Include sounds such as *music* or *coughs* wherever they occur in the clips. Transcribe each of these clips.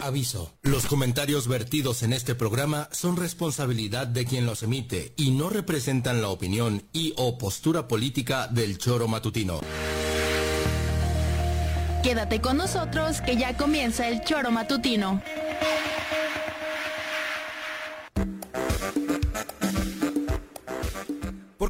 Aviso. Los comentarios vertidos en este programa son responsabilidad de quien los emite y no representan la opinión y o postura política del choro matutino. Quédate con nosotros que ya comienza el choro matutino.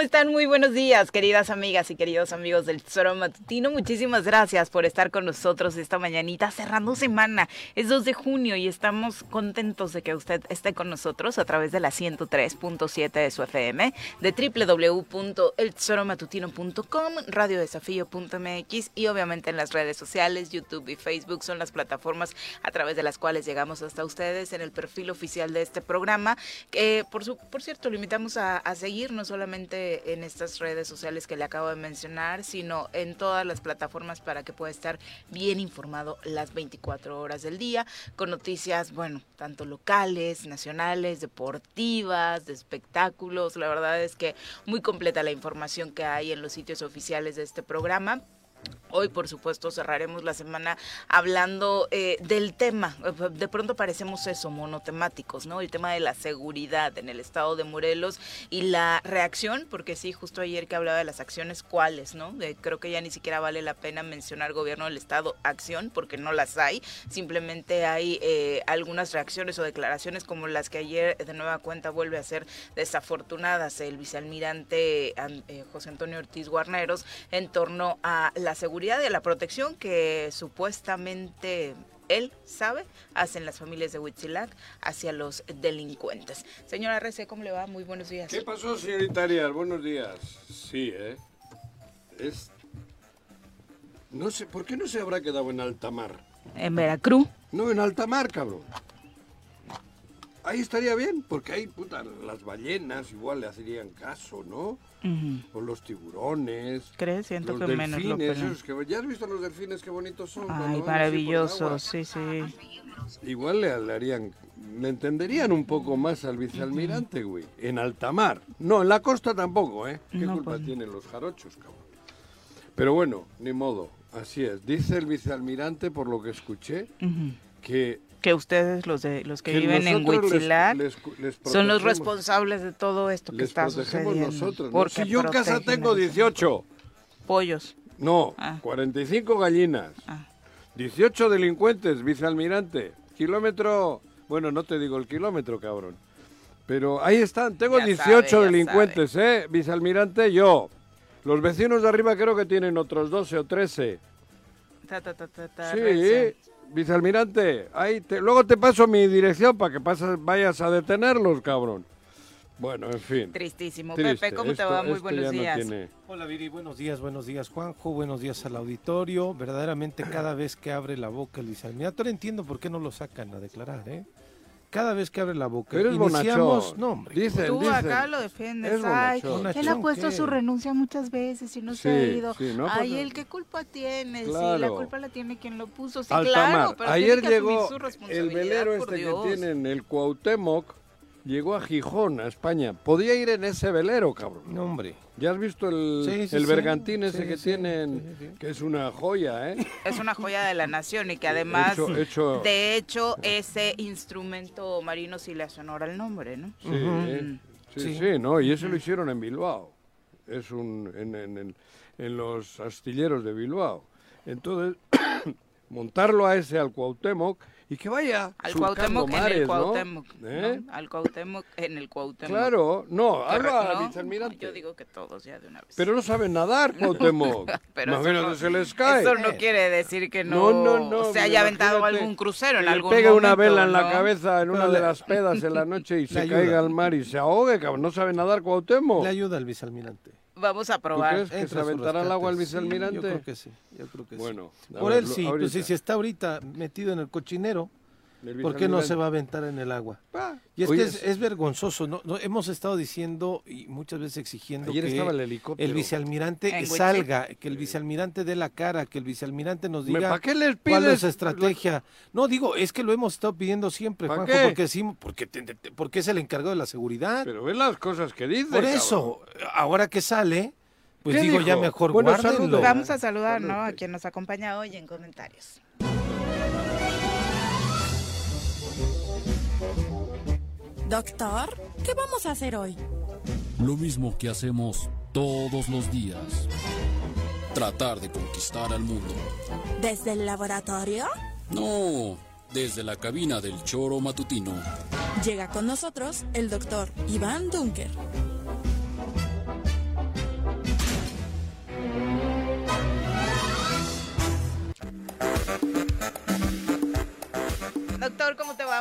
¿Cómo están? Muy buenos días, queridas amigas y queridos amigos del Tesoro Matutino. Muchísimas gracias por estar con nosotros esta mañanita, cerrando semana. Es 2 de junio y estamos contentos de que usted esté con nosotros a través de la 103.7 de su FM, de www.eltesoromatutino.com, radiodesafío.mx y obviamente en las redes sociales, YouTube y Facebook son las plataformas a través de las cuales llegamos hasta ustedes en el perfil oficial de este programa. Que por, su, por cierto, lo invitamos a seguir no solamente en estas redes sociales que le acabo de mencionar, sino en todas las plataformas para que pueda estar bien informado las 24 horas del día, con noticias, bueno, tanto locales, nacionales, deportivas, de espectáculos. La verdad es que muy completa la información que hay en los sitios oficiales de este programa. Hoy, por supuesto, cerraremos la semana hablando eh, del tema. De pronto parecemos eso, monotemáticos, ¿no? El tema de la seguridad en el estado de Morelos y la reacción, porque sí, justo ayer que hablaba de las acciones, ¿cuáles, no? creo que ya ni siquiera vale la pena mencionar gobierno del estado acción, porque no las hay. Simplemente hay eh, algunas reacciones o declaraciones como las que ayer de nueva cuenta vuelve a ser desafortunadas el vicealmirante eh, José Antonio Ortiz Guarneros en torno a la seguridad y la protección que supuestamente él sabe, hacen las familias de Huitzilac hacia los delincuentes. Señora Rece, ¿cómo le va? Muy buenos días. ¿Qué pasó, señorita Arias? Buenos días. Sí, ¿eh? Es... No sé, ¿por qué no se habrá quedado en alta mar? En Veracruz. No, en alta mar, cabrón. Ahí estaría bien, porque ahí, puta, las ballenas igual le harían caso, ¿no? O los tiburones. ¿Crees? Siento los que menos lo delfines, esos que- ¿Ya has visto los delfines qué bonitos son? Ay, van así por el maravilloso, agua? sí, sí. Igual le, harían, le entenderían un poco más al vicealmirante, güey. En alta mar. No, en la costa tampoco, ¿eh? ¿Qué No, culpa pues tienen los jarochos, cabrón? Pero bueno, ni modo, así es. Dice el vicealmirante, por lo que escuché, que... Que ustedes, los de los que, que viven en les- Huitzilac, les- les son los responsables de todo esto que está sucediendo. Porque Si yo en casa tengo a los 18, pollos. no, Ah. 45 gallinas, Ah. 18 delincuentes, vicealmirante, kilómetro, bueno, no te digo el kilómetro, cabrón. Pero ahí están, tengo Ya 18 sabe, ya delincuentes, ¿eh? Vicealmirante, yo. Los vecinos de arriba creo que tienen otros 12 o 13. Ta, ta, ta, ta, ta, Sí. Vicealmirante, ahí te, luego te paso mi dirección para que pasas, vayas a detenerlos, cabrón. Bueno, en fin. Tristísimo. Triste, Pepe, ¿cómo te va? Muy buenos no días. tiene- Hola Viri, buenos días, buenos días Juanjo, buenos días al auditorio. Verdaderamente cada vez que abre la boca el vicealmirante, ahora entiendo por qué no lo sacan a declarar, ¿eh? Cada vez que abre la boca, Pero iniciamos, bonachón. no, hombre. Dicen, Tú dicen. acá lo defiendes. Es Ay, él ha puesto ¿qué? su renuncia muchas veces y no se Sí, ha ido. sí, no, Ay, pues, él qué culpa tiene. Sí, la Claro. culpa la tiene quien lo puso. Sí, Alta claro, pero Ayer tiene que asumir llegó su el responsabilidad, velero este Dios. que tienen, el Cuauhtémoc, llegó a Gijón, a España. Podía ir en ese velero, cabrón. No, hombre. ¿Ya has visto el, Sí, sí, el sí. bergantín ese Sí, que sí, tienen? sí, sí. Que es una joya, ¿eh? Es una joya de la nación y que además, Hecho- hecho- de hecho, ese instrumento marino sí le sonora el nombre, ¿no? Sí, sí, Sí. sí, ¿no? Y ese lo hicieron en Bilbao. Es un, en, en- en- en los astilleros de Bilbao. Entonces, *coughs* montarlo a ese al Cuauhtémoc y que vaya Al Cuauhtémoc en mares, el ¿no? Cuauhtémoc. ¿Eh? ¿no? Al Cuauhtémoc en el Cuauhtémoc. Claro, no, habla ¿no? vicealmirante. Yo digo que todos ya de una vez. Pero no saben nadar, Cuauhtémoc. *laughs* Pero Imagínate, no- se les cae. Eso no quiere decir que no, No, no, no, se haya aventado algún crucero en algún pegue una vela en la ¿no? cabeza en una de las pedas en la *laughs* noche y se ayuda. caiga al mar y se ahogue, cabrón. No sabe nadar Cuauhtémoc. Le ayuda al vicealmirante. Vamos a ¿Tú probar. crees que aventará al agua el rescate. Sí, vicealmirante? yo creo que sí, yo creo que sí. Bueno, a Por ver, él lo- sí, pues si si está ahorita metido en el cochinero, ¿por qué no se va a aventar en el agua? Ah, Y es que es, es vergonzoso, ¿no? No, Hemos estado diciendo y muchas veces exigiendo Ayer que estaba el helicóptero. el vicealmirante En salga, que el vicealmirante dé la cara, que el vicealmirante nos diga ¿Para qué les cuál es su estrategia. No, digo, es que lo hemos estado pidiendo siempre, ¿Pa' Juanjo, qué? porque, sí, porque, te- te- porque es el encargado de la seguridad. Pero ve las cosas que dice. Por cabrón. eso, ahora que sale, pues ¿Qué digo, ya mejor Bueno, guárdenlo. saludos. Vamos a saludar. A quien nos acompaña hoy en comentarios. Doctor, ¿qué vamos a hacer hoy? Lo mismo que hacemos todos los días. Tratar de conquistar al mundo. ¿Desde el laboratorio? No, desde la cabina del choro matutino. Llega con nosotros el doctor Iván Dunker.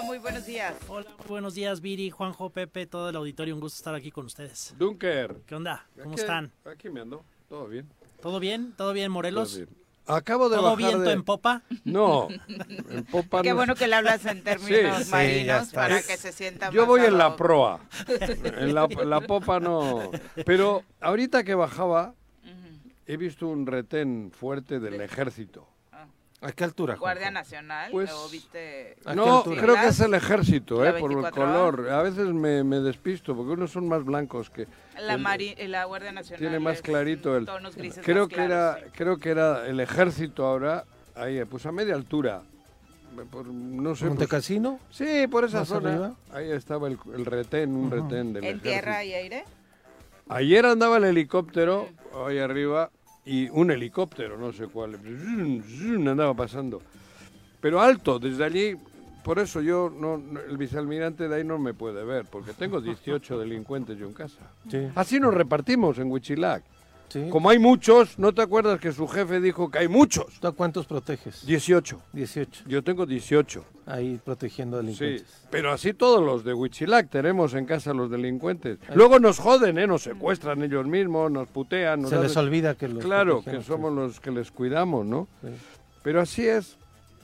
Muy buenos días. Hola, muy buenos días, Viri, Juanjo, Pepe, todo el auditorio. Un gusto estar aquí con ustedes. Dunker. ¿Qué onda? ¿Cómo Aquí- están? Aquí me ando. Todo bien. ¿Todo bien? ¿Todo bien, Morelos? Todo bien. Acabo de ¿Todo bajar viento de... en popa? No, *laughs* en popa Qué no. bueno que le hablas en *laughs* términos Sí, sí, ya marinos está. para que se sienta Yo más voy en la proa. *laughs* En la, la popa no. Pero ahorita que bajaba, he visto un retén fuerte del ejército. ¿A qué altura, Juanjo? Guardia Nacional, Pues- ¿o viste? ¿A qué No, altura? creo que es el ejército, ¿La eh, por el 24 color. A veces me, me despisto porque unos son más blancos que La, el- mari- la Guardia Nacional. tiene más clarito el. Tonos grises Creo más que claros, era, sí. creo que era el ejército ahora, ahí, pues a media altura. Por- no sé. pues- sí, por esa ¿Más zona. arriba? Ahí estaba el, el retén, un retén del ¿En ejército. tierra y aire? Ayer andaba el helicóptero ahí arriba y un helicóptero, no sé cuál, andaba pasando. Pero alto, desde allí, por eso yo, no, no- el vicealmirante de ahí no me puede ver, porque tengo 18 *laughs* delincuentes yo en casa. Sí. Así nos repartimos en Huichilac. Sí. Como hay muchos, ¿no te acuerdas que su jefe dijo que hay muchos? ¿Tú a cuántos proteges? 18. 18. Yo tengo 18. Ahí protegiendo Sí, delincuentes. pero así todos los de Huichilac tenemos en casa los delincuentes. Luego nos joden, ¿eh? Nos secuestran ellos mismos, nos putean. Nos Se les olvida que los Claro, que somos los que les cuidamos, ¿no? sí. Pero así es.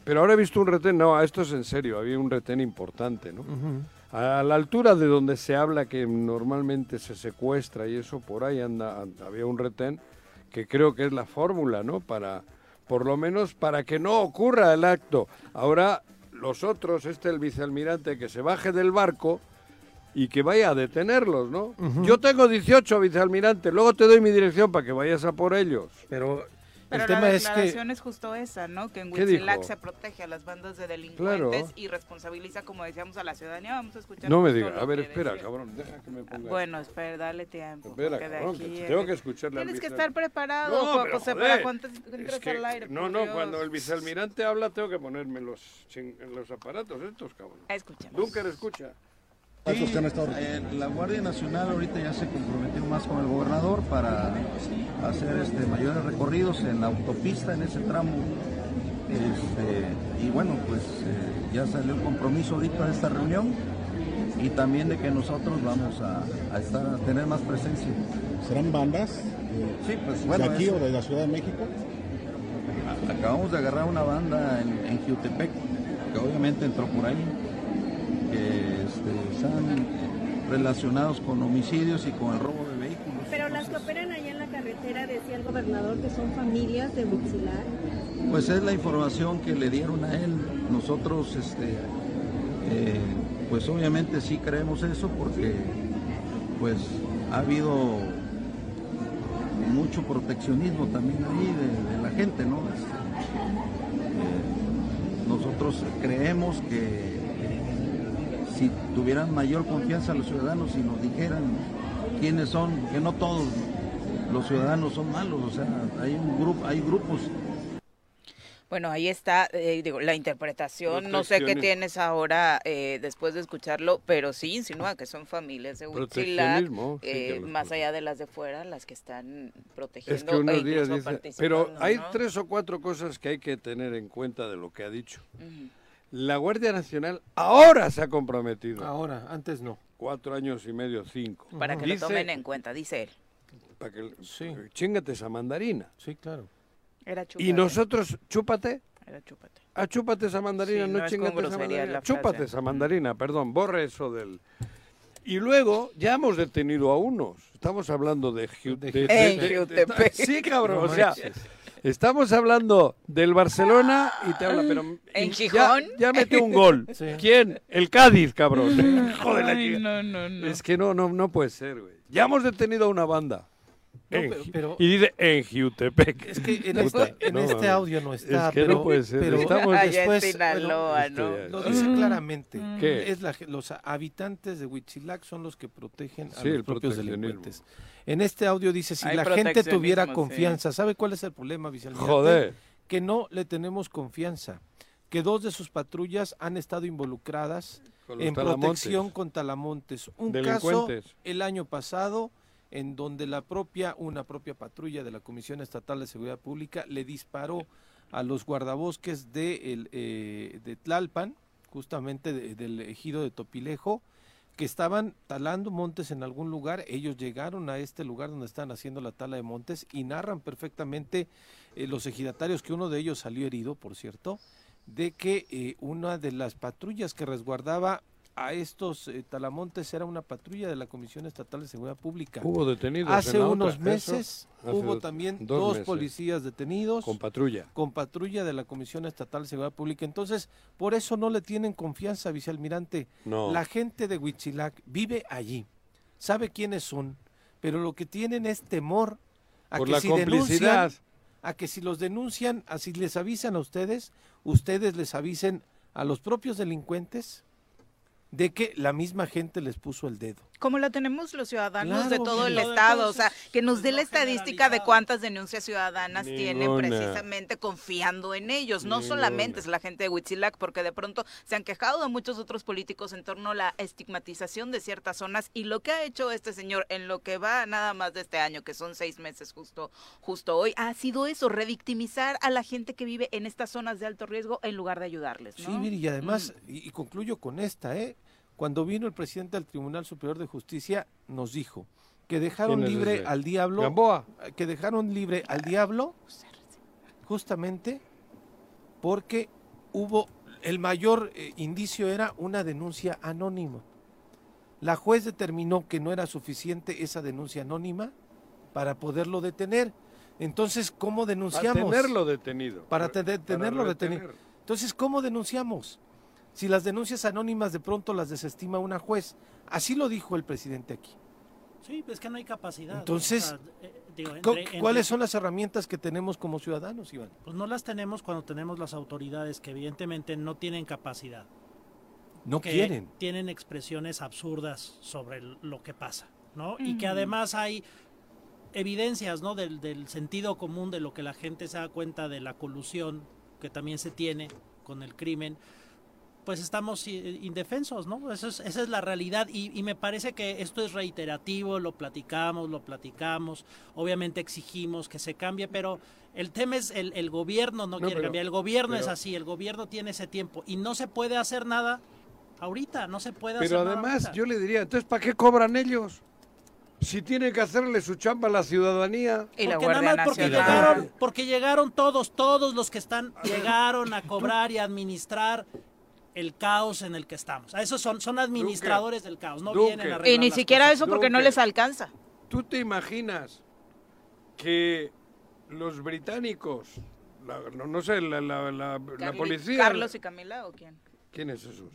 Pero ahora he visto un retén, no, esto es en serio, había un retén importante, ¿no? Ujú. A la altura de donde se habla que normalmente se secuestra y eso, por ahí anda, había un retén que creo que es la fórmula, ¿no? Para, por lo menos para que no ocurra el acto. Ahora, los otros, este el vicealmirante, que se baje del barco y que vaya a detenerlos, ¿no? Yo tengo 18 vicealmirante, luego te doy mi dirección para que vayas a por ellos. Pero, Pero el la tema es que... declaración es justo esa, ¿no? Que en ¿Qué Huitzilac se protege a las bandas de delincuentes Claro. y responsabiliza, como decíamos, a la ciudadanía. Vamos a escuchar. No me digas, a ver, espera, decía. cabrón, deja que me ponga. Bueno, espera, dale tiempo. Espera, cabrón, que es- tengo que escucharle al Tienes que estar preparado, No, José, joder, para cuando Es entres que- al aire. no, no, Dios. cuando el vicealmirante habla tengo que ponerme los, los aparatos estos, cabrón. Escuchemos. Dunker, escucha. Sí, eh, la Guardia Nacional ahorita ya se comprometió más con el gobernador para hacer este, mayores recorridos en la autopista, en ese tramo. Este, y bueno, pues eh, ya salió el compromiso ahorita de esta reunión y también de que nosotros vamos a, a estar, a tener más presencia. ¿Serán bandas? Sí, pues bueno, ¿De aquí eso- o de la Ciudad de México? acabamos de agarrar una banda en, en Jiutepec, que obviamente entró por ahí. Que este, están relacionados con homicidios y con el robo de vehículos. Pero las que operan allá en la carretera, decía el gobernador, que son familias de Huitzilac. Pues es la información que le dieron a él. Nosotros, este, eh, pues obviamente sí creemos eso porque pues ha habido mucho proteccionismo también ahí de, de la gente, ¿no? Este, eh, nosotros creemos que eh, si tuvieran mayor confianza los ciudadanos y nos dijeran quiénes son, que no todos los ciudadanos son malos, o sea, hay un grupo, hay grupos Bueno, ahí está, eh, digo, la interpretación, no sé qué tienes ahora eh, después de escucharlo, pero sí insinúa que son familias de Huitzilac, sí, eh, más allá de las de fuera, las que están protegiendo Es que unos e días incluso dice, pero hay ¿no? tres o cuatro cosas que hay que tener en cuenta de lo que ha dicho. Ujú. La Guardia Nacional ahora se ha comprometido. Ahora, antes no. Cuatro años y medio, cinco. Para que Dice- lo tomen en cuenta, dice él. para que chingate esa mandarina. Sí, claro. Era Y chúpate. nosotros, chúpate. Era chúpate. Ah, chúpate esa mandarina, Sí, no, no es chingate esa mandarina. Chúpate esa mandarina, perdón, borre eso del... Y luego ya hemos detenido a unos. Estamos hablando de... Jiu- de- de- En de- de- Jutepec. Sí, cabrón, No o sea... Estamos hablando del Barcelona y te habla, pero... ¿En Gijón? Ya, ya metió un gol. *laughs* Sí. ¿Quién? El Cádiz, cabrón. *laughs* Joder, la Ay, no, no, no. Es que no, no, no puede ser, güey. Ya hemos detenido a una banda. No, En pero- Ji- pero- y dice en Jutepec. Es que en *laughs* Puta, este, en no, este audio no está. Es que pero, no puede ser. pero Estamos... Allá en después, Sinaloa, bueno, ¿no? Lo dice claramente. ¿Qué? Es la los habitantes de Huitzilac son los que protegen a Sí, los propios delincuentes. En este audio dice, si Hay la gente tuviera sí. confianza, ¿sabe cuál es el problema, vicealmirante? Joder. Que no le tenemos confianza. Que dos de sus patrullas han estado involucradas en talamontes. protección con talamontes. Un caso el año pasado en donde la propia una propia patrulla de la Comisión Estatal de Seguridad Pública le disparó a los guardabosques de el, eh, de Tlalpan, justamente de- del ejido de Topilejo, que estaban talando montes en algún lugar. Ellos llegaron a este lugar donde están haciendo la tala de montes y narran perfectamente eh, los ejidatarios que uno de ellos salió herido, por cierto, de que eh, una de las patrullas que resguardaba a estos eh, talamontes era una patrulla de la Comisión Estatal de Seguridad Pública. Hubo detenidos Hace unos meses hace hubo también dos policías detenidos Con patrulla. con patrulla de la Comisión Estatal de Seguridad Pública. Entonces, por eso no le tienen confianza, vicealmirante. No. La gente de Huitzilac vive allí, sabe quiénes son, pero lo que tienen es temor a Por que la si complicidad. denuncian, a que si los denuncian, así les avisan a ustedes, ustedes les avisen a los propios delincuentes de que la misma gente les puso el dedo. Como la tenemos los ciudadanos de todo el estado, o sea, que nos dé la estadística de cuántas denuncias ciudadanas tienen Ninguna. precisamente confiando en ellos. No Ninguna. solamente es la gente de Huitzilac, porque de pronto se han quejado de muchos otros políticos en torno a la estigmatización de ciertas zonas y lo que ha hecho este señor en lo que va nada más de este año, que son seis meses justo, justo hoy, ha sido eso, revictimizar a la gente que vive en estas zonas de alto riesgo en lugar de ayudarles. ¿no? Sí, mire, y además, y, y concluyo con esta, ¿eh? Cuando vino el presidente del Tribunal Superior de Justicia, nos dijo que dejaron ¿Quién es libre ese? al diablo. Gamboa. Que dejaron libre al diablo justamente porque hubo. El mayor eh, indicio era una denuncia anónima. La juez determinó que no era suficiente esa denuncia anónima para poderlo detener. Entonces, ¿cómo Para denunciamos? tenerlo detenido. Para tener- tenerlo detenido. Entonces, ¿cómo denunciamos? Si las denuncias anónimas de pronto las desestima una juez. Así lo dijo el presidente aquí. Sí, es que no hay capacidad. Entonces, o sea, eh, digo, Co- entre- entre- ¿Cuáles son las herramientas que tenemos como ciudadanos, Iván? Pues no las tenemos cuando tenemos las autoridades que evidentemente no tienen capacidad. No que quieren. Tienen expresiones absurdas sobre lo que pasa, ¿no? Y que además hay evidencias, ¿no? Del, del sentido común de lo que la gente se da cuenta de la colusión que también se tiene con el crimen. Pues estamos i- indefensos, ¿no? Eso es- esa es la realidad y, y me parece que esto es reiterativo, lo platicamos, lo platicamos, obviamente exigimos que se cambie, pero el tema es el, el gobierno no, No, quiere pero- cambiar, el gobierno es pero- así, el gobierno tiene ese tiempo y no se puede hacer nada ahorita, no se puede Pero hacer nada además, ahorita. yo le diría, entonces, ¿para qué cobran ellos? Si tienen que hacerle su chamba a la ciudadanía. Y la Porque nada más porque Nacional. llegaron, porque llegaron todos, todos los que están, llegaron a cobrar y a administrar. El caos en el que estamos. A esos son, son administradores del caos, no Duque. vienen a Y ni las siquiera cosas. eso porque no les alcanza. ¿Tú te imaginas que los británicos, la- no, no sé, la, la- la- policía... ¿Carlos y Camila o quién? ¿Quiénes esos?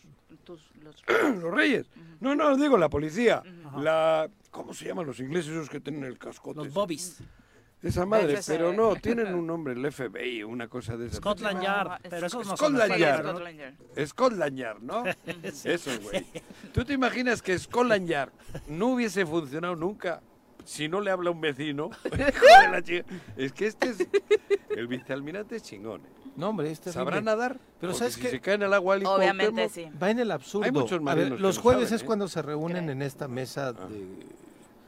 Tus- los- *clears throat* los reyes. No, no, digo la policía. La, ¿Cómo se llaman los ingleses esos que tienen el cascote? Los bobbies. Esa madre, pero no, *laughs* tienen un nombre, el FBI, una cosa de esa. Scotland Yard, pero esos no Scotland Yard. Scotland Yard. Scotland Yard, ¿no? *laughs* Eso, güey. ¿Tú te imaginas que Scotland Yard no hubiese funcionado nunca si no le habla un vecino? *laughs* Es que este es... El vicealmirante es chingón. ¿eh? No, hombre, este ¿Sabrá nadar? Pero Porque ¿sabes si qué? se cae en el agua al Obviamente sí. Va en el absurdo. Hay muchos A ver, marinos que los lo jueves saben, es ¿eh? cuando se reúnen en esta mesa de,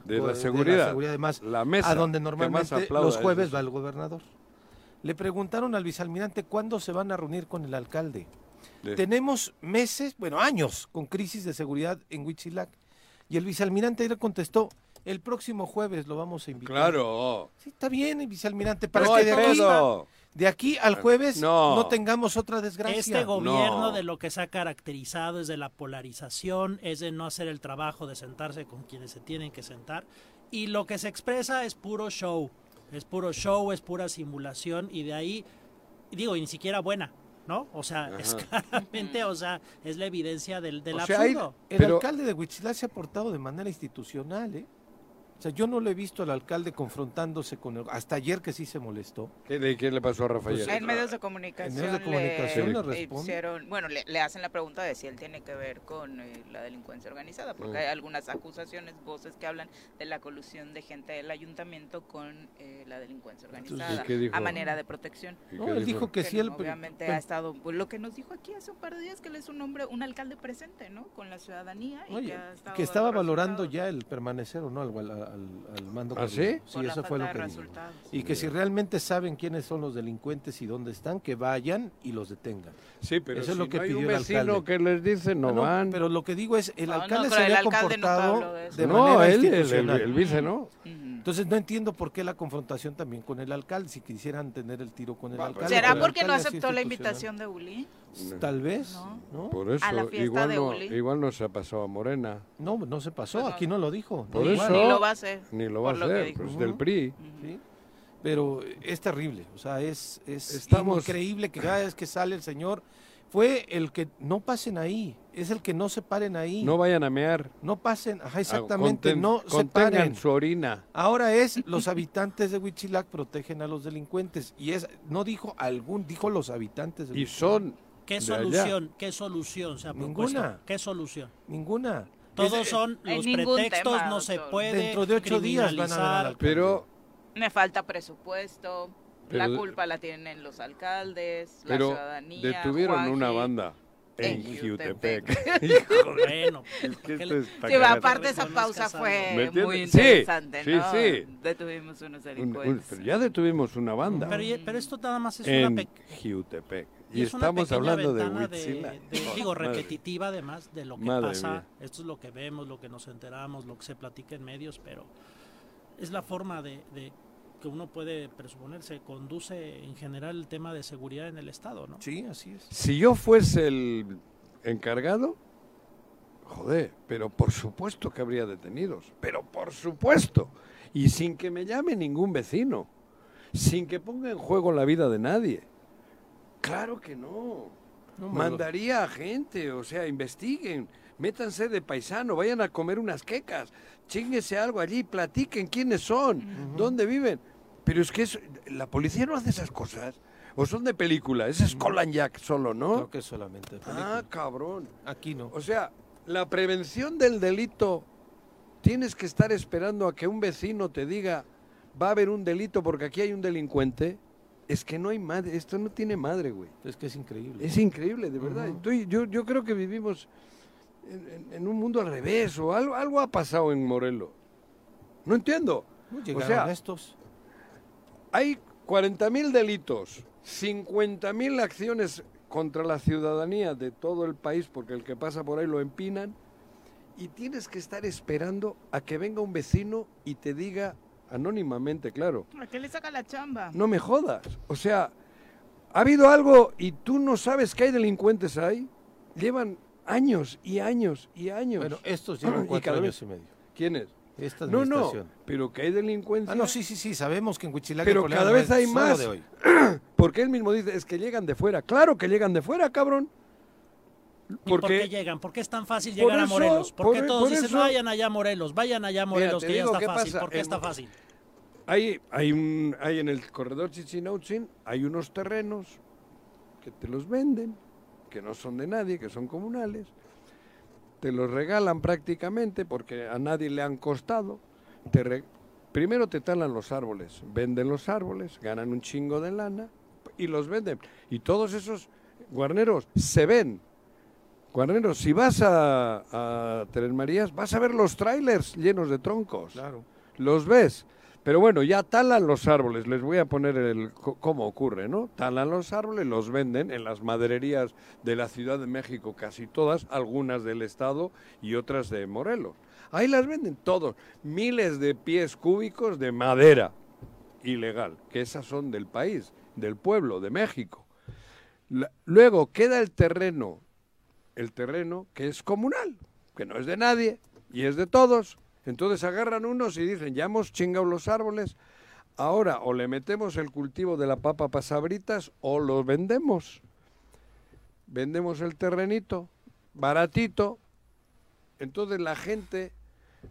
De la seguridad. seguridad, además, La mesa a donde normalmente los es jueves eso. va el gobernador. Le preguntaron al vicealmirante cuándo se van a reunir con el alcalde. De- Tenemos meses, bueno, años con crisis de seguridad en Huitzilac. Y el vicealmirante le contestó, el próximo jueves lo vamos a invitar. Claro. Sí, está bien, vicealmirante, para No que de aquí. De aquí al jueves No. no, tengamos otra desgracia. Este gobierno No. de lo que se ha caracterizado es de la polarización, es de no hacer el trabajo de sentarse con quienes se tienen que sentar y lo que se expresa es puro show, es puro show, es pura simulación y de ahí, digo, y ni siquiera buena, ¿no? O sea, es claramente, o sea, es la evidencia del, del O sea, hay- absurdo. el Pero- alcalde de Huichilá se ha portado de manera institucional, ¿eh? O sea, yo no lo he visto al alcalde confrontándose con el... Hasta ayer que sí se molestó. ¿Qué, de, ¿Qué le pasó a Rafael? Pues, En medios de comunicación, En medios de comunicación le, le hicieron, bueno, le, le hacen la pregunta de si él tiene que ver con eh, la delincuencia organizada, porque Mm. hay algunas acusaciones, voces que hablan de la colusión de gente del ayuntamiento con eh, la delincuencia organizada, qué dijo? a manera de protección. ¿Y No, él dijo que sí, él... obviamente ha estado, pues, lo que nos dijo aquí hace un par de días, que él es un hombre, un alcalde presente, ¿no? Con la ciudadanía y Oye, que ha estado que estaba valorando ya el permanecer o no al, al, al- al mando. ¿Ah, sí? Sí, Por eso fue lo que dijo. Y que si realmente saben quiénes son los delincuentes y dónde están, que vayan y los detengan. Sí, pero Eso es lo que no hay pidió un el vecino alcalde. que les dice no, no, van. Pero lo que digo es, el No, no, alcalde se el había alcalde comportado de eso. de no, manera él, el, el- institucional. el vice no. Entonces no entiendo por qué la confrontación también con el alcalde, si quisieran tener el tiro con el Va, alcalde. ¿Será porque no alcalde aceptó la invitación de Uli? Tal vez, No. ¿no? Por eso, A la fiesta igual, de no, Uli. igual no se ha pasado a Morena. No, no se pasó, Pues no. aquí no lo dijo. Por no, eso. Ni lo va a hacer. Ni lo va a hacer, pues del PRI. Sí. Pero es terrible, o sea, es, es Estamos- increíble que cada vez que sale el señor, fue el que no pasen ahí, es el que no se paren ahí. No vayan a mear. No pasen, ajá, Ah, exactamente, conten- no se contengan paren. su orina. Ahora es los habitantes de Huichilac protegen a los delincuentes y es no dijo algún, dijo los habitantes de Y Huichilac. son ¿Qué de allá. solución? ¿Qué solución se ha propuesto? Ninguna. ¿Qué solución? ninguna. Todos son los pretextos, tema, no se puede Dentro de ocho días van a alcalde. Pero, Me falta presupuesto, la Pero- culpa la tienen los alcaldes, la pero ciudadanía. detuvieron Juanji. una banda en Jutepec. Híjole, *laughs* Bueno, *laughs* es que ¿qué esto le- está Sí, aparte esa pausa fue muy Sí, interesante, sí, ¿no? sí. Detuvimos unos Un- un- delincuentes. pero ya detuvimos una banda pero, pero esto nada más es una en pequeña Jutepec. Y Y es una estamos hablando de Huitzila. de- digo, repetitiva además de lo que Madre pasa. mía. Esto es lo que vemos, lo que nos enteramos, lo que se platica en medios, pero es la forma de, de que uno puede presuponer se conduce en general el tema de seguridad en el Estado, ¿no? Sí, así es. Si yo fuese el encargado, joder, pero por supuesto que habría detenidos, pero por supuesto, y sin que me llame ningún vecino, sin que ponga en juego la vida de nadie. Claro que no. No, Mandaría a gente, o sea, investiguen, métanse de paisano, vayan a comer unas quecas, chinguese algo allí, platiquen quiénes son, dónde viven. Pero es que eso- la policía no hace esas cosas. O son de película, ese es Colin Jack solo, ¿no? Creo que es solamente. Ah, cabrón. Aquí no. O sea, la prevención del delito, tienes que estar esperando a que un vecino te diga, va a haber un delito porque aquí hay un delincuente. Es que no hay madre, esto no tiene madre, güey. Es que es increíble. Es increíble, de verdad. Estoy- yo, yo creo que vivimos en, en- en un mundo al revés, o algo, algo ha pasado en Morelos. No entiendo. No O llegaron sea, estos. Hay 40.000 delitos, 50.000 acciones contra la ciudadanía de todo el país, porque el que pasa por ahí lo empinan, y tienes que estar esperando a que venga un vecino y te diga, anónimamente, claro, ¿A qué le saca la chamba? no me jodas. O sea, ha habido algo y tú no sabes que hay delincuentes ahí. llevan años y años y años. Bueno, estos llevan *clears throat* Y cuatro cada años y medio. ¿Quiénes? Esta No, no, pero que hay delincuencia. Ah, no, sí, sí, sí, sabemos que en Huichilac Pero cada no vez hay más. de hoy. *clears throat* Porque él mismo dice, es que llegan de fuera. Claro que llegan de fuera, cabrón. ¿Y por qué Porque llegan? ¿Por qué es tan fácil llegar a Morelos? ¿Por, por- qué todos por dicen eso- vayan allá a Morelos, vayan allá a Morelos, te que ya está qué fácil? pasa, ¿Por qué en está fácil? hay, hay, un, hay en el corredor Chichinautzin, hay unos terrenos que te los venden, que no son de nadie, que son comunales. Te los regalan prácticamente porque a nadie le han costado. Te re- Primero te talan los árboles, venden los árboles, ganan un chingo de lana y los venden. Y todos esos guarneros se ven. Guarneros, si vas a, a Tres Marías, vas a ver los trailers llenos de troncos. Claro. Los ves. Pero bueno, ya talan los árboles. Les voy a poner el cómo ocurre, ¿no? Talan los árboles, los venden en las madererías de la Ciudad de México, casi todas, algunas del Estado y otras de Morelos. Ahí las venden todos. Miles de pies cúbicos de madera ilegal, que esas son del país, del pueblo, de México. Luego queda el terreno, el terreno que es comunal, que no es de nadie y es de todos. Entonces agarran unos y dicen, ya hemos chingado los árboles, ahora o le metemos el cultivo de la papa pasabritas o lo vendemos. Vendemos el terrenito, baratito. Entonces la gente,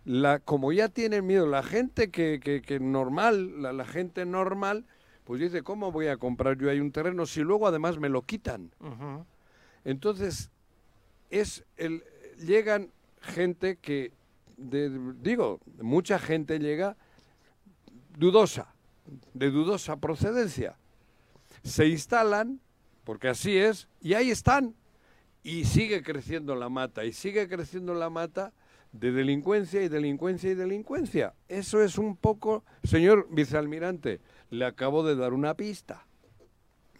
la, como ya tienen miedo, la gente que, que, que normal, la, la gente normal, pues dice, ¿cómo voy a comprar yo ahí un terreno si luego además me lo quitan? Entonces, es el, llegan gente que, digo, mucha gente llega dudosa, de dudosa procedencia. Se instalan, porque así es, y ahí están. Y sigue creciendo la mata, y sigue creciendo la mata de delincuencia y delincuencia y delincuencia. Eso es un poco, señor vicealmirante, le acabo de dar una pista.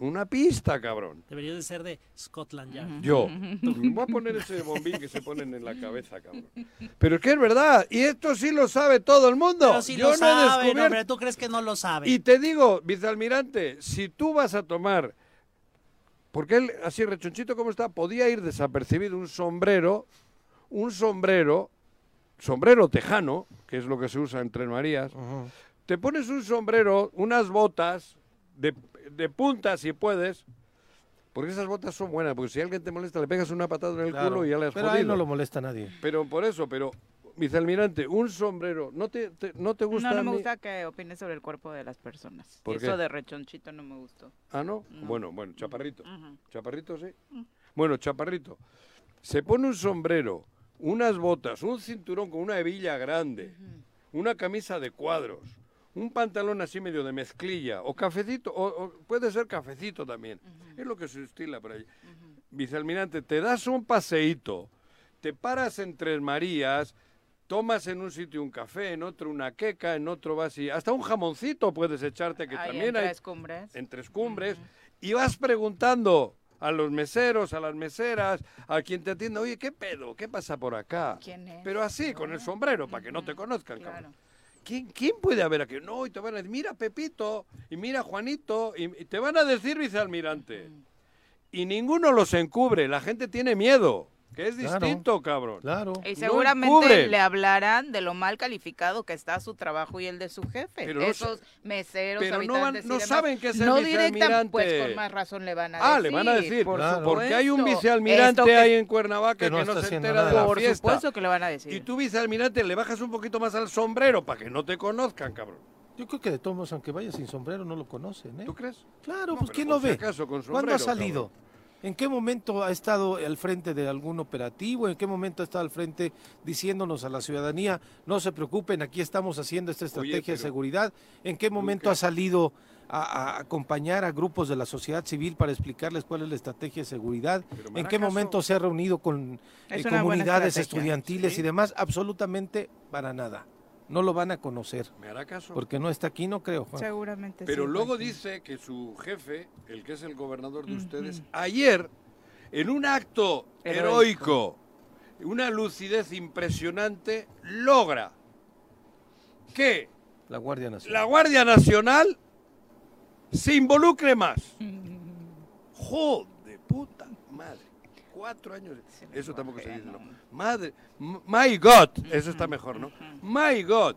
Una pista, cabrón. Debería de ser de Scotland Yard. Yo. Voy a poner ese bombín que se ponen en la cabeza, cabrón. Pero es que es verdad, y esto sí lo sabe todo el mundo. Pero si Yo lo no he saben, descubierto- hombre, ¿tú crees que no lo saben? Y te digo, vicealmirante, si tú vas a tomar, porque él, así rechonchito como está, podía ir desapercibido un sombrero, un sombrero, sombrero tejano, que es lo que se usa en Tres Marías, te pones un sombrero, unas botas de, de punta si puedes, porque esas botas son buenas, porque si alguien te molesta le pegas una patada en el Claro. culo y ya le has Pero ahí jodido. no lo molesta a nadie. Pero por eso, pero, vicealmirante, un sombrero, ¿no te, te- no te gusta? No, no me gusta que opines sobre el cuerpo de las personas. ¿Por Eso qué? de rechonchito no me gustó. Ah, ¿no? No. Bueno, bueno, chaparrito. Chaparrito, sí. Bueno, chaparrito. Se pone un sombrero, unas botas, un cinturón con una hebilla grande, una camisa de cuadros, un pantalón así medio de mezclilla, o cafecito, o, o puede ser cafecito también. Es lo que se estila por ahí. Vicealmirante, te das un paseíto, te paras en Tres Marías, tomas en un sitio un café, en otro una queca, en otro vas y hasta un jamoncito puedes echarte que Ahí también en hay Tres Cumbres. en Tres Cumbres y vas preguntando a los meseros, a las meseras, a quien te atienda, oye, ¿qué pedo? ¿Qué pasa por acá? ¿Quién es? Pero así, con el sombrero, para que no te conozcan, Claro. cabrón. ¿Quién, quién puede haber aquí? No, y te van a decir, mira Pepito, y mira Juanito, y, y te van a decir vicealmirante. Y ninguno los encubre, la gente tiene miedo, que es Claro. distinto, cabrón. Claro. Y seguramente le hablarán de lo mal calificado que está su trabajo y el de su jefe. Pero Esos meseros, pero no van- habitantes y no demás. saben qué es el No vicealmirante. pues con más razón le van a Ah, decir. le van a decir, por Claro. porque hay un vicealmirante que- ahí en Cuernavaca que que no, se haciendo entera de nada. la Por fiesta. supuesto que le van a decir. Y tú, vicealmirante, le bajas un poquito más al sombrero para que no te conozcan, cabrón. Yo creo que de todos modos, aunque vaya sin sombrero, no lo conocen, ¿eh? ¿Tú crees? Claro, No, pues ¿quién por lo si ve? acaso, con ¿Cuándo ha salido? ¿En qué momento ha estado al frente de algún operativo? ¿En qué momento ha estado al frente diciéndonos a la ciudadanía, no se preocupen, aquí estamos haciendo esta estrategia de seguridad? ¿En qué momento Nunca. ha salido a, a acompañar a grupos de la sociedad civil para explicarles cuál es la estrategia de seguridad? ¿En qué momento se ha reunido con eh, comunidades estudiantiles sí. y demás? Absolutamente para nada. No lo van a conocer. ¿Me hará caso? Porque no está aquí, no creo, Juan. Seguramente Pero sí, luego dice que su jefe, el que es el gobernador de ustedes, ayer, en un acto Heroico. heroico, una lucidez impresionante, logra que La Guardia Nacional. la Guardia Nacional se involucre más. Joder, puta madre. Cuatro años. Eso tampoco se dice, ¿no? Madre, my God, eso está mejor, ¿no? My God,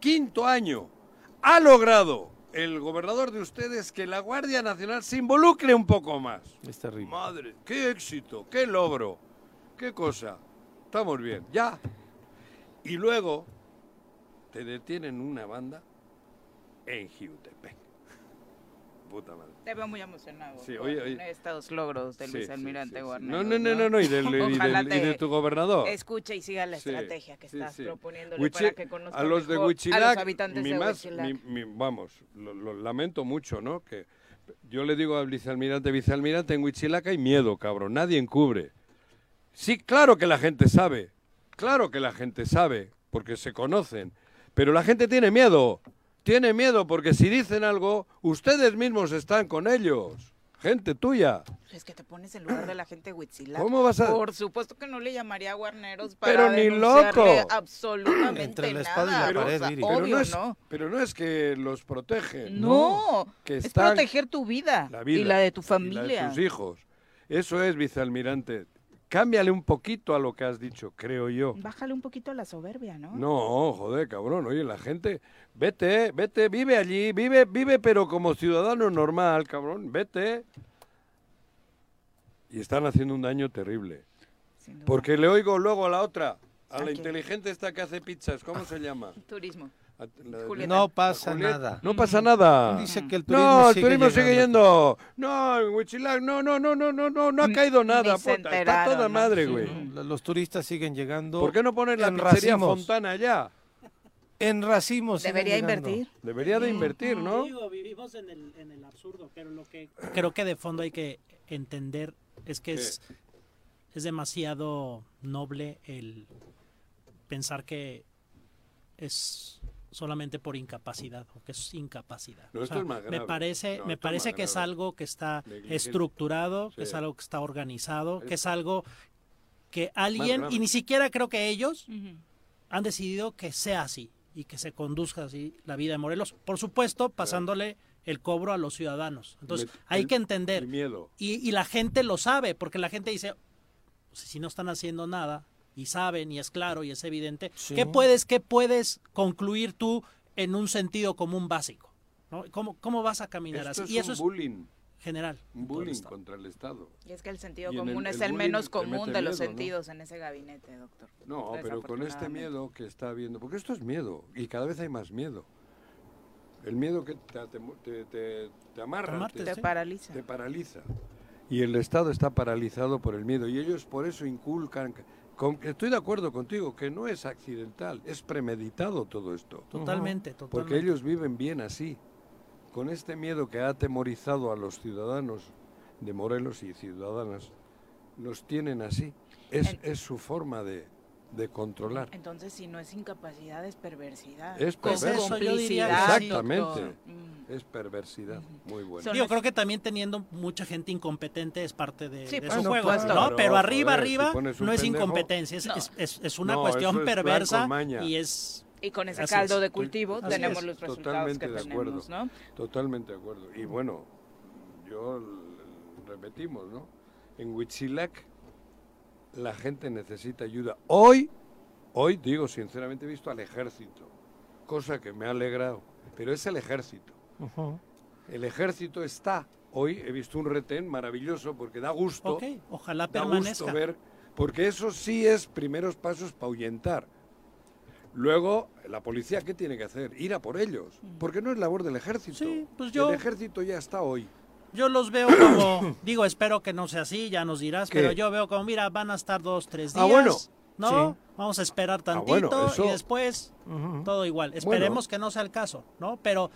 quinto año, ha logrado el gobernador de ustedes que la Guardia Nacional se involucre un poco más. Es terrible. Madre, qué éxito, qué logro, qué cosa. Estamos bien, ya. Y luego te detienen una banda en Jiutepec. Puta madre. Te veo muy emocionado Sí, con oye, oye. estos logros del Sí, vicealmirante sí. Guarneros, No, no, no, no, no, y del- y del- Ojalá y de tu gobernador. Escuche y siga la estrategia que estás proponiéndole Huichi- para que conozcan a los de mejor a Huichilac, los habitantes mi de más- Huichilac. mi- mi- vamos, lo, lo lamento mucho, ¿no? Que yo le digo al vicealmirante, vicealmirante, en Huichilac hay miedo, cabrón, nadie encubre. Sí, claro que la gente sabe, claro que la gente sabe, porque se conocen, pero la gente tiene miedo, tiene miedo porque si dicen algo, ustedes mismos están con ellos, gente tuya. Es que te pones en lugar de la gente Huitzilac. ¿Cómo vas a- Por supuesto que no le llamaría a Guarneros para Pero ni loco. absolutamente Entre la espada y la o pared, sea, Viri. Pero obvio, no, es, ¿no? pero no es que los protegen. No, que es proteger tu vida, la vida y la de tu y la familia. de tus hijos. Eso es, vicealmirante. Cámbiale un poquito a lo que has dicho, creo yo. Bájale un poquito la soberbia, ¿no? No, joder, cabrón. Oye, la gente, vete, vete, vive allí, vive, vive, pero como ciudadano normal, cabrón, vete. Y están haciendo un daño terrible. Porque le oigo luego a la otra, a ¿A la inteligente esta que hace pizzas, ¿cómo se llama? Turismo. La-. No pasa Julieta, nada. No pasa nada. Dice que el turismo no, el sigue turismo sigue yendo. No, en Huichilac, no, no, no, no, no, no, no ha caído nada, puta. Está toda ¿no? madre, güey. Los turistas siguen llegando. ¿Por qué no ponen la en pizzería racimos. Fontana allá? En racimos. Debería llegando. invertir. Debería de invertir, ¿no? Digo, vivimos en el, en el absurdo, pero lo que creo que de fondo hay que entender es que es, es demasiado noble el pensar que es solamente por incapacidad o que es incapacidad. No, O esto sea, es más me parece, No, me parece que es algo que está estructurado, que es algo que está organizado, que Es- algo que alguien, y ni siquiera creo que ellos, han decidido que sea así y que se conduzca así la vida de Morelos. Por supuesto, pasándole el cobro a los ciudadanos. Entonces, hay el- que entender. el miedo. Y, y la gente lo sabe, porque la gente dice, si no están haciendo nada, y saben, y es claro, y es evidente, Sí. ¿qué, puedes, ¿qué puedes concluir tú en un sentido común básico? ¿no? ¿Cómo, ¿Cómo vas a caminar Esto así? es y eso un es bullying, general. un el bullying contra el Estado. Y es que el sentido Y común el- es el menos común de los miedo, ¿no? sentidos en ese gabinete, doctor. No, pero con este miedo que está habiendo, porque esto es miedo, y cada vez hay más miedo. El miedo que te, te, te- te amarra, Amarte, Te sí. paraliza. te paraliza. Y el Estado está paralizado por el miedo. Y ellos por eso inculcan. Con- estoy de acuerdo contigo, que no es accidental, es premeditado todo esto. Totalmente, Porque totalmente. ellos viven bien así. Con este miedo que ha atemorizado a los ciudadanos de Morelos y ciudadanas, los tienen así. Es, es su forma de, de controlar. Entonces, si no es incapacidad, es perversidad. Es Pues yo diría Complicidad, sí. Exactamente. doctor. Mm. Es perversidad. Muy bueno. Yo creo que también teniendo mucha gente incompetente es parte de, Sí, de supuesto. juego, ¿no? Claro, Pero arriba, si arriba un no es pendejo- incompetencia, es, No. es, es- es una No, cuestión es perversa y es... Y con ese Así caldo es. de cultivo Así tenemos es. los resultados Totalmente que de acuerdo. tenemos, ¿no? Totalmente de acuerdo. Y bueno, yo repetimos, ¿no? En Huitzilac la gente necesita ayuda. Hoy, hoy digo sinceramente, he visto al ejército, cosa que me ha alegrado, pero es el ejército. El ejército está. Hoy he visto un retén maravilloso porque da gusto. Ojalá da permanezca. gusto ver, porque eso sí es primeros pasos para ahuyentar. Luego, la policía, ¿qué tiene que hacer? Ir a por ellos. Porque no es labor del ejército. Sí, pues yo- El ejército ya está hoy. Yo los veo *coughs* como, digo, espero que no sea así, ya nos dirás, ¿Qué? pero yo veo como, mira, van a estar dos, tres días, Ah, bueno. ¿no? Sí. Vamos a esperar Ah, tantito bueno, eso- y después todo igual. Esperemos que no sea el caso, ¿no? Pero,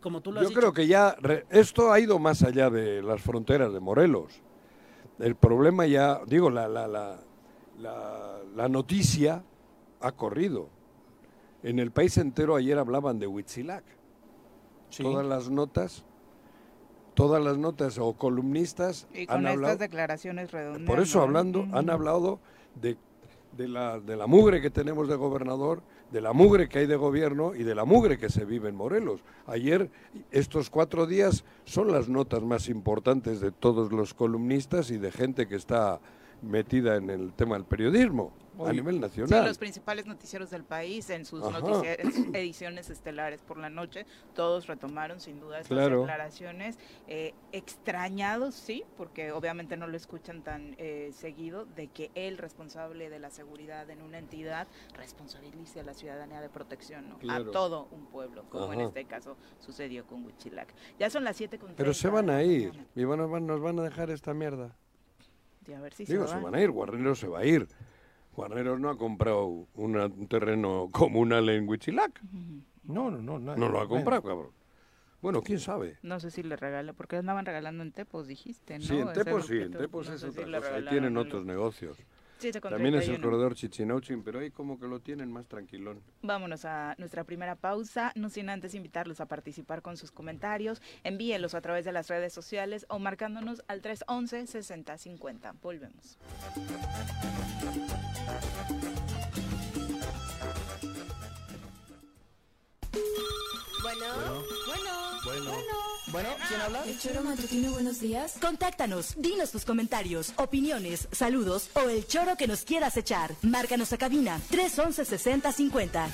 como tú lo has Yo dicho, creo que ya re- esto ha ido más allá de las fronteras de Morelos. El problema ya, digo, la, la, la, la, la noticia ha corrido. En el país entero ayer hablaban de Huitzilac. Sí. Todas las notas, todas las notas o columnistas Y han hablado. estas declaraciones redondas. Por eso hablando, han hablado de, de, la, de la mugre que tenemos de gobernador, de la mugre que hay de gobierno y de la mugre que se vive en Morelos. Ayer, estos cuatro días son las notas más importantes de todos los columnistas y de gente que está metida en el tema del periodismo a nivel Sí, nacional. los principales noticieros del país en sus, en sus ediciones estelares por la noche, todos retomaron sin duda estas Claro. declaraciones, eh, extrañados, sí, porque obviamente no lo escuchan tan eh, seguido, de que el responsable de la seguridad en una entidad responsabilice a la ciudadanía de protección, ¿no? Claro. a todo un pueblo, como en este caso sucedió con Huichilac. Ya son las 7 con Pero se 30 van a ir y van a- van- nos van a dejar esta mierda. A ver si Digo, se se van. a ir, Guarneros se va a ir. Guarneros no ha comprado una- un terreno *laughs* comunal en Huichilac. No, no, no. nadie. No lo ha Bueno, comprado, cabrón. Bueno, quién sabe. No sé si le regala, porque andaban regalando en Tepos, dijiste, ¿no? Sí, en Tepos sí, en. Tepos No es si otra cosa. Ahí tienen otros negocios. También es el 31. corredor Chichinauchin, pero ahí como que lo tienen más tranquilón. Vámonos a nuestra primera pausa, no sin antes invitarlos a participar con sus comentarios, envíenlos a través de las redes sociales o marcándonos al 311-6050. Volvemos. Bueno, bueno, Bueno. Bueno, ¿quién habla? El Choro Matutino, buenos días. Contáctanos, dinos tus comentarios, opiniones, saludos o el choro que nos quieras echar. Márcanos a cabina 311 6050.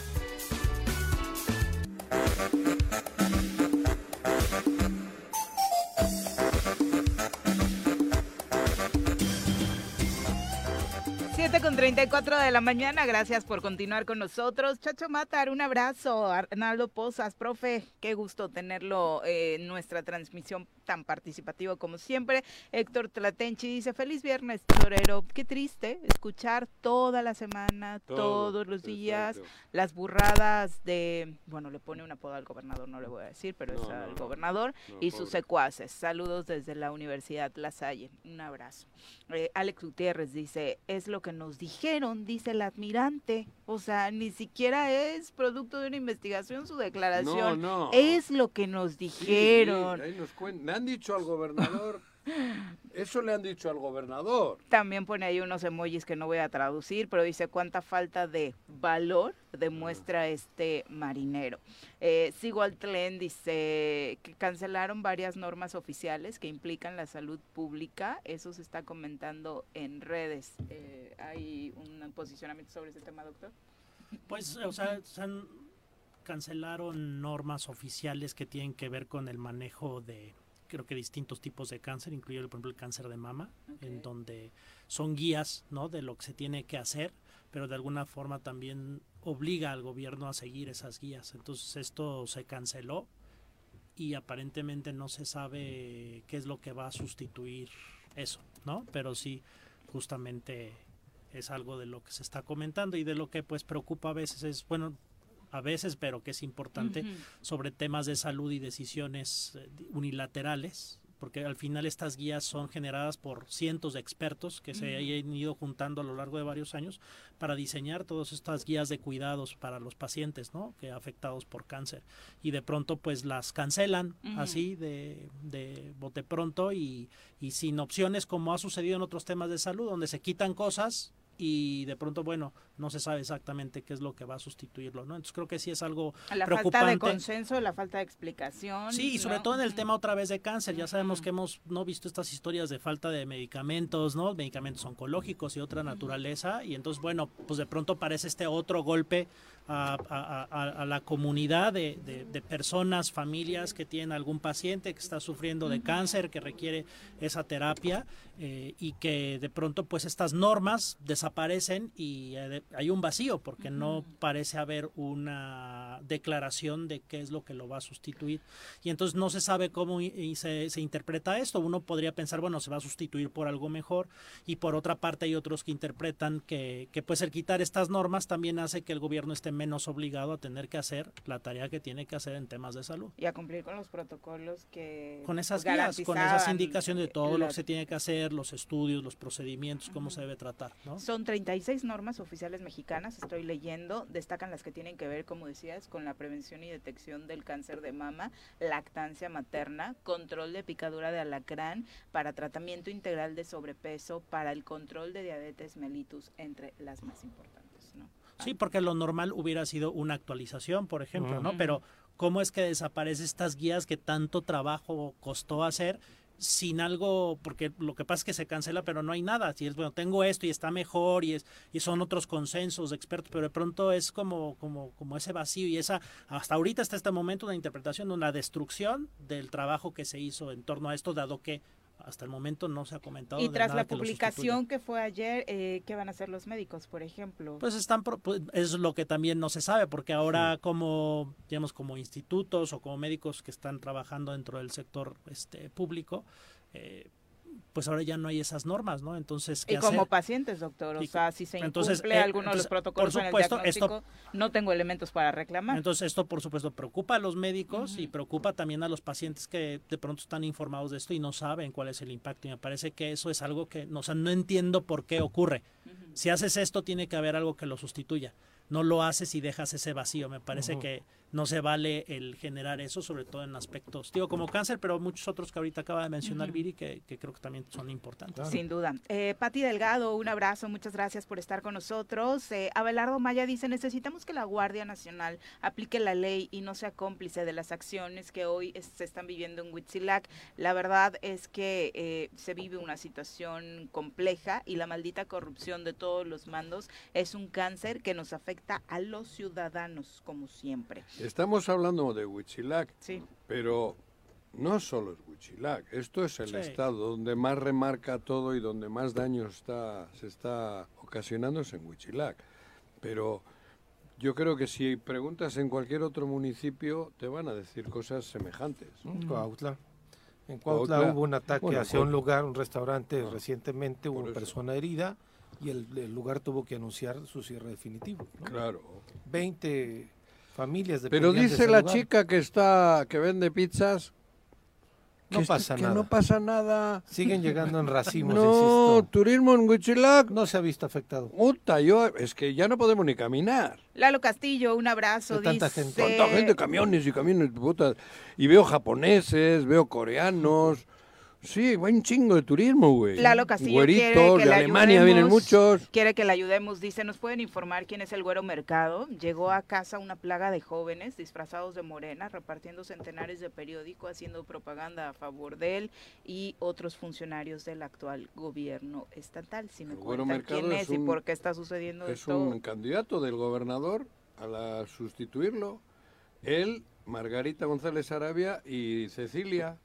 Siete con 34 de la mañana, gracias por continuar con nosotros. Chacho Matar, un abrazo. Arnaldo Pozas, profe, qué gusto tenerlo eh, en nuestra transmisión tan participativo como siempre. Héctor Tlatenchi dice, feliz viernes, torero. Qué triste escuchar toda la semana, Todo, todos los días, exacto. las burradas de, bueno, le pone un apodo al gobernador, no le voy a decir, pero es No, al no, gobernador no, y sus secuaces. Saludos desde la Universidad La Salle. Un abrazo. Eh, Alex Gutiérrez dice, es lo que nos dijeron, dice el admirante. O sea, ni siquiera es producto de una investigación su declaración. No, no. Es lo que nos Sí, dijeron. ahí nos cuen- Le han dicho al gobernador. Eso le han dicho al gobernador. También pone ahí unos emojis que no voy a traducir, pero dice cuánta falta de valor demuestra este marinero. Eh, Sigo al tren dice que cancelaron varias normas oficiales que implican la salud pública. Eso se está comentando en redes. Eh, ¿Hay un posicionamiento sobre ese tema, doctor? Pues, o sea, se han- cancelaron normas oficiales que tienen que ver con el manejo de, creo que distintos tipos de cáncer, incluido, por ejemplo, el cáncer de mama, en donde son guías, ¿no? De lo que se tiene que hacer, pero de alguna forma también obliga al gobierno a seguir esas guías. Entonces, esto se canceló y aparentemente no se sabe qué es lo que va a sustituir eso, ¿no? Pero sí, justamente es algo de lo que se está comentando y de lo que pues preocupa a veces es, bueno, a veces, pero que es importante, sobre temas de salud y decisiones eh, unilaterales, porque al final estas guías son generadas por cientos de expertos que se han ido juntando a lo largo de varios años para diseñar todas estas guías de cuidados para los pacientes, ¿no? Que afectados por cáncer. Y de pronto pues las cancelan así de, de bote pronto y, y sin opciones como ha sucedido en otros temas de salud, donde se quitan cosas y de pronto, bueno, no se sabe exactamente qué es lo que va a sustituirlo, ¿no? Entonces creo que sí es algo La preocupante. falta de consenso, la falta de explicación. Sí, y sobre ¿no? todo en el tema otra vez de cáncer. Ya sabemos que hemos no visto estas historias de falta de medicamentos, ¿no? Medicamentos oncológicos y otra naturaleza. Y entonces, bueno, pues de pronto parece este otro golpe a, a- a- la comunidad de, de- de personas, familias que tienen algún paciente que está sufriendo de cáncer, que requiere esa terapia eh, y que de pronto pues estas normas desaparecen y eh, hay un vacío porque no parece haber una declaración de qué es lo que lo va a sustituir. Y entonces no se sabe cómo se, se interpreta esto. Uno podría pensar, bueno, se va a sustituir por algo mejor. Y por otra parte hay otros que interpretan que, que pues el quitar estas normas también hace que el gobierno esté menos obligado a tener que hacer la tarea que tiene que hacer en temas de salud. Y a cumplir con los protocolos que Con esas guías, con esas indicaciones de todo lo que se tiene que hacer, los estudios, los procedimientos, cómo se debe tratar, ¿no? Son 36 normas oficiales mexicanas, estoy leyendo, destacan las que tienen que ver, como decías, con la prevención y detección del cáncer de mama, lactancia materna, control de picadura de alacrán, para tratamiento integral de sobrepeso, para el control de diabetes mellitus, entre las más importantes. Sí, porque lo normal hubiera sido una actualización, por ejemplo, ¿no? Pero ¿cómo es que desaparecen estas guías que tanto trabajo costó hacer? sin algo, porque lo que pasa es que se cancela, pero no hay nada. Si es, bueno, tengo esto y está mejor y, es, y son otros consensos de expertos, pero de pronto es como, como, como ese vacío y esa, hasta ahorita está este momento de interpretación de una destrucción del trabajo que se hizo en torno a esto, dado que hasta el momento no se ha comentado. Y de tras nada la que publicación que fue ayer, eh, ¿qué van a hacer los médicos, por ejemplo? Pues están, pro- pues, es lo que también no se sabe, porque ahora como, digamos, como institutos o como médicos que están trabajando dentro del sector este público, eh, pues ahora ya no hay esas normas, ¿no? Entonces, ¿qué Y como hacer? pacientes, doctor, o Y- sea, si se entonces, incumple eh, alguno de los protocolos por en el esto- no tengo elementos para reclamar. Entonces esto por supuesto preocupa a los médicos y preocupa también a los pacientes que de pronto están informados de esto y no saben cuál es el impacto. Y me parece que eso es algo que, no, o sea, no entiendo por qué ocurre. Si haces esto tiene que haber algo que lo sustituya. No lo haces y dejas ese vacío. Me parece que no se vale el generar eso, sobre todo en aspectos, digo, como cáncer, pero muchos otros que ahorita acaba de mencionar Ujú. Viri, que, que creo que también son importantes. Sin duda. Eh, Pati Delgado, un abrazo, muchas gracias por estar con nosotros. Eh, Abelardo Maya dice, necesitamos que la Guardia Nacional aplique la ley y no sea cómplice de las acciones que hoy es- se están viviendo en Huitzilac. La verdad es que eh, se vive una situación compleja y la maldita corrupción de todos los mandos es un cáncer que nos afecta a los ciudadanos, como siempre. Estamos hablando de Huitzilac, Sí. pero no solo es Huitzilac, esto es el Sí. estado donde más remarca todo y donde más daño está, se está ocasionando es en Huitzilac. Pero yo creo que si preguntas en cualquier otro municipio te van a decir cosas semejantes. En Cuautla. En Cuautla, Cuautla. hubo un ataque Bueno, hacia un lugar, un restaurante recientemente, hubo una eso. persona herida y el, el lugar tuvo que anunciar su cierre definitivo. ¿no? Claro. 20 familias Pero de dice la lugar. chica que está que vende pizzas No que, pasa que nada. no pasa nada. Siguen llegando en racimos, No, insisto. turismo en Huitzilac. No se ha visto afectado. Puta, yo es que ya no podemos ni caminar. Lalo Castillo, un abrazo. De tanta dice, gente. Tanta gente, camiones y camiones. Y veo japoneses, veo coreanos. Sí, un chingo de turismo, güey. Lalo Castillo Güeritos, quiere que de le Alemania vienen ayudemos, muchos. Quiere que le ayudemos. Dice, ¿nos pueden informar quién es el Güero Mercado? Llegó a casa una plaga de jóvenes disfrazados de morena, repartiendo centenares de periódico, haciendo propaganda a favor de él y otros funcionarios del actual gobierno estatal. Si me El Güero cuentan quién es, es y por qué está sucediendo Es esto. un candidato del gobernador a la sustituirlo. Él, Margarita González Arabia y Cecilia.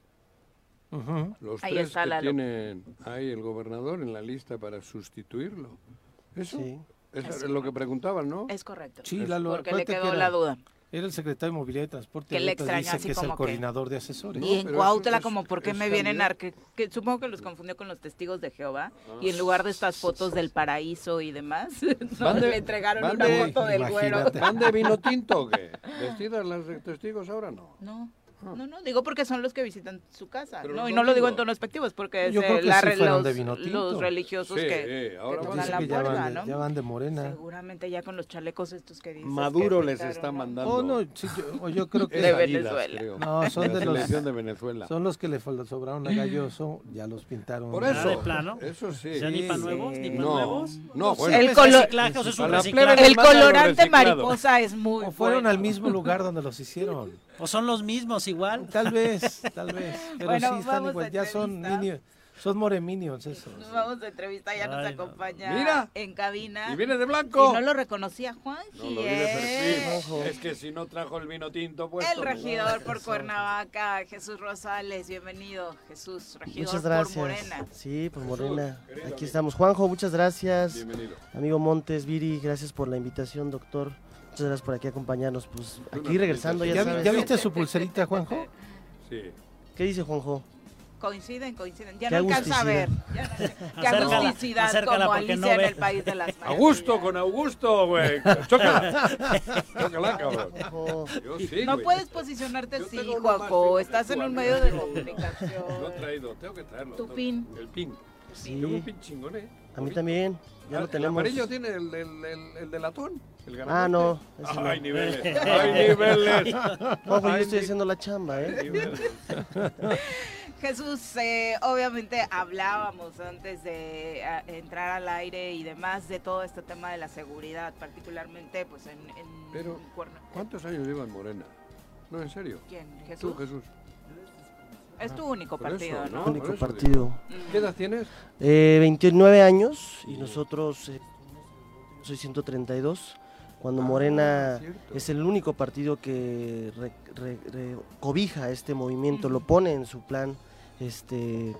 Los Ahí tres está que Lalo. tienen ahí el gobernador en la lista para sustituirlo. Eso Es es lo que preguntaban, ¿no? Es correcto. Sí, Lalo, Porque le que quedó era- la duda. Era el secretario de Movilidad y Transporte. Que le extrañó dice así que es el que- coordinador de asesores. y en Cuautla, como por qué me vienen a... Que, que supongo que los confundió con los testigos de Jehová. Y en lugar de estas fotos del paraíso y demás, *laughs* no, ¿Van de- le entregaron una de- foto del güero. imagínate. ¿Van de vino tinto o qué? ¿Vestidas las de testigos ahora no? No. No, no, digo porque son los que visitan su casa. Pero No, y no lo digo en domingos. tono despectivo, es porque es Yo creo eh, que la sí los, de vino los religiosos Sí, que, eh, ahora que tocan la ya puerta, van, de, ¿no? ya van de morena. Seguramente ya con los chalecos estos que dices. Maduro que les pintaron, está ¿no? mandando. Oh, no, sí, yo, yo creo *laughs* que... De Venezuela. creo. No, son la de los... de Venezuela. Son los que le sobraron a Galloso, ya los pintaron. Por eso. de plano. Eso sí. ¿Ya ni pa' nuevos? ¿Ni pa' no, nuevos? No, bueno. El, colorante mariposa es muy O fueron al mismo lugar donde los hicieron. ¿O son los mismos igual? Tal vez, tal vez. *laughs* Pero Bueno, sí están vamos igual. Ya son minions. Son moreminions esos. Nos vamos a entrevista, ya nos no. acompaña Mira. en cabina. Y viene de blanco. Y no lo reconocía Juanji, No lo vi de ¿eh? Es que si no trajo el vino tinto, pues. El regidor por Cuernavaca, Jesús Rosales, bienvenido, Jesús, regidor Muchas por gracias. Morena. Sí, por Morena. Aquí estamos. Juanjo, muchas gracias. Bienvenido. Amigo Montes, Viri, gracias por la invitación, doctor. Muchas gracias por aquí acompañarnos. Pues aquí regresando, ya, ¿Ya, vi- sabes. ya viste su pulserita, Juanjo? Sí. ¿Qué dice Juanjo? Coinciden, coinciden. Ya Qué no alcanza a ver. agusticidad. Ya no- *laughs* Qué agusticidad como Alicia no en el país de las maravillas. Augusto, con Augusto, güey. Chócala. Chócala, cabrón. Juanjo. Yo sí, No puedes posicionarte Yo así, que Estás en un medio de No he comunicación. traído, tengo que traerlo. Tu pin. El pin. Sí. Tengo un pin chingón, ¿eh? A mí también. Ya Ah, lo El tenemos. amarillo tiene el, el, el, el de latón. El Ah, no. ese no. Hay niveles. *laughs* Hay niveles. Yo estoy haciendo la chamba, ¿eh? *laughs* *laughs* Jesús, eh, obviamente hablábamos antes de ah, entrar al aire y demás de todo este tema de la seguridad, particularmente pues en, en Pero, ¿cuántos años lleva en Morena? No, en serio. ¿Quién? ¿Jesús? Tú, Jesús. Es tu único Por eso, partido, ¿no? Único partido. digo. ¿Qué edad tienes? Eh, 29 años y nosotros eh, soy 132. Cuando Ah, Morena es el único partido que re- re- re- cobija este movimiento, lo pone en su plan este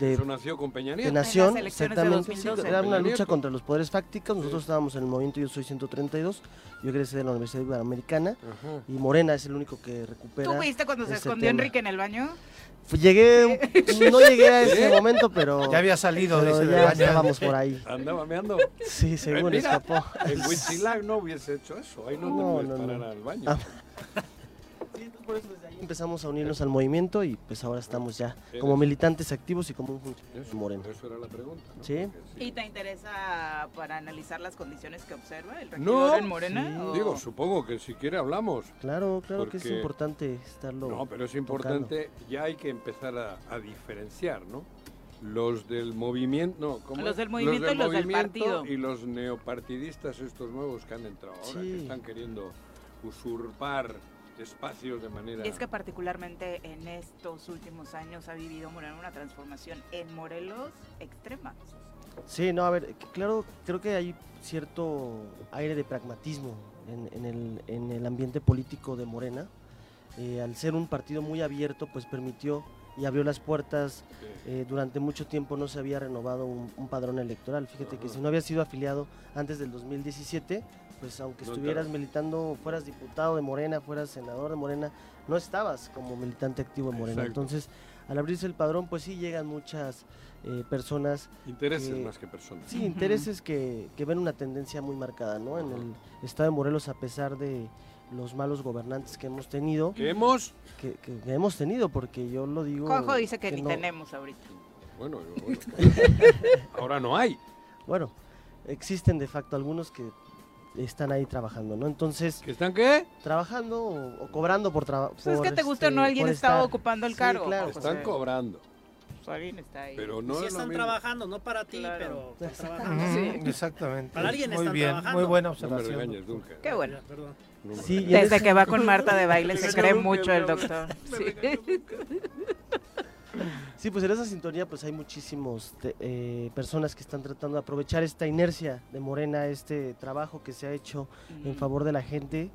de, Eso nació con Peña de nación, exactamente, sí, 2012. era una lucha contra los poderes fácticos, nosotros estábamos en el movimiento, yo soy 132, yo egresé de la Universidad Iberoamericana Ajá. y Morena es el único que recupera. ¿Tú fuiste cuando se escondió tema. Enrique en el baño? Llegué, no llegué a ese momento, pero Ya había salido de ese ya estábamos por ahí. Andaba meando. Sí, según Eh, mira, escapó. En Huitzilac no hubiese hecho eso. Ahí no, No, te puedes no, parar no. al baño. Ah. *laughs* Sí, entonces por eso desde ahí empezamos a unirnos al movimiento y pues ahora estamos ya como militantes activos y como un funcionario Eso, era la pregunta. ¿no? Sí. ¿Y te interesa para analizar las condiciones que observa el No, regidor en Morena? sí. o- Digo, supongo que si quiere hablamos. Claro, claro que es importante estarlo. No, pero es tocando. importante, ya hay que empezar a, a diferenciar, ¿no? Los del movimiento, no, ¿cómo Los del movimiento y los del movimiento partido. Y los neopartidistas estos nuevos que han entrado ahora, que están queriendo usurpar de manera... Y es que particularmente en estos últimos años ha vivido Morena una transformación en Morelos extrema. Sí, no, a ver, claro, creo que hay cierto aire de pragmatismo en, en el, en el ambiente político de Morena. Eh, al ser un partido muy abierto, pues permitió y abrió las puertas. Eh, durante mucho tiempo no se había renovado un, un padrón electoral. Fíjate que si no había sido afiliado antes del 2017, pues aunque No estuvieras militando, fueras diputado de Morena, fueras senador de Morena, no estabas como militante activo de Morena. Exacto. Entonces, al abrirse el padrón, pues sí llegan muchas eh, personas Intereses que- más que personas. Sí, intereses que, que ven una tendencia muy marcada, ¿no? En el estado de Morelos, a pesar de los malos gobernantes que hemos tenido. ¿Qué hemos? Que, que- que hemos tenido, porque yo lo digo. Juanjo dice que, ni no- tenemos ahorita. Bueno, bueno. *laughs* ahora no hay. Bueno, existen de facto algunos que están ahí trabajando, ¿no? Entonces. ¿Que están qué? Trabajando o, o cobrando por trabajo. Pues es que te guste o no, alguien estaba ocupando el cargo. claro. José. Están cobrando. Pues alguien está ahí. Pero no sí es están trabajando, no para ti, pero están trabajando. Ujú, Exactamente. Para alguien muy están bien, trabajando. muy buena No me observación. regañes, Duncan. Qué bueno. Perdón. Sí, Desde que va con Marta de baile se cree mucho el doctor. me Sí. *coughs* Sí, pues en esa sintonía pues hay muchísimos te- eh, personas que están tratando de aprovechar esta inercia de Morena, este trabajo que se ha hecho en favor de la gente.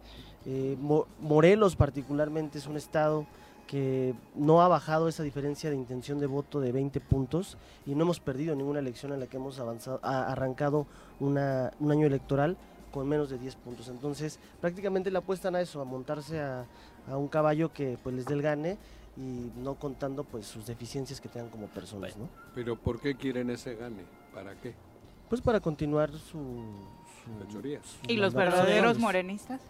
Eh, Mo- Morelos particularmente es un estado que no ha bajado esa diferencia de intención de voto de 20 puntos y no hemos perdido ninguna elección en la que hemos avanzado, a- arrancado una- un año electoral con menos de 10 puntos. Entonces prácticamente le apuestan a eso, a montarse a, a un caballo que pues les dé el gane y no contando pues sus deficiencias que tengan como personas, ¿no? Pero ¿por qué quieren ese gane? ¿Para qué? Pues para continuar su... su- ¿Y los mandatos verdaderos morenistas?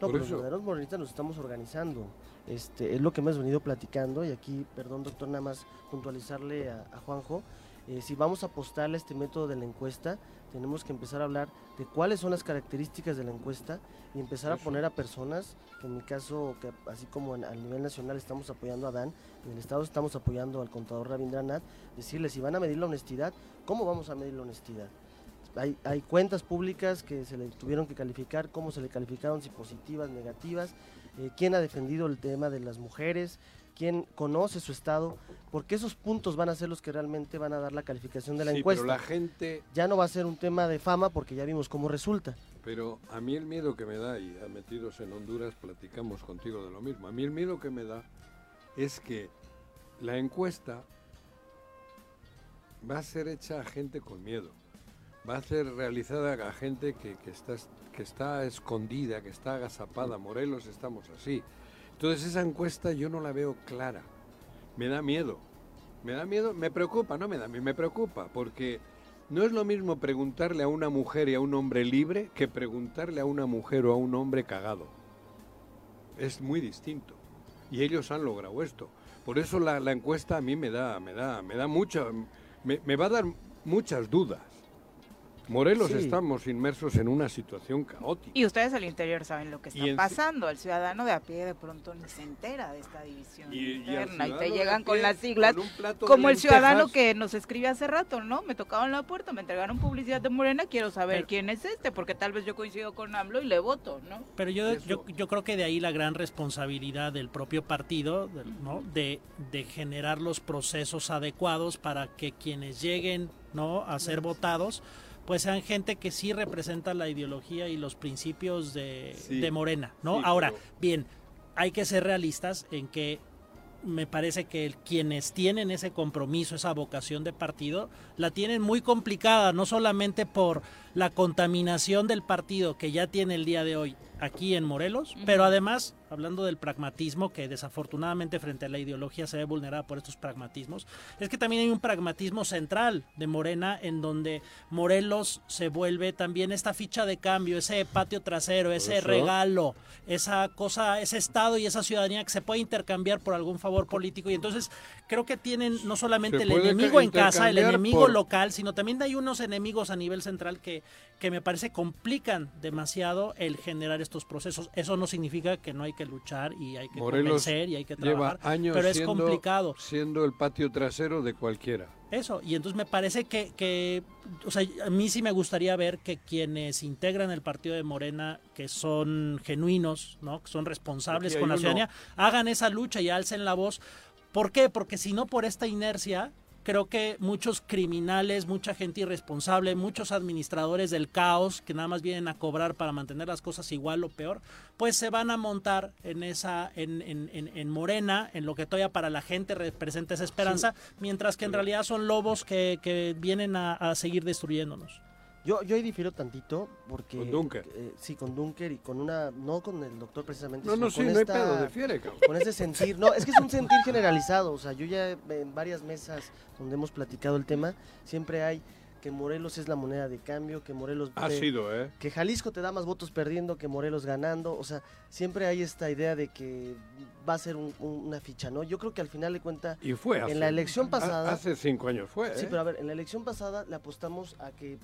No, pero los verdaderos morenistas nos estamos organizando. Este, es lo que hemos venido platicando y aquí, perdón doctor, nada más puntualizarle a, a Juanjo, eh, si vamos a apostarle a este método de la encuesta, tenemos que empezar a hablar de cuáles son las características de la encuesta y empezar a poner a personas, que en mi caso, que así como a nivel nacional estamos apoyando a Dan, en el estado estamos apoyando al contador Rabindranath, decirles si van a medir la honestidad, ¿cómo vamos a medir la honestidad? Hay, hay cuentas públicas que se le tuvieron que calificar, cómo se le calificaron, si positivas, negativas, eh, quién ha defendido el tema de las mujeres, quién conoce su estado, porque esos puntos van a ser los que realmente van a dar la calificación de la sí, encuesta. pero la gente... Ya no va a ser un tema de fama porque ya vimos cómo resulta. Pero a mí el miedo que me da, y a metidos en Honduras platicamos contigo de lo mismo, a mí el miedo que me da es que la encuesta va a ser hecha a gente con miedo, va a ser realizada a gente que, que está, que está escondida, que está agazapada. Morelos estamos así. Entonces esa encuesta yo no la veo clara, me da miedo, me da miedo, me preocupa, no me da, me preocupa, porque no es lo mismo preguntarle a una mujer y a un hombre libre que preguntarle a una mujer o a un hombre cagado. Es muy distinto. Y ellos han logrado esto. Por eso la, la encuesta a mí me da, me da, me da mucha, me, me va a dar muchas dudas. Morelos Sí. estamos inmersos en una situación caótica. Y ustedes al interior saben lo que está pasando. El ciudadano de a pie de pronto ni se entera de esta división Y- al interna y, te llegan con las siglas con como el ciudadano que nos escribe hace rato, ¿no? Me tocaban la puerta, me entregaron publicidad de Morena, quiero saber Pero- quién es este, porque tal vez yo coincido con AMLO y le voto, ¿no? Pero yo, yo, yo creo que de ahí la gran responsabilidad del propio partido, del- ¿no? De, de generar los procesos adecuados para que quienes lleguen ¿no? a ser votados, pues sean gente que sí representa la ideología y los principios de, Sí. de Morena, ¿no? Sí, Ahora, pero- bien, hay que ser realistas en que me parece que quienes tienen ese compromiso, esa vocación de partido, la tienen muy complicada, no solamente por la contaminación del partido que ya tiene el día de hoy aquí en Morelos, pero además, hablando del pragmatismo, que desafortunadamente frente a la ideología se ve vulnerada por estos pragmatismos, es que también hay un pragmatismo central de Morena en donde Morelos se vuelve también esta ficha de cambio, ese patio trasero, ese Eso. regalo, esa cosa, ese estado y esa ciudadanía que se puede intercambiar por algún favor político y entonces creo que tienen no solamente el enemigo en casa, el enemigo por- local, sino también hay unos enemigos a nivel central que, que me parece complican demasiado el generar estos procesos. Eso no significa que no hay que luchar y hay que Morelos convencer y hay que lleva trabajar, años pero es siendo, complicado. siendo el patio trasero de cualquiera. Eso, y entonces me parece que, que, o sea, a mí sí me gustaría ver que quienes integran el partido de Morena, que son genuinos, ¿no? Que son responsables con la uno. ciudadanía, hagan esa lucha y alcen la voz. ¿Por qué? Porque si no por esta inercia, creo que muchos criminales, mucha gente irresponsable, muchos administradores del caos que nada más vienen a cobrar para mantener las cosas igual o peor, pues se van a montar en esa, en, en, en, en Morena, en lo que todavía para la gente representa esa esperanza, mientras que en realidad son lobos que, que vienen a, a seguir destruyéndonos. Yo, yo ahí difiero tantito porque... Con Dunker. eh, sí, con Dunker y con una... No con el doctor precisamente. No, sino no, sí, con no hay esta- pedo, difiere, cabrón. Con ese sentir... No, es que es un sentir generalizado. O sea, yo ya en varias mesas donde hemos platicado el tema, siempre hay que Morelos es la moneda de cambio, que Morelos... Ha te- sido, ¿eh? que Jalisco te da más votos perdiendo que Morelos ganando. O sea, siempre hay esta idea de que va a ser un- un- una ficha, ¿no? Yo creo que al final de cuenta, Y fue hace, en la elección pasada... Hace cinco años fue, Sí, ¿eh? pero a ver, en la elección pasada le apostamos a que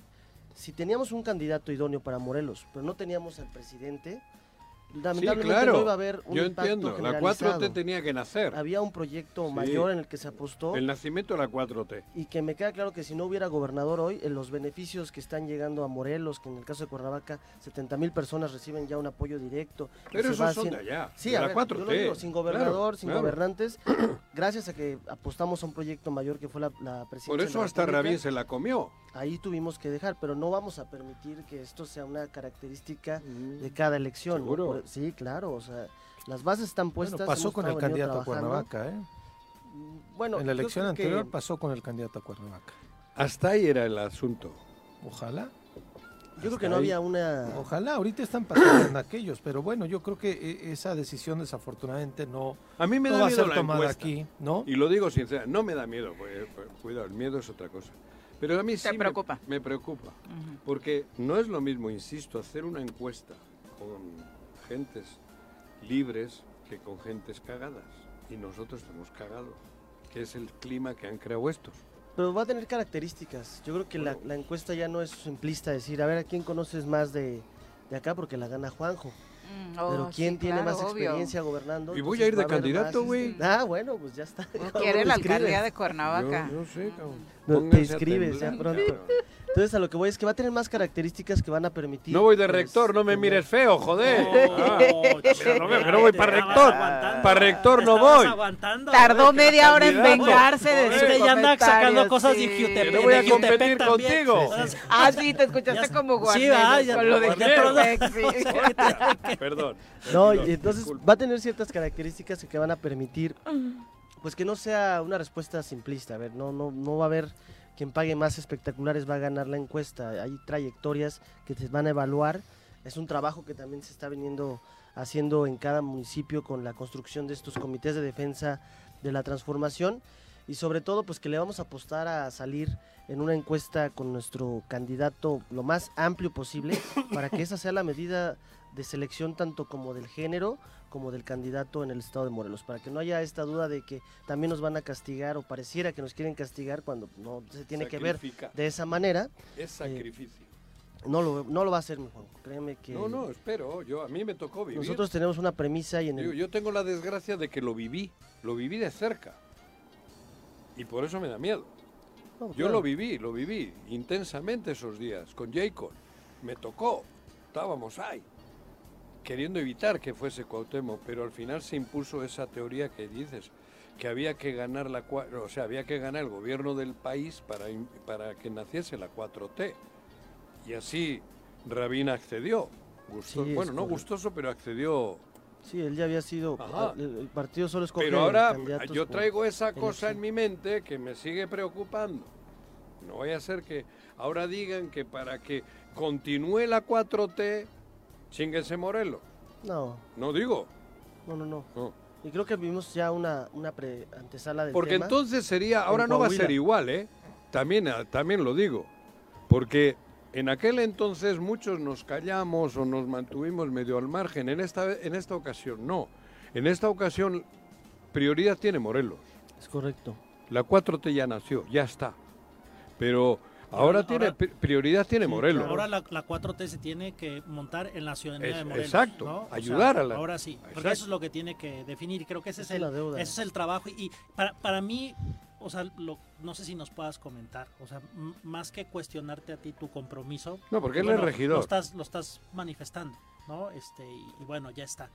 si teníamos un candidato idóneo para Morelos, pero no teníamos al presidente, Sí, lamentablemente claro. no iba a haber un Yo impacto entiendo. La generalizado. 4T tenía que nacer. Había un proyecto Sí. mayor en el que se apostó El nacimiento de la 4T. y que me queda claro que si no hubiera gobernador hoy, en los beneficios que están llegando a Morelos, que en el caso de Cuernavaca, 70 mil personas reciben ya un apoyo directo. Pero esos son de allá, Sí, de a la ver, 4T. yo lo digo, sin gobernador, Claro, sin claro. gobernantes, *clears throat* gracias a que apostamos a un proyecto mayor que fue la, la presidencia Por de eso la hasta Rabín se la comió. ahí tuvimos que dejar, pero no vamos a permitir que esto sea una característica de cada elección. ¿no? Sí, claro, o sea, las bases están puestas. Bueno, pasó con el candidato a. Cuernavaca, ¿eh? Bueno, en la elección que- anterior pasó con el candidato a Cuernavaca. Hasta ahí era el asunto. Ojalá. Yo creo que no había una... Ojalá, ahorita están pasando en aquellos, pero bueno, yo creo que eh, esa decisión desafortunadamente no, A mí me no da va a miedo ser la tomada encuesta. aquí, ¿no? Y lo digo sinceramente, no me da miedo, pues, cuidado, el miedo es otra cosa. Pero a mí sí me- preocupa? Me, preocupa, porque no es lo mismo, insisto, hacer una encuesta con gentes libres que con gentes cagadas. Y nosotros estamos cagados, que es el clima que han creado estos. Pero va a tener características. Yo creo que la, la encuesta ya no es simplista decir, a ver, ¿a quién conoces más de, de acá? Porque la gana Juanjo. Mm, Pero oh, ¿quién sí, tiene claro, más obvio. experiencia gobernando? Y voy a ir de candidato, más, güey. este, Ah, bueno, pues ya está. Quiere la alcaldía de Cuernavaca. Yo, yo sé, cabrón. No, te inscribes ya pronto. *laughs* Entonces a lo que voy es que va a tener más características que van a permitir. No voy de pues, rector, no me mires feo, joder. Ah, no, me- no voy para rector. Para rector no voy. Tardó media hora en vengarse de sus que ya anda sacando cosas sí. de Jutepec. No voy a competir contigo. Ah, sí, te escuchaste Ya- como sí, Guarneros va, ya- con lo de. Jutepec, *laughs* sí. Perdón. No, y entonces disculpa. va a tener ciertas características que van a permitir, pues que no sea una respuesta simplista. A ver, no, no, no va a haber quien pague más espectaculares va a ganar la encuesta. Hay trayectorias que se van a evaluar. Es un trabajo que también se está viniendo haciendo en cada municipio con la construcción de estos comités de defensa de la transformación y sobre todo pues que le vamos a apostar a salir en una encuesta con nuestro candidato lo más amplio posible para que esa sea la medida de selección tanto como del género como del candidato en el estado de Morelos, para que no haya esta duda de que también nos van a castigar o pareciera que nos quieren castigar cuando no se tiene que ver de esa manera. Es Eh, sacrificio. No lo, no lo va a hacer, mi Juan. Créeme que... No, no, espero. Yo, a mí me tocó vivir. Nosotros tenemos una premisa y en el... Yo tengo la desgracia de que lo viví. Lo viví de cerca. Y por eso me da miedo. No, Yo claro. lo viví, lo viví intensamente esos días con Jacob. Me tocó, estábamos ahí, queriendo evitar que fuese Cuauhtémoc, pero al final se impuso esa teoría que dices, que había que ganar la o sea, había que ganar el gobierno del país para, para que naciese la 4T. Y así Rabin accedió. Gusto- Sí, bueno, no gustoso, pero accedió. Sí, él ya había sido... Ajá. El, partido solo escoge Pero ahora yo traigo esa cosa en mi mente que me sigue preocupando. No vaya a ser que ahora digan que para que continúe la 4T, chinguese Morelos. No, No digo. no, no, no. No. Y creo que vimos ya una, una pre- antesala del Porque tema. entonces sería, ahora en no va a ser igual, ¿eh? También, ah, también lo digo. Porque en aquel entonces muchos nos callamos o nos mantuvimos medio al margen. En esta, en esta ocasión no. En esta ocasión prioridad tiene Morelos. Es correcto. La 4T ya nació, ya está. Pero ahora, Ahora- tiene pri- prioridad tiene Sí, Morelos. Ahora la, la 4T se tiene que montar en la ciudadanía Es- de Morelos. exacto, ¿no? O sea, ayudar a la- Ahora sí, porque Exacto. eso es lo que tiene que definir. y Creo que ese es, el, la deuda. ese es el trabajo. Y para, para mí, o sea, lo- no sé si nos puedas comentar. O sea, más que cuestionarte a ti tu compromiso. No, porque él es regidor. Lo estás, lo estás manifestando, ¿no? Este, y, y bueno, ya está.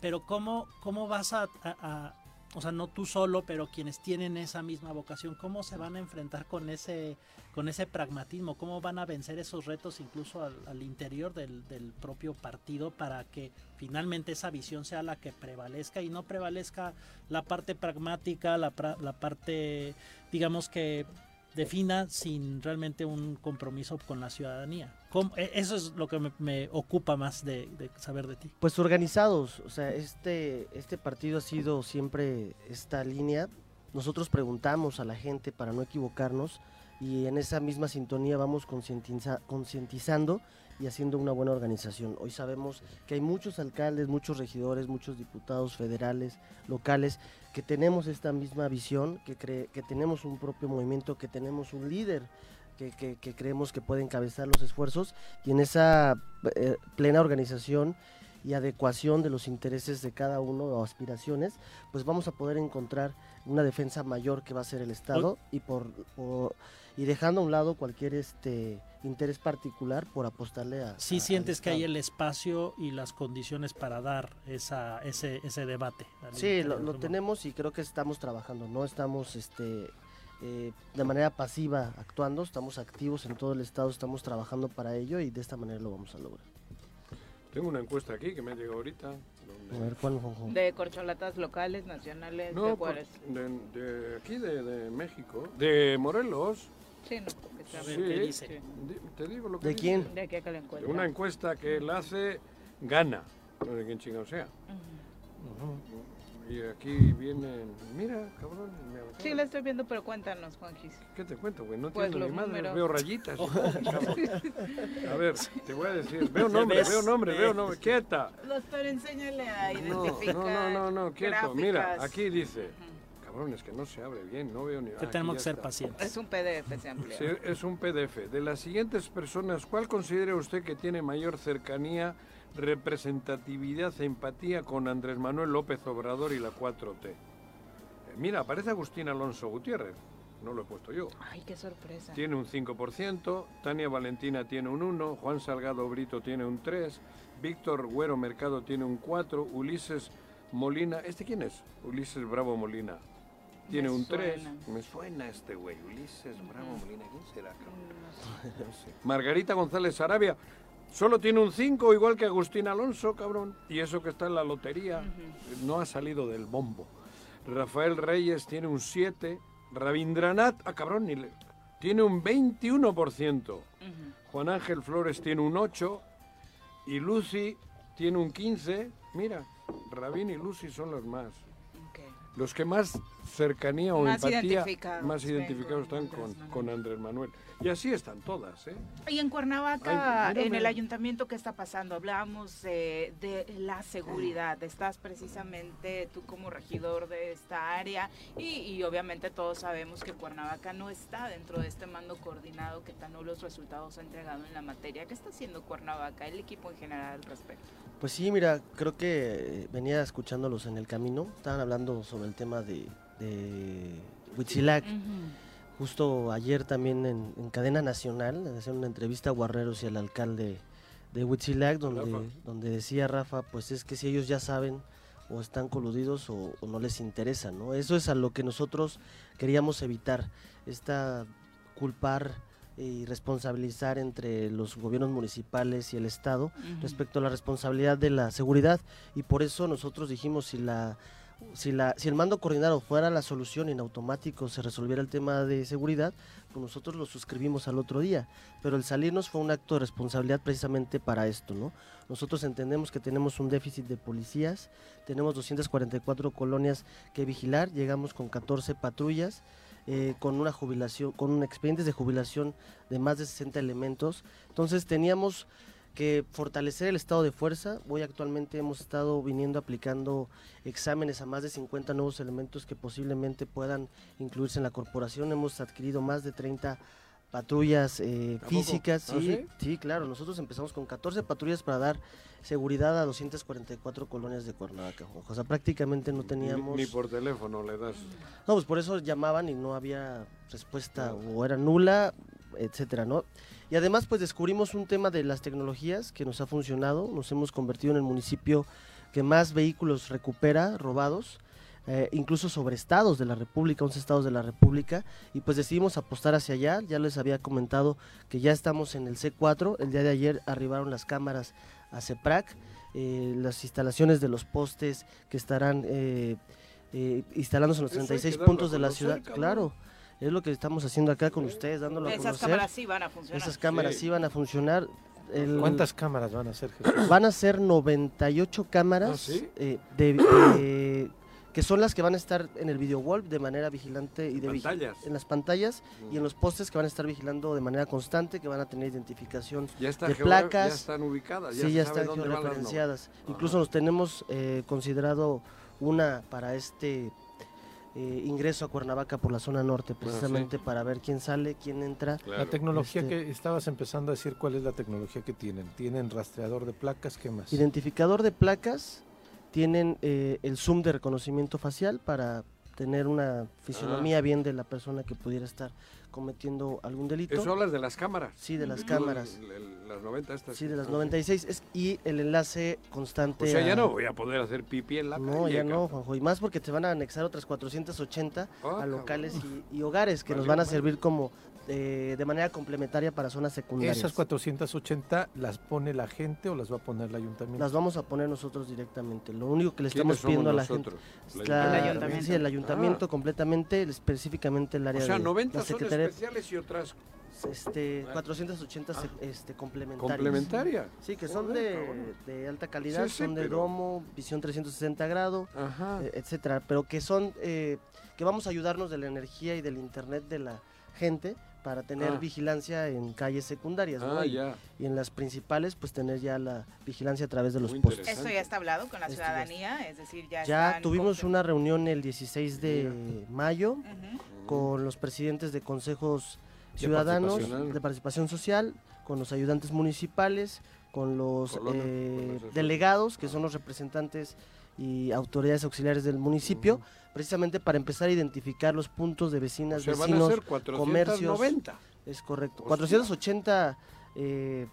Pero ¿cómo, cómo vas a, a- a- o sea, no tú solo, pero quienes tienen esa misma vocación, ¿cómo se van a enfrentar con ese, con ese pragmatismo? ¿Cómo van a vencer esos retos incluso al, interior del, del propio partido para que finalmente esa visión sea la que prevalezca y no prevalezca la parte pragmática, la, la parte, digamos que defina sin realmente un compromiso con la ciudadanía? ¿Cómo- e- Eso es lo que me, ocupa más de, de saber de ti. Pues organizados, o sea, este, este partido ha sido siempre esta línea. Nosotros preguntamos a la gente para no equivocarnos y en esa misma sintonía vamos concientiza- concientizando y haciendo una buena organización. Hoy sabemos que hay muchos alcaldes, muchos regidores, muchos diputados federales, locales, que tenemos esta misma visión, que, cre- que tenemos un propio movimiento, que tenemos un líder que, que- que creemos que puede encabezar los esfuerzos y en esa eh, plena organización y adecuación de los intereses de cada uno o aspiraciones, pues vamos a poder encontrar una defensa mayor que va a ser el Estado y por, por- y dejando a un lado cualquier este interés particular por apostarle a Sí a- sientes al que hay el espacio y las condiciones para dar esa, ese, ese debate. Sí, lo, lo tenemos y creo que estamos trabajando, no estamos este eh, de manera pasiva actuando, estamos activos en todo el estado, estamos trabajando para ello y de esta manera lo vamos a lograr. Tengo una encuesta aquí que me ha llegado ahorita. donde- A ver, ¿cuál, Juanjo? De corcholatas locales, nacionales, No, de por- cuáles. de, de aquí, de, de México. De Morelos. Sí, no, está- Sí. ¿qué dice? Sí. Di- Te digo lo que ¿De dice. quién? De a que la una encuesta que él hace, gana. No sé quién chingado sea. Y aquí vienen. Mira, cabrón. me Sí, la estoy viendo, pero cuéntanos, Juanquis. ¿Qué te cuento, güey? No Pues entiendo los ni madre. números. Veo rayitas. *laughs* A ver, te voy a decir. Veo *laughs* nombre, ves, veo nombre, veo nombre. *laughs* Quieta. Doctor, enséñale a No, identificar. no, no, no, no, quieto. Mira, aquí dice. Es que no se abre bien, no veo ni. Que tenemos que ser está. pacientes. Es un PDF, se amplía. Sí, es un PDF. De las siguientes personas, ¿cuál considera usted que tiene mayor cercanía, representatividad e empatía con Andrés Manuel López Obrador y la 4T? Eh, mira, aparece Agustín Alonso Gutiérrez. No lo he puesto yo. Ay, qué sorpresa. Tiene un 5%, Tania Valentina tiene un 1, Juan Salgado Brito tiene un 3, Víctor Güero Mercado tiene un 4, Ulises Molina, ¿este quién es? Ulises Bravo Molina. Tiene Me un 3. suena. Me suena este güey, Ulises Bravo Molina, ¿quién será? cabrón? *laughs* No sé. Margarita González Arabia solo tiene un 5, igual que Agustín Alonso, cabrón. Y eso que está en la lotería no ha salido del bombo. Rafael Reyes tiene un 7. Rabindranath, ah, cabrón, ni le- tiene un 21%. Juan Ángel Flores tiene un 8. Y Lucy tiene un 15. Mira, Rabín y Lucy son los más. Los que más cercanía o Más empatía, identificados, más identificados están con, con Andrés Manuel. Y así están todas, ¿eh? Y en Cuernavaca, Ay, en el ayuntamiento, ¿qué está pasando? Hablábamos eh, de la seguridad. Estás precisamente tú como regidor de esta área y, y obviamente todos sabemos que Cuernavaca no está dentro de este mando coordinado que tan nulos resultados ha entregado en la materia. ¿Qué está haciendo Cuernavaca, el equipo en general al respecto? Pues sí, mira, creo que eh, venía escuchándolos en el camino. Estaban hablando sobre el tema de, de Huitzilac. Justo ayer también en, en cadena nacional, hacían una entrevista a Guarreros y al alcalde de Huitzilac, donde, Rafa. donde decía Rafa, pues es que si ellos ya saben o están coludidos o, o no les interesa, ¿no? Eso es a lo que nosotros queríamos evitar, esta culpar y responsabilizar entre los gobiernos municipales y el Estado respecto a la responsabilidad de la seguridad. Y por eso nosotros dijimos si la si la si el mando coordinado fuera la solución y en automático se resolviera el tema de seguridad pues nosotros lo suscribimos al otro día. Pero el salirnos fue un acto de responsabilidad precisamente para esto no nosotros entendemos que tenemos un déficit de policías tenemos 244 colonias que vigilar llegamos con 14 patrullas eh, con una jubilación, con expedientes de jubilación de más de 60 elementos. Entonces teníamos que fortalecer el estado de fuerza. Hoy actualmente hemos estado viniendo aplicando exámenes a más de 50 nuevos elementos que posiblemente puedan incluirse en la corporación. Hemos adquirido más de 30 patrullas eh, físicas. ¿Ah, sí, sí? claro. Nosotros empezamos con 14 patrullas para dar seguridad a 244 colonias de Cuernavaca. O sea, prácticamente no teníamos... Ni, ni por teléfono le das. No, pues por eso llamaban y no había respuesta o era nula, etcétera, ¿no? Y además pues descubrimos un tema de las tecnologías que nos ha funcionado, nos hemos convertido en el municipio que más vehículos recupera robados, eh, incluso sobre estados de la República, 11 estados de la República, y pues decidimos apostar hacia allá, ya les había comentado que ya estamos en el C4, el día de ayer arribaron las cámaras a CEPRAC, eh, las instalaciones de los postes que estarán eh, eh, instalándose en los Eso hay que 36 darlo puntos de la ciudad, claro. Es lo que estamos haciendo acá con ustedes, dándolo a Esas conocer. cámaras sí van a funcionar. Esas cámaras Sí. sí van a funcionar. El- ¿Cuántas cámaras van a ser, Jesús? Van a ser 98 cámaras ¿Ah, sí? eh, de- de- que son las que van a estar en el video wall de manera vigilante y de vigi- Pantallas. en las pantallas y en los postes que van a estar vigilando de manera constante, que van a tener identificación Ya está de placas. ya están ubicadas, ya sí, se ya están dónde van las georreferenciadas. no- Incluso nos tenemos eh, considerado una para este eh, ingreso a Cuernavaca por la zona norte, precisamente para ver quién sale, quién entra. La tecnología Este, que estabas empezando a decir, ¿cuál es la tecnología que tienen? ¿Tienen rastreador de placas? ¿Qué más? Identificador de placas, tienen eh, el zoom de reconocimiento facial para tener una fisionomía Ah. bien de la persona que pudiera estar cometiendo algún delito. Eso hablas de las cámaras. Sí, de las Tú, cámaras. el- el- las 90 estas. Sí, de las Ah, 96 es, y el enlace constante. O sea, ya no voy a poder hacer pipí en la No, calle, ya no, cabrón. Juanjo. Y más porque te van a anexar otras 480 Ah, a locales y, y hogares que nos van a servir como eh, de manera complementaria para zonas secundarias. ¿Esas 480 las pone la gente o las va a poner el ayuntamiento? Las vamos a poner nosotros directamente. Lo único que le ¿Quiénes estamos pidiendo a la nosotros? gente. ¿El la- ayuntamiento? Sí, el ayuntamiento Ah. completamente, específicamente el área O sea, de 90 la son Secretaría. especiales y otras Este, 480 se- este, complementarias. ¿Complementarias? Sí, que son de, de alta calidad, Sí, sí, son de pero- domo, visión 360 grados, Ajá. eh, etcétera, pero que son, eh, que vamos a ayudarnos de la energía y del internet de la gente para tener Ah. vigilancia en calles secundarias, ¿no? Ah, y, ya. y en las principales, pues tener ya la vigilancia a través de los postes. ¿Esto ya está hablado con la Esto ya ciudadanía? Es decir, ya Ya tuvimos una reunión el 16 de mayo con los presidentes de consejos De ciudadanos participación. de participación social, con los ayudantes municipales, con los eh, con los asesores. delegados, que son los representantes y autoridades auxiliares del municipio, precisamente para empezar a identificar los puntos de vecinas, O sea, van a vecinos, ser 490. comercios. Es correcto. 480 eh,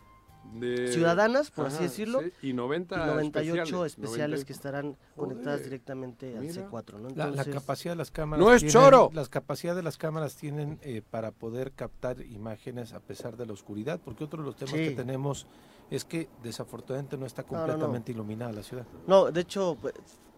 De- ciudadanas, por así decirlo, sí, y 90 y 98 especiales, especiales 90. que estarán conectadas directamente al mira. C4. ¿no? La, la Entonces- capacidad de las cámaras. ¡No es tienen- choro! Las capacidades de las cámaras tienen eh, para poder captar imágenes a pesar de la oscuridad, porque otro de los temas Sí. que tenemos es que desafortunadamente no está no, no. completamente iluminada la ciudad. No, de hecho, pues,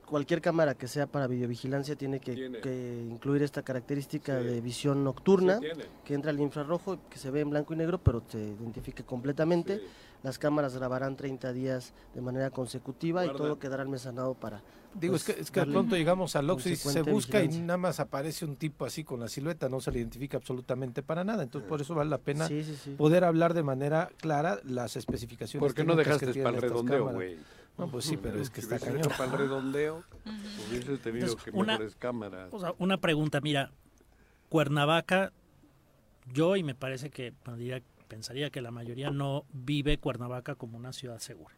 cualquier cámara que sea para videovigilancia tiene que, Tiene. que incluir esta característica Sí. de visión nocturna, Sí, que entra al infrarrojo, que se ve en blanco y negro, pero se identifique completamente. Sí. Las cámaras grabarán 30 días de manera consecutiva y todo quedará almacenado para... Digo, pues, es que, es que de pronto llegamos al Oxxo y se busca y nada más aparece un tipo así con la silueta, no se le identifica absolutamente para nada. Entonces, por eso vale la pena Sí, sí, sí. poder hablar de manera clara las especificaciones. ¿Por qué no dejaste para el redondeo, güey? No, pues sí, pero es que Si está cañón. para el redondeo, hubieses tenido Entonces, que una- mejores cámaras. O sea, una pregunta, mira, Cuernavaca, yo y me parece que bueno, diría- pensaría que la mayoría no vive Cuernavaca como una ciudad segura.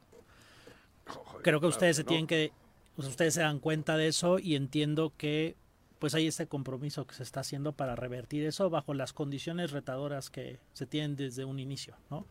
Creo que claro ustedes se tienen que, ustedes se dan cuenta de eso y entiendo que pues hay este compromiso que se está haciendo para revertir eso bajo las condiciones retadoras que se tienen desde un inicio, ¿no?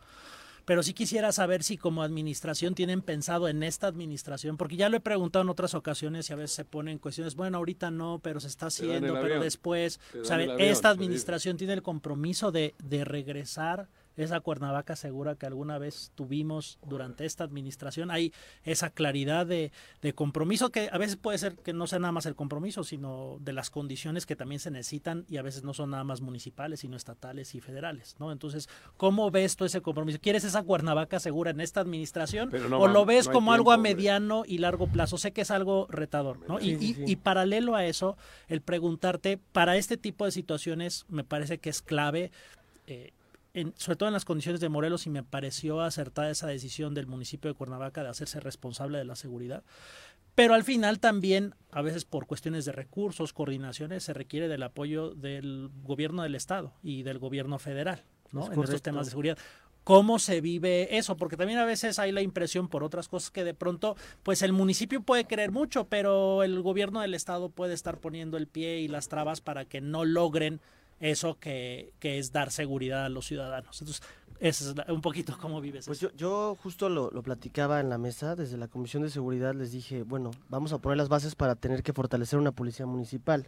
Pero sí quisiera saber si como administración tienen pensado en esta administración, porque ya lo he preguntado en otras ocasiones y a veces se ponen cuestiones, bueno, ahorita no, pero se está haciendo, pero avión, después, o sea, avión, esta administración tiene el compromiso de, de regresar esa Cuernavaca segura que alguna vez tuvimos durante esta administración. Hay esa claridad de, de compromiso que a veces puede ser que no sea nada más el compromiso, sino de las condiciones que también se necesitan y a veces no son nada más municipales, sino estatales y federales, ¿no? Entonces, ¿cómo ves tú ese compromiso? ¿Quieres esa Cuernavaca segura en esta administración no o lo ves no como algo a mediano y largo plazo? Sé que es algo retador, ¿no? Y, Sí, sí. y paralelo a eso, el preguntarte, para este tipo de situaciones me parece que es clave, eh, en- sobre todo en las condiciones de Morelos, y me pareció acertada esa decisión del municipio de Cuernavaca de hacerse responsable de la seguridad. Pero al final también, a veces por cuestiones de recursos, coordinaciones, se requiere del apoyo del gobierno del Estado y del gobierno federal, ¿no? Es En estos temas de seguridad. ¿Cómo se vive eso? Porque también a veces hay la impresión por otras cosas que de pronto, pues el municipio puede querer mucho, pero el gobierno del estado puede estar poniendo el pie y las trabas para que no logren eso que, que es dar seguridad a los ciudadanos. Entonces, ese es un poquito cómo vives Pues eso. yo, yo justo lo, lo platicaba en la mesa, desde la Comisión de Seguridad les dije, bueno, vamos a poner las bases para tener que fortalecer una policía municipal.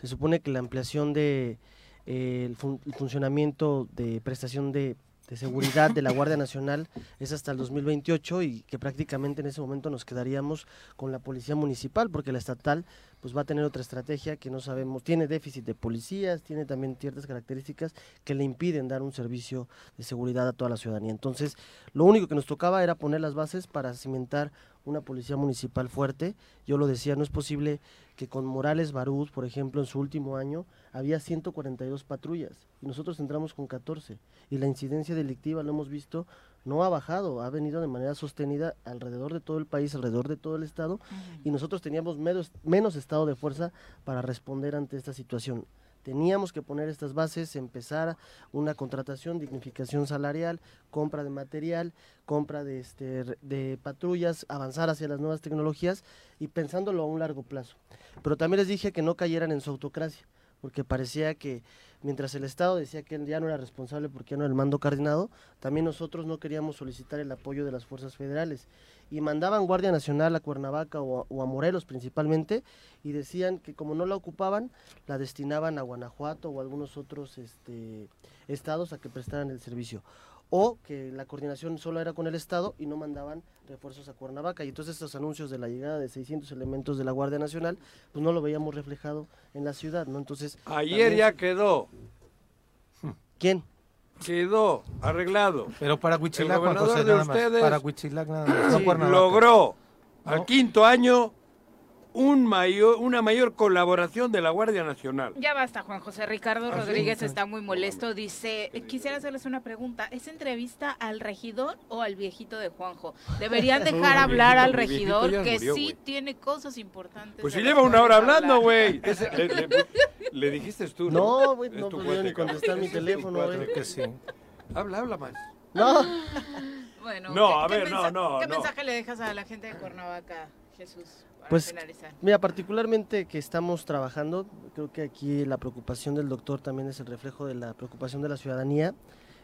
Se supone que la ampliación de eh, el, fun- el funcionamiento de prestación de, de seguridad de la Guardia Nacional es hasta el 2028 y que prácticamente en ese momento nos quedaríamos con la policía municipal porque la estatal pues va a tener otra estrategia que no sabemos, tiene déficit de policías, tiene también ciertas características que le impiden dar un servicio de seguridad a toda la ciudadanía. Entonces, lo único que nos tocaba era poner las bases para cimentar una policía municipal fuerte. Yo lo decía, no es posible que con Morales Barús, por ejemplo, en su último año había 142 patrullas y nosotros entramos con 14 y la incidencia delictiva lo hemos visto no ha bajado, ha venido de manera sostenida alrededor de todo el país, alrededor de todo el estado y nosotros teníamos menos, menos estado de fuerza para responder ante esta situación. Teníamos que poner estas bases, empezar una contratación, dignificación salarial, compra de material, compra de, este, de patrullas, avanzar hacia las nuevas tecnologías y pensándolo a un largo plazo. Pero también les dije que no cayeran en su autocracia, porque parecía que mientras el Estado decía que ya no era responsable porque ya no era el mando coordinado, también nosotros no queríamos solicitar el apoyo de las fuerzas federales. Y mandaban Guardia Nacional a Cuernavaca o a, o a Morelos principalmente, y decían que como no la ocupaban, la destinaban a Guanajuato o a algunos otros este, estados a que prestaran el servicio. O que la coordinación solo era con el Estado y no mandaban refuerzos a Cuernavaca. Y entonces estos anuncios de la llegada de 600 elementos de la Guardia Nacional, pues no lo veíamos reflejado en la ciudad, ¿no? Entonces... Ayer también- ya quedó. ¿Quién? Quedó arreglado. Pero para El Huichilac, gobernador José, de nada más. ustedes Para Huichilac, nada más. sí, Cuernavaca. logró al quinto año un mayor, una mayor colaboración de la Guardia Nacional. Ya basta, Juan José Ricardo ¿Ah, sí? Rodríguez está muy molesto. Dice, quisiera hacerles una pregunta. ¿Es entrevista al regidor o al viejito de Juanjo? Deberían *laughs* dejar hablar viejito- al regidor que murió, sí güey. tiene cosas importantes. Pues si lleva una hora hablando, güey. *laughs* Le, le- le dijiste tú, No, güey, Es no podía ni contestar mi teléfono, güey. cuate. que sí. Habla, habla más. No. *laughs* Bueno, No, ¿qué- a qué ver, no, no, ¿Qué no. mensaje le dejas a la gente de Cuernavaca, Jesús, Pues, finalizar? mira, particularmente que estamos trabajando, creo que aquí la preocupación del doctor también es el reflejo de la preocupación de la ciudadanía.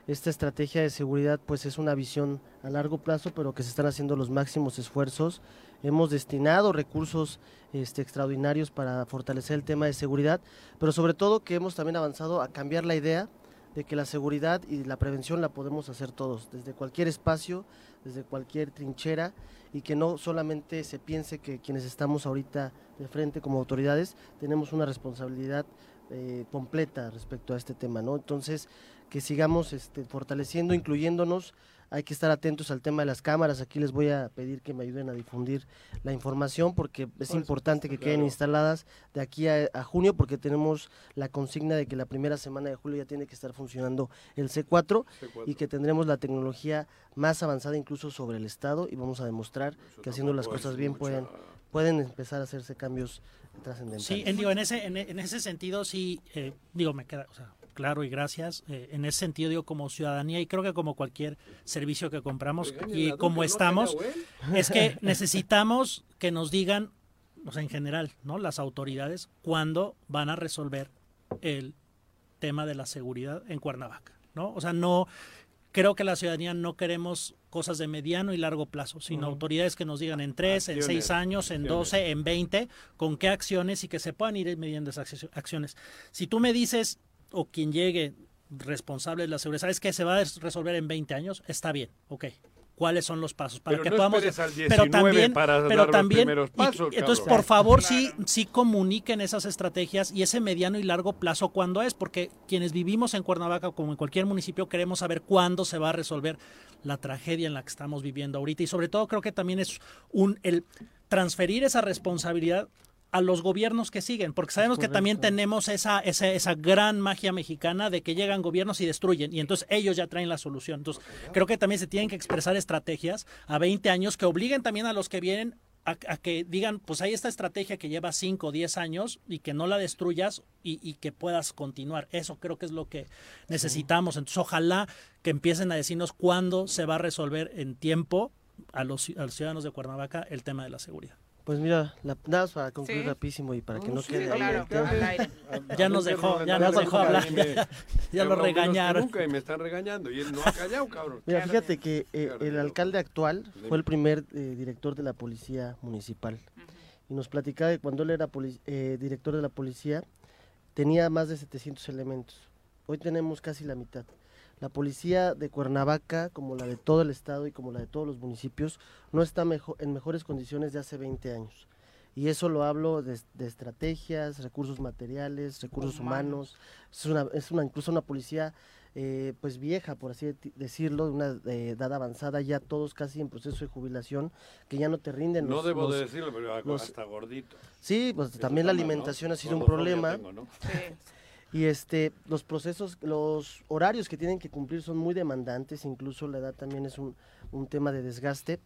Esta estrategia de seguridad, pues es una visión a largo plazo, pero que se están haciendo los máximos esfuerzos. Hemos destinado recursos este, extraordinarios para fortalecer el tema de seguridad, pero sobre todo que hemos también avanzado a cambiar la idea de que la seguridad y la prevención la podemos hacer todos, desde cualquier espacio, desde cualquier trinchera, y que no solamente se piense que quienes estamos ahorita de frente como autoridades tenemos una responsabilidad eh, completa respecto a este tema, ¿no? Entonces, que sigamos este, fortaleciendo, incluyéndonos, hay que estar atentos al tema de las cámaras. Aquí les voy a pedir que me ayuden a difundir la información porque es importante que queden instaladas de aquí a, a junio porque tenemos la consigna de que la primera semana de julio ya tiene que estar funcionando el C4, y que tendremos la tecnología más avanzada incluso sobre el Estado y vamos a demostrar que haciendo las cosas bien mucha- pueden, pueden empezar a hacerse cambios trascendentales. Sí, en, digo, en ese, en, en ese sentido sí, eh, digo, me queda, o sea, claro y gracias. eh, en ese sentido, digo, como ciudadanía y creo que como cualquier servicio que compramos y como estamos, es que *laughs* necesitamos que nos digan, o sea, en general, ¿no? Las autoridades, cuándo van a resolver el tema de la seguridad en Cuernavaca, ¿no? O sea, no, creo que la ciudadanía no queremos cosas de mediano y largo plazo, sino autoridades que nos digan en tres, en seis años, en doce, en veinte, con qué acciones y que se puedan ir midiendo esas acci- acciones. Si tú me dices, o quien llegue responsable de la seguridad, ¿sabes que se va a resolver en 20 años? Está bien, ok. ¿Cuáles son los pasos? Para Pero que no podamos. al pero 19 también, para pero dar los también, y- pasos, entonces, cabrón. por favor, sí, sí comuniquen esas estrategias y ese mediano y largo plazo cuándo es, porque quienes vivimos en Cuernavaca, como en cualquier municipio, queremos saber cuándo se va a resolver la tragedia en la que estamos viviendo ahorita. Y sobre todo creo que también es un el transferir esa responsabilidad a los gobiernos que siguen, porque sabemos que también tenemos esa, esa, esa gran magia mexicana de que llegan gobiernos y destruyen, y entonces ellos ya traen la solución. Entonces, creo que también se tienen que expresar estrategias a 20 años que obliguen también a los que vienen a, a que digan, pues hay esta estrategia que lleva 5 o 10 años y que no la destruyas y, y que puedas continuar. Eso creo que es lo que necesitamos. Entonces, ojalá que empiecen a decirnos cuándo se va a resolver en tiempo a los, a los ciudadanos de Cuernavaca el tema de la seguridad. Pues mira, la, nada más para concluir Sí. rapidísimo y para que No, no sí, quede claro. *laughs* Ya nos dejó, ya No nos dejó hablar. y me- *laughs* Ya lo regañaron. Nunca y me están regañando y él no ha callado, cabrón. Mira, fíjate que eh, el alcalde actual fue el primer eh, director de la policía municipal. Y nos platicaba que cuando él era eh, director de la policía tenía más de 700 elementos. Hoy tenemos casi la mitad. La policía de Cuernavaca, como la de todo el estado y como la de todos los municipios, no está mejo- en mejores condiciones de hace 20 años. Y eso lo hablo de, de estrategias, recursos materiales, recursos humanos. Es una, es una incluso una policía eh, pues vieja, por así de- decirlo, de una eh, edad avanzada, ya todos casi en proceso de jubilación, que ya no te rinden. No los- debo de decirlo, pero los- hasta gordito. Sí, pues Eso también la alimentación ha sido un problema. tengo, ¿no? Y este, los procesos, los horarios que tienen que cumplir son muy demandantes, incluso la edad también es un, un tema de desgaste.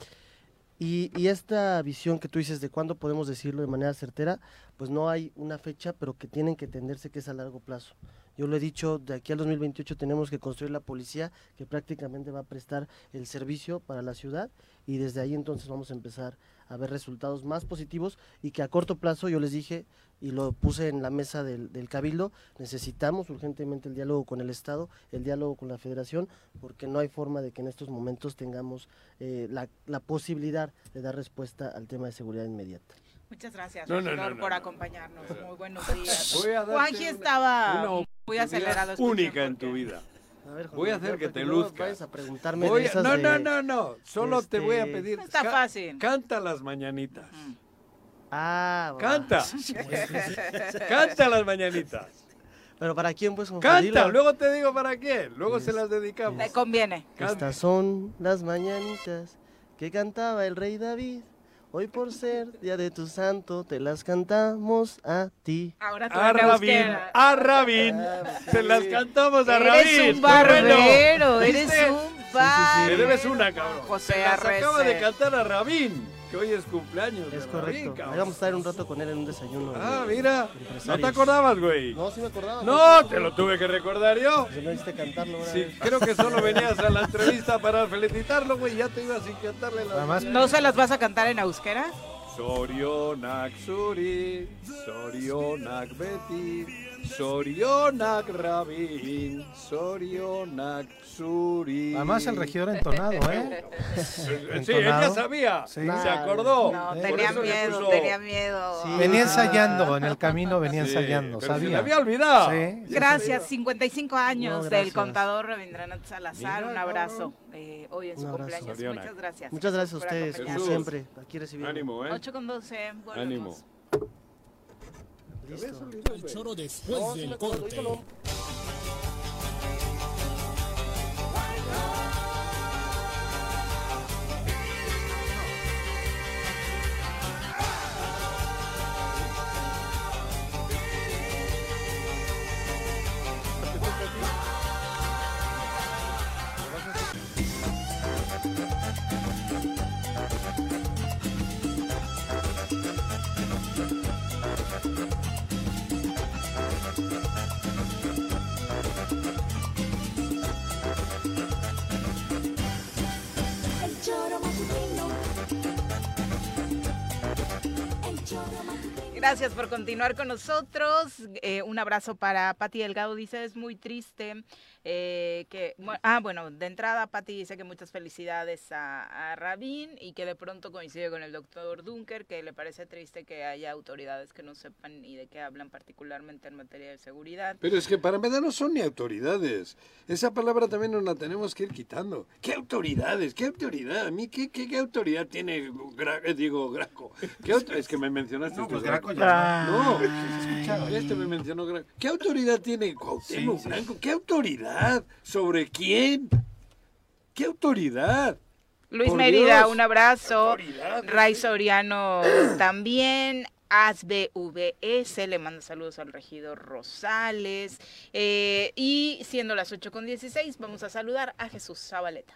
Y, y esta visión que tú dices de cuándo podemos decirlo de manera certera, pues no hay una fecha, pero que tienen que entenderse que es a largo plazo. Yo lo he dicho, de aquí al 2028 tenemos que construir la policía que prácticamente va a prestar el servicio para la ciudad y desde ahí entonces vamos a empezar a ver resultados más positivos y que a corto plazo, yo les dije y lo puse en la mesa del, del cabildo, necesitamos urgentemente el diálogo con el Estado, el diálogo con la Federación, porque no hay forma de que en estos momentos tengamos eh, la, la posibilidad de dar respuesta al tema de seguridad inmediata. Muchas gracias, No, no, regidor, no, no, por no. acompañarnos. Muy buenos días. Voy a darte Juanji estaba una muy acelerado. única en tu vida. A ver, Juan voy a hacer que te vayas a preguntarme Voy de a- esas no, de, no, no, no. Solo te voy a este, pedir. Está ca- fácil. Canta las mañanitas. Ah, va. Canta. *laughs* Canta las mañanitas. Pero ¿para quién pues? Canta. Luego te digo para quién. Luego se las dedicamos. Le conviene. Estas son las mañanitas que cantaba el rey David. Hoy por ser día de tu santo te las cantamos a ti. Ahora tú A Rabín, a Rabín. Se las cantamos a Eres Rabín. un barbero, Bueno, eres un barbero. Me debes una, cabrón. José Se las acaba de cantar a Rabín, que hoy es cumpleaños. Es correcto. Ahí vamos a estar un rato con él en un desayuno. Ah, de- mira. de ¿No te acordabas, güey? No, sí me acordaba. No, te lo tuve que recordar yo. Si no hiciste cantarlo una Sí, creo que solo venías a la entrevista para felicitarlo, güey. Ya te ibas sin cantarle la. Nada más. ¿No se las vas a cantar en euskera? Sorionak Suri, Sorionak Beti, Sorionak Rabin, Sorionak Suri. Además el regidor entonado, ¿eh? *laughs* Sí, ella sabía, Sí. se acordó. No, tenía miedo, puso- tenía miedo. Venía ensayando, en el camino venía Sí, ensayando, se sabía. le había olvidado. Sí. Gracias, 55 años No, del contador Rabindranath Salazar. Un abrazo eh, hoy en su cumpleaños. Muchas gracias. Muchas gracias a ustedes, como siempre. Aquí recibiendo. Ánimo, ¿eh? 8 con 12, volvemos. Ánimo. Listo. El choro después del corte. Gracias por continuar con nosotros. Eh, un abrazo para Pati Delgado. Dice, es muy triste eh, que... Ah, bueno, de entrada Pati dice que muchas felicidades a, a Rabin y que de pronto coincide con el doctor Dunker, que le parece triste que haya autoridades que no sepan ni de qué hablan particularmente en materia de seguridad. Pero es que para empezar no son ni autoridades. Esa palabra también nos la tenemos que ir quitando. ¿Qué autoridades? ¿Qué autoridad? ¿A mí qué, qué, qué autoridad tiene, Gra- eh, digo, Graco? ¿Qué *laughs* Es que me mencionaste. No, pues Graco. Ya No, escuchaba. este me mencionó Graco. ¿Qué autoridad tiene Cuauhtémoc Sí, sí. Blanco? ¿Qué autoridad? ¿Sobre quién? ¿Qué autoridad? Luis Por Mérida, Dios. un abrazo. Ray Soriano *clears throat* también. ASBVS le manda saludos al regidor Rosales. Eh, y siendo las 8 con 16, vamos a saludar a Jesús Zabaleta.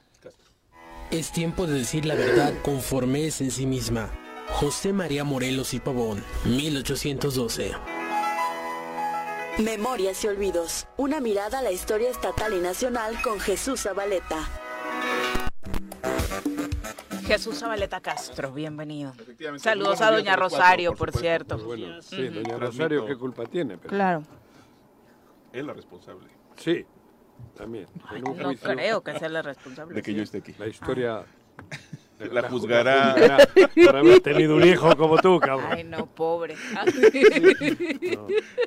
Es tiempo de decir la verdad conforme es en sí misma. José María Morelos y Pavón, 1812. Memorias y olvidos. Una mirada a la historia estatal y nacional con Jesús Zabaleta. Jesús Zabaleta Castro, bienvenido. Saludos a Doña Rosario, por supuesto. cierto. Bueno, sí, doña Rosario, ¿qué culpa tiene? Pero- Claro. Es la responsable Sí, también. un No juicio, creo que sea la responsable. de que yo esté aquí. La historia... La juzgará. juzgará por haber tenido un hijo como tú, cabrón. Ay, no, pobre.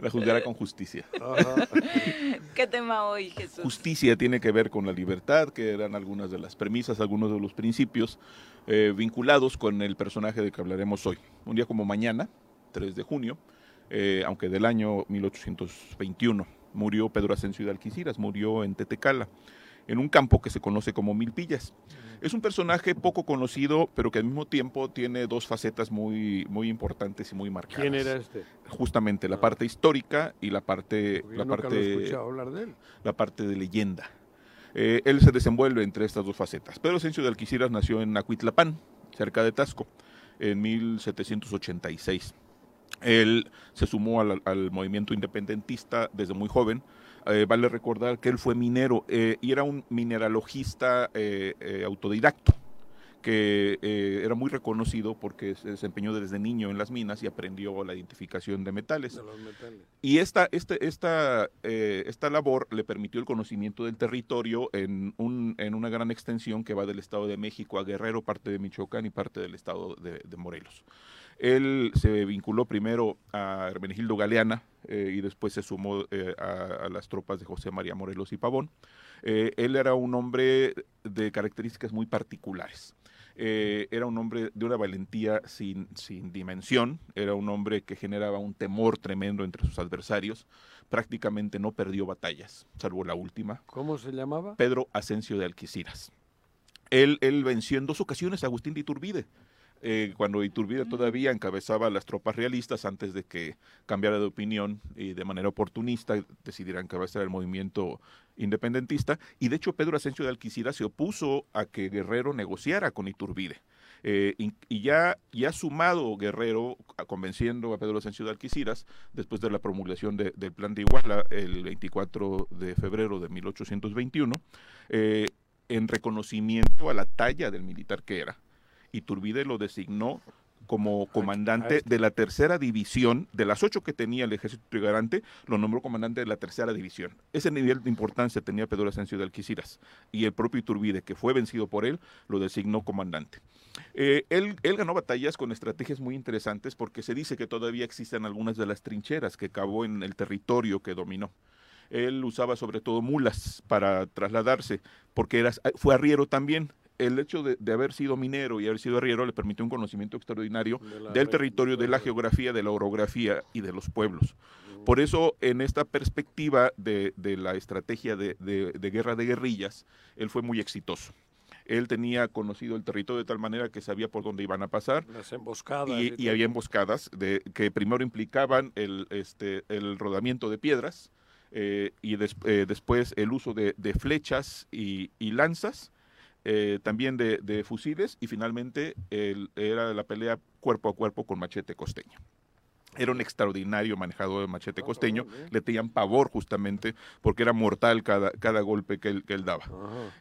La juzgará con justicia. Ajá. *laughs* ¿Qué tema hoy, Jesús? Justicia tiene que ver con la libertad, que eran algunas de las premisas, algunos de los principios eh, vinculados con el personaje de que hablaremos hoy. Un día como mañana, 3 de junio, eh, aunque del año 1821, murió Pedro Asensio de Alquiciras, murió en Tetecala, en un campo que se conoce como Milpillas. Es un personaje poco conocido, pero que al mismo tiempo tiene dos facetas muy, muy importantes y muy marcadas. ¿Quién era este? Justamente la parte histórica y la parte, Porque la parte hablar de él. la parte de leyenda. Eh, él se desenvuelve entre estas dos facetas. Pedro Asensio de Alquiciras nació en Acuitlapán, cerca de Tasco, en 1786. Él se sumó al, al movimiento independentista desde muy joven. Eh, vale recordar que él fue minero eh, y era un mineralogista eh, autodidacto que eh, era muy reconocido porque se desempeñó desde niño en las minas y aprendió la identificación de metales. De los metales. Y esta, este, esta, eh, esta labor le permitió el conocimiento del territorio en, un, en una gran extensión que va del Estado de México a Guerrero, parte de Michoacán y parte del Estado de, de Morelos. Él se vinculó primero a Hermenegildo Galeana eh, y después se sumó eh, a, a las tropas de José María Morelos y Pavón. Eh, él era un hombre de características muy particulares. Era un hombre de una valentía sin, sin dimensión, era un hombre que generaba un temor tremendo entre sus adversarios, prácticamente no perdió batallas, salvo la última. ¿Cómo se llamaba? Pedro Asensio de Alquiciras. Él, él venció en dos ocasiones a Agustín de Iturbide, eh, cuando Iturbide todavía encabezaba las tropas realistas antes de que cambiara de opinión y de manera oportunista decidiera encabezar el movimiento independentista. Y de hecho Pedro Asensio de Alquiciras se opuso a que Guerrero negociara con Iturbide. Eh, y, y ya, ya sumado Guerrero, a- convenciendo a Pedro Asensio de Alquiciras, después de la promulgación de- del Plan de Iguala el 24 de febrero de 1821, eh, en reconocimiento a la talla del militar que era, Iturbide lo designó como comandante de la tercera división, de las ocho que tenía el ejército trigarante, lo nombró comandante de la tercera división. Ese nivel de importancia tenía Pedro Asensio de Alquiciras y el propio Iturbide, que fue vencido por él, lo designó comandante. Eh, él, él ganó batallas con estrategias muy interesantes porque se dice que todavía existen algunas de las trincheras que cavó en el territorio que dominó él usaba sobre todo mulas para trasladarse, porque era, fue arriero también. El hecho de, de haber sido minero y haber sido arriero le permitió un conocimiento extraordinario del territorio, de la geografía, de la orografía y de los pueblos. Por eso, en esta perspectiva de, de la estrategia de, de, guerra de guerrillas, él fue muy exitoso. Él tenía conocido el territorio de tal manera que sabía por dónde iban a pasar. Las emboscadas. Y, y había emboscadas de, que primero implicaban el, este, el rodamiento de piedras, eh, y des, eh, después el uso de, de flechas y, y lanzas, eh, también de, de, fusiles y finalmente el, era la pelea cuerpo a cuerpo con machete costeño. Era un extraordinario manejador de machete costeño, le tenían pavor justamente porque era mortal cada, cada golpe que él, que él daba.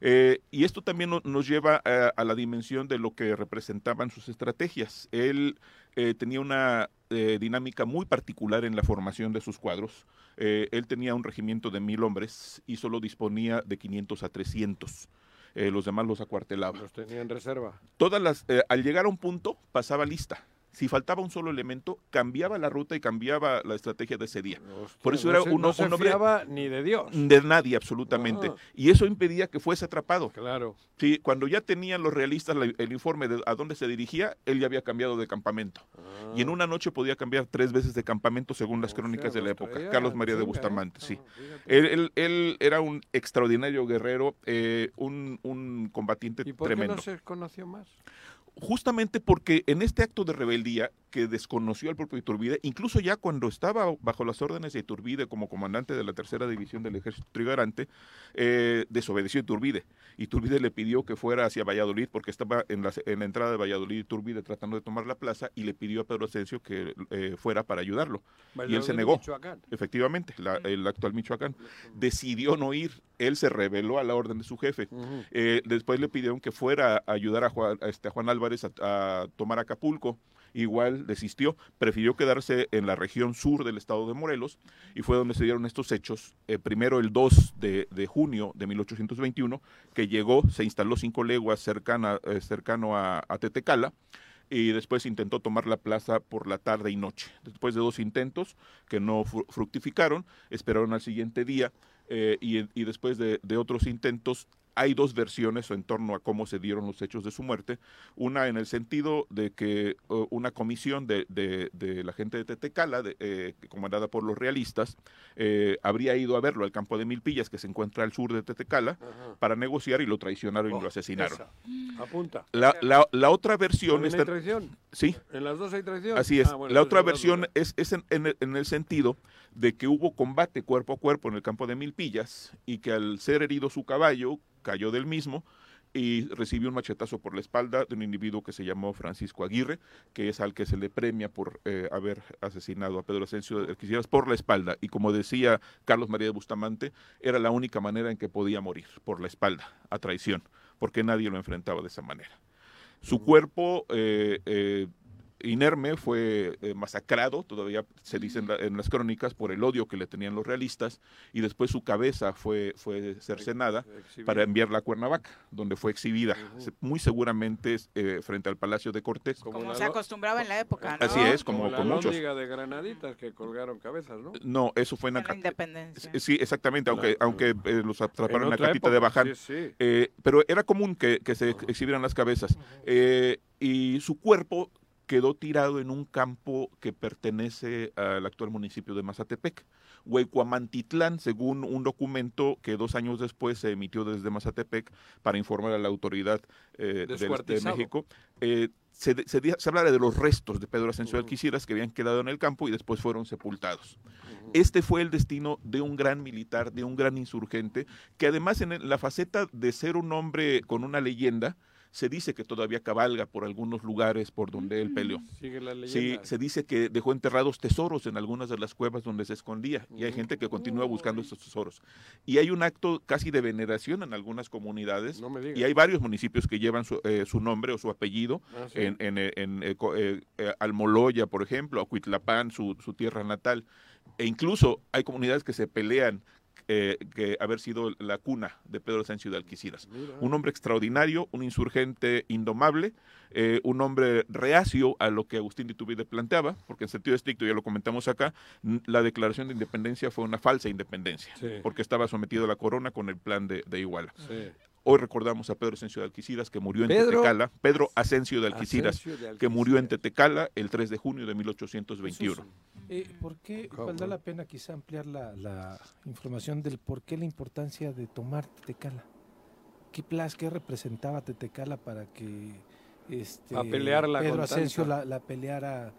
Eh, y esto también no, nos lleva a, a, la dimensión de lo que representaban sus estrategias. Él eh, tenía una eh, dinámica muy particular en la formación de sus cuadros. Él tenía un regimiento de mil hombres y solo disponía de 500 a 300. Eh, los demás los acuartelaba. Los tenía en reserva. Todas las, al llegar a un punto, pasaba lista si faltaba un solo elemento, cambiaba la ruta y cambiaba la estrategia de ese día. Hostia, Por eso no era se, uno, no se un hombre ni de Dios. de nadie absolutamente. Ah. Y eso impedía que fuese atrapado. Claro. Sí, cuando ya tenían los realistas la- el informe de a dónde se dirigía, él ya había cambiado de campamento. Ah. Y en una noche podía cambiar tres veces de campamento según las crónicas de la época. Carlos María de chinga, ¿eh? Bustamante, sí. Él, él- él era un extraordinario guerrero, eh, un, un combatiente ¿Y por tremendo. qué no se conoció más? Justamente porque en este acto de rebeldía que desconoció al propio Iturbide, incluso ya cuando estaba bajo las órdenes de Iturbide como comandante de la tercera división del ejército trigarante, eh, desobedeció Iturbide. Iturbide le pidió que fuera hacia Valladolid porque estaba en la, en la entrada de Valladolid Iturbide tratando de tomar la plaza y le pidió a Pedro Asensio que eh, fuera para ayudarlo. y él se negó. Michoacán. Efectivamente, la- el actual Michoacán. Decidió no ir. Él se rebeló a la orden de su jefe. Eh, después le pidieron que fuera a ayudar a Juan, a este, a Juan Álvarez a, a tomar Acapulco. Igual desistió, prefirió quedarse en la región sur del estado de Morelos y fue donde se dieron estos hechos. Eh, primero el 2 de, de junio de 1821, que llegó, se instaló cinco leguas cercana, eh, cercano a, a Tetecala y después intentó tomar la plaza por la tarde y noche. Después de dos intentos que no fru- fructificaron, esperaron al siguiente día eh, y, y después de, de otros intentos hay dos versiones en torno a cómo se dieron los hechos de su muerte. Una en el sentido de que uh, una comisión de, de- de la gente de Tetecala, de, eh, comandada por los realistas, eh, habría ido a verlo al campo de Milpillas, que se encuentra al sur de Tetecala, para negociar y lo traicionaron y lo asesinaron. Esa. Apunta. La, la- la otra versión ¿También hay está... traición? Sí. ¿En las dos hay traición? Así es. Ah, bueno, la otra versión es, es en, en el, en el sentido de que hubo combate cuerpo a cuerpo en el campo de Milpillas y que al ser herido su caballo cayó del mismo y recibió un machetazo por la espalda de un individuo que se llamó Francisco Aguirre, que es al que se le premia por eh, haber asesinado a Pedro Asensio de Alquiciras por la espalda. Y como decía Carlos María de Bustamante, era la única manera en que podía morir, por la espalda, a traición, porque nadie lo enfrentaba de esa manera. Su cuerpo eh, eh, inerme fue eh, masacrado, todavía se dice en, la- en las crónicas, por el odio que le tenían los realistas, y después su cabeza fue, fue cercenada Exhibida. para enviarla a Cuernavaca, donde fue exhibida, muy seguramente eh, frente al Palacio de Cortés. Como se acostumbraba en la época, ¿no? Así es, como, Como la con muchos. de granaditas que colgaron cabezas, ¿no? No, eso fue en En la Aca- independencia. Sí, exactamente, aunque, aunque eh, los atraparon en, la capita de Baján. sí, sí. Eh, pero era común que, que se exhibieran las cabezas. Eh, y su cuerpo quedó tirado en un campo que pertenece al actual municipio de Mazatepec. Huecuamantitlán, según un documento que dos años después se emitió desde Mazatepec para informar a la autoridad eh, del- de. México, eh, se, de- se di- se habla de los restos de Pedro Asensio de Alquiciras que habían quedado en el campo y después fueron sepultados. Este fue el destino de un gran militar, de un gran insurgente, que además en la faceta de ser un hombre con una leyenda, Se dice que todavía cabalga por algunos lugares por donde él peleó. Sigue la Sí, se dice que dejó enterrados tesoros en algunas de las cuevas donde se escondía y hay gente que continúa buscando estos tesoros. Y hay un acto casi de veneración en algunas comunidades y hay varios municipios que llevan su, eh, su nombre o su apellido Ah, sí. en, en, eh, en, eh, eh, eh, Almoloya, por ejemplo, Acuitlapán, su, su tierra natal. E incluso hay comunidades que se pelean eh, que haber sido la cuna de Pedro Asensio de Alquiciras. Un hombre extraordinario, un insurgente indomable, eh, un hombre reacio a lo que Agustín de Iturbide planteaba, porque en sentido estricto, ya lo comentamos acá, la declaración de independencia fue una falsa independencia, Sí. porque estaba sometido a la corona con el plan de, de Iguala. Sí. Hoy recordamos a Pedro Asensio de Alquiciras, que murió en Pedro Tetecala. Pedro Asensio de Asensio de que murió en Tetecala el 3 de junio de 1821. Eh, ¿Por qué valdrá la pena quizá ampliar la, la información del por qué la importancia de tomar Tetecala? ¿Qué plas, qué representaba Tetecala para que este, A pelearla Pedro Asensio la, la peleara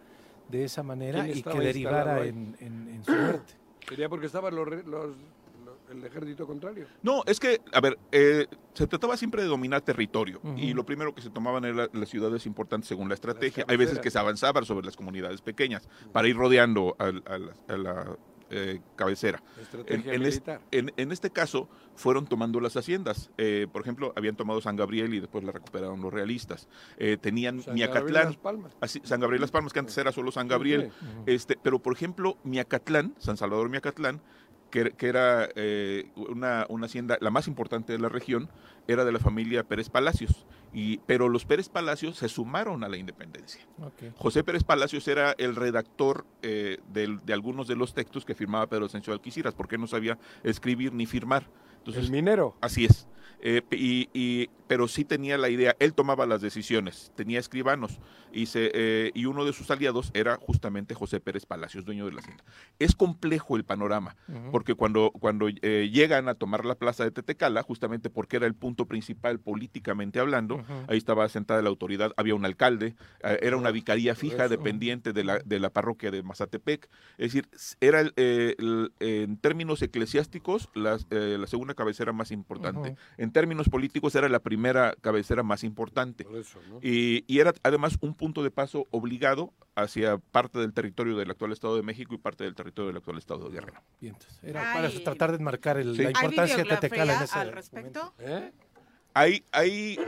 de esa manera ¿Quién y que derivara en, en- en su muerte? Sería porque estaban los, re- los- los- el ejército contrario. No, es que, a ver, eh, se trataba siempre de dominar territorio y lo primero que se tomaban eran las ciudades importantes según la estrategia. Hay veces que se avanzaba sobre las comunidades pequeñas para ir rodeando al- a, la, a la, eh, cabecera. Estrategia en, es- militar. en- en este caso fueron tomando las haciendas. Eh, por ejemplo, habían tomado San Gabriel y después la recuperaron los realistas. Eh, tenían San Miacatlán. Gabriel Las Palmas. Así, San Gabriel Las Palmas, que antes era solo San Gabriel. Sí, sí. Este, pero, por ejemplo, Miacatlán, San Salvador Miacatlán, que, que era eh, una, una hacienda, la más importante de la región, era de la familia Pérez Palacios. Y, pero los Pérez Palacios se sumaron a la independencia. José Pérez Palacios era el redactor eh, del- de, algunos de los textos que firmaba Pedro Asensio de Alquiciras, porque no sabía escribir ni firmar. Entonces, El minero. Así es. Eh, y- pero sí tenía la idea, él tomaba las decisiones, tenía escribanos y, se, eh, y uno de sus aliados era justamente José Pérez Palacios, dueño de la hacienda. Es complejo el panorama, porque cuando, cuando eh, llegan a tomar la plaza de Tetecala, justamente porque era el punto principal políticamente hablando, ahí estaba sentada la autoridad, había un alcalde, eh, era una vicaría fija Eso. dependiente de la, de la parroquia de Mazatepec, es decir, era el, el- en términos eclesiásticos las, la segunda cabecera más importante. En términos políticos era la primera cabecera más importante. Por eso, ¿no? Y, y era además un punto de paso obligado hacia parte del territorio del actual Estado de México y parte del territorio del actual Estado de Guerrero. Bien, entonces, era para tratar de enmarcar el- Sí. la ¿Hay importancia de Tetecala en ese al respecto? ¿Eh? Hay, hay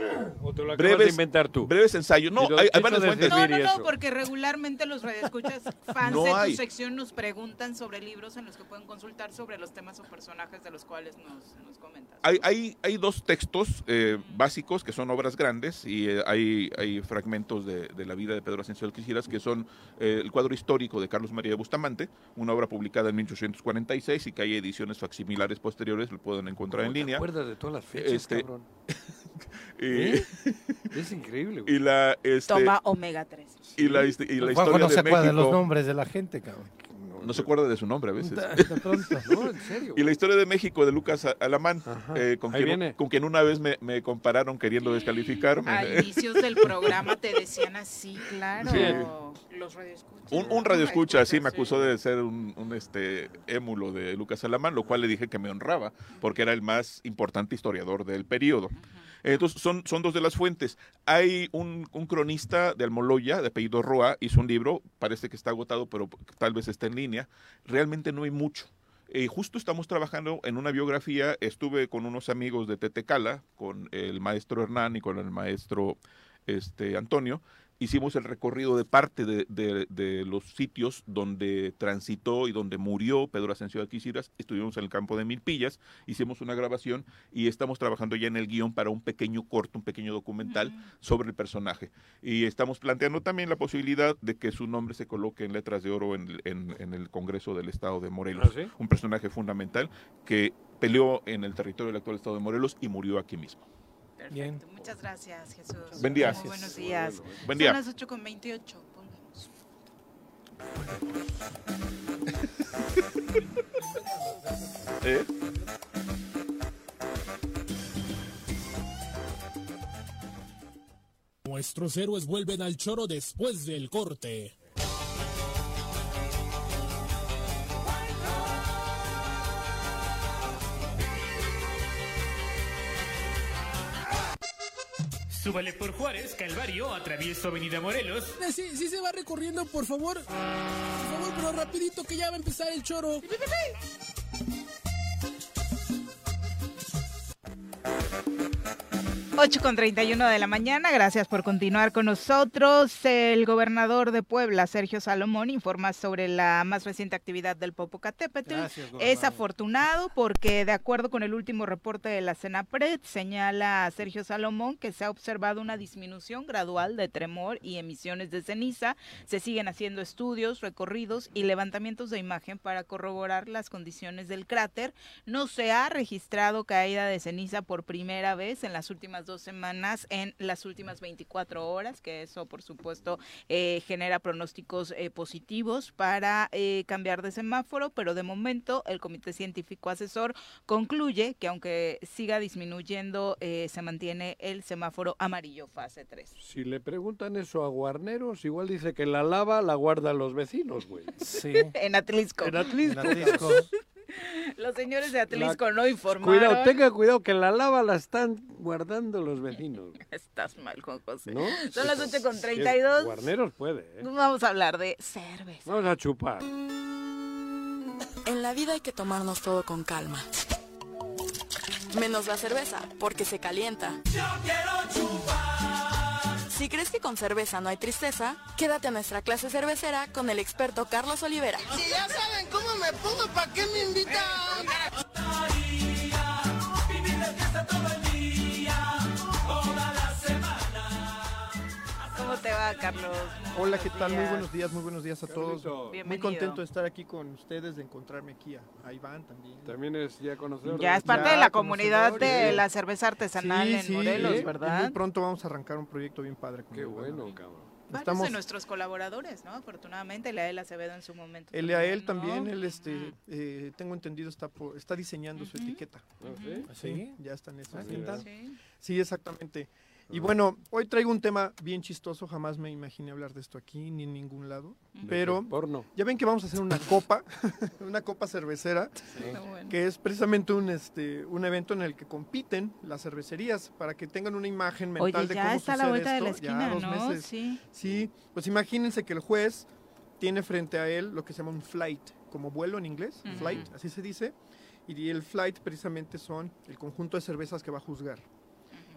O te lo acabas breves, de inventar tú. breves ensayos. No, hay, hay eso varias fuentes. No, no, porque regularmente los radioescuchas *laughs* fans No de tu hay. sección nos preguntan sobre libros en los que pueden consultar sobre los temas o personajes de los cuales nos, nos comentas. Hay, hay, hay dos textos eh, básicos que son obras grandes y eh, hay, hay fragmentos de, de la vida de Pedro Asensio de Alquiciras que son eh, el cuadro histórico de Carlos María de Bustamante, una obra publicada en 1846 y que hay ediciones facsimilares posteriores, lo pueden encontrar en ¿Te línea. acuerdas de todas las fechas, Este, cabrón? *laughs* Y, ¿Eh? *laughs* Es increíble, güey. y la, este, Toma omega 3. y la, y la Juanjo historia no se acuerda de los México. nombres de la gente, cabrón. No se acuerda de su nombre a veces. De pronto. *laughs* No, en serio. Y la historia de México de Lucas Alamán, Ajá. eh, con, quien, con quien una vez me, me compararon queriendo descalificarme. A inicios del programa te decían así, claro. Sí. Los radioescuchas. Un, un radio escucha, sí, me acusó de ser un, un, este émulo de Lucas Alamán, lo cual le dije que me honraba, porque era el más importante historiador del periodo. Entonces, son, son dos de las fuentes. Hay un, un cronista de Almoloya, de apellido Roa, hizo un libro, parece que está agotado, pero tal vez está en línea. Realmente no hay mucho. Eh, justo estamos trabajando en una biografía. Estuve con unos amigos de Tetecala, con el maestro Hernán y con el maestro este, Antonio. Hicimos el recorrido de parte de, de- de los sitios donde transitó y donde murió Pedro Asensio de Alquiciras. Estuvimos en el campo de Milpillas, hicimos una grabación y estamos trabajando ya en el guion para un pequeño corto, un pequeño documental sobre el personaje. Y estamos planteando también la posibilidad de que su nombre se coloque en letras de oro en, el- en- en el Congreso del Estado de Morelos. ¿Ah, sí? Un personaje fundamental que peleó en el territorio del actual Estado de Morelos y murió aquí mismo. Perfecto. Bien. Muchas gracias, Jesús. Buen día. Muy buenos días. Buen día. Son las 8 con 28. Pongamos. *laughs* ¿Eh? Nuestros héroes vuelven al choro después del corte. Súbale por Juárez, Calvario, atravieso Avenida Morelos. Eh, Sí, sí se va recorriendo, por favor. Por favor, pero rapidito que ya va a empezar el choro. 8 con 31 de la mañana, gracias por continuar con nosotros. El gobernador de Puebla, Sergio Salomón, informa sobre la más reciente actividad del Popocatépetl. Gracias, es afortunado porque, de acuerdo con el último reporte de la CENAPRED, señala Sergio Salomón que se ha observado una disminución gradual de tremor y emisiones de ceniza. Se siguen haciendo estudios, recorridos y levantamientos de imagen para corroborar las condiciones del cráter. No se ha registrado caída de ceniza por primera vez en las últimas dos semanas, en las últimas 24 horas, que eso por supuesto eh, genera pronósticos eh, positivos para eh, cambiar de semáforo, pero de momento el Comité Científico Asesor concluye que aunque siga disminuyendo, eh, se mantiene el semáforo amarillo fase 3. Si le preguntan eso a Guarneros, igual dice que la lava la guardan los vecinos, güey. Sí. *laughs* en Atlisco. En Atlisco. En Atlisco. *laughs* Los señores de Atlisco La- no informaron. Cuidado, tenga cuidado que la lava la están guardando los vecinos. *laughs* Estás mal, Juan José. ¿No? Son las 8 con Es- 32. Guarneros puede, ¿eh? Vamos a hablar de cerveza. Vamos a chupar. En la vida hay que tomarnos todo con calma. Menos la cerveza, porque se calienta. Si crees que con cerveza no hay tristeza, quédate a nuestra clase cervecera con el experto Carlos Olivera. Si ya saben cómo me pongo, ¿para qué me invitan? ¿Cómo te va, Carlos? Hola, ¿qué tal? Muy buenos días, muy buenos días a todos. Muy contento de estar aquí con ustedes, de encontrarme aquí a, a Iván también. También es ya conocedor. Ya es parte Ya, de la comunidad de la cerveza artesanal Sí, en sí, Morelos, y- y ¿verdad? muy pronto vamos a arrancar un proyecto bien padre. con Qué el bueno, cabrón. Varios Estamos, de nuestros colaboradores, ¿no? Afortunadamente, Leael Acevedo en su momento. él a él ¿no? también, él este, eh, tengo entendido está por- está diseñando su etiqueta. ¿Ah, sí? Sí, ya está en eso. Ah. Sí. Sí, exactamente. Y bueno, hoy traigo un tema bien chistoso, jamás me imaginé hablar de esto aquí ni en ningún lado, ¿De pero? Porno. ya ven que vamos a hacer una copa, *laughs* una copa cervecera, que es precisamente un este un evento en el que compiten las cervecerías para que tengan una imagen mental Oye, de ya cómo está a la vuelta de la. Ya esquina, dos ¿no? meses. Sí. Sí, pues imagínense que el juez tiene frente a él lo que se llama un flight, como vuelo en inglés, flight, así se dice, y el flight precisamente son el conjunto de cervezas que va a juzgar.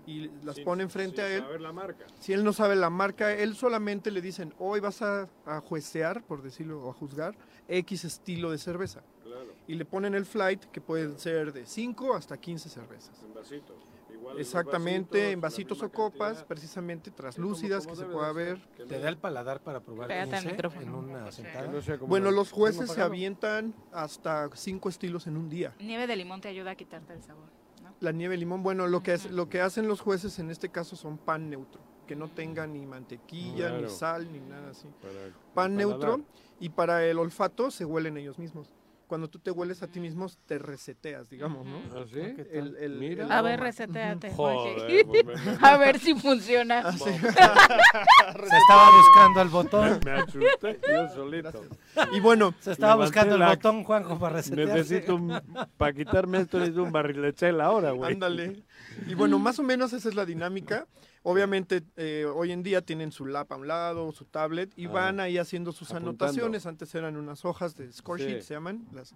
Y las Sin- ponen frente sin a él. saber la marca. Si él no sabe la marca, él solamente le dicen, hoy vas a, a juecear, por decirlo, o a juzgar, X estilo de cerveza. Claro. Y le ponen el flight, que pueden ser de 5 hasta 15 cervezas. En vasitos. Igual Exactamente, en vasitos o copas, cantidad. precisamente traslúcidas, que se pueda ver. ¿Te da el paladar para probar Pégate al 15 en una sentada? no Bueno, los jueces se avientan hasta cinco estilos en un día. Nieve de limón te ayuda a quitarte el sabor. La nieve limón, bueno, lo que, es, lo que hacen los jueces en este caso son pan neutro, que no tenga ni mantequilla, ni sal, ni nada así. Para Pan neutro y para el olfato se huelen ellos mismos. Cuando tú te hueles a ti mismo, te reseteas, digamos, ¿no? ¿Ah, sí? El, el- Mira. el A ver, reseteate, Joder, Jorge. pues *laughs* me- A ver si funciona. Ah, sí. *laughs* Se estaba buscando el botón. Me asusté yo solito. Y bueno, Se estaba buscando el la- botón, Juanjo, para resetearse. Necesito un... Para quitarme esto necesito un barril de chela ahora, güey. Ándale. Y bueno, más o menos esa es la dinámica. Obviamente, eh, hoy en día tienen su lap a un lado, su tablet, y Ah. van ahí haciendo sus Apuntando. anotaciones. Antes eran unas hojas de score Sí. sheet, se llaman, las,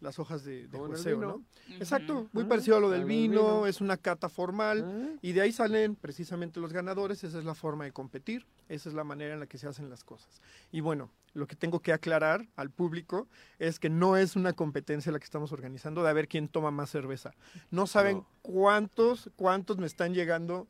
las hojas de, de. ¿no? Exacto, muy Ah, parecido a lo del vino, vino. es una cata formal, Ah. y de ahí salen precisamente los ganadores, esa es la forma de competir, esa es la manera en la que se hacen las cosas. Y bueno, lo que tengo que aclarar al público es que no es una competencia la que estamos organizando de a ver quién toma más cerveza. No saben No. cuántos, cuántos me están llegando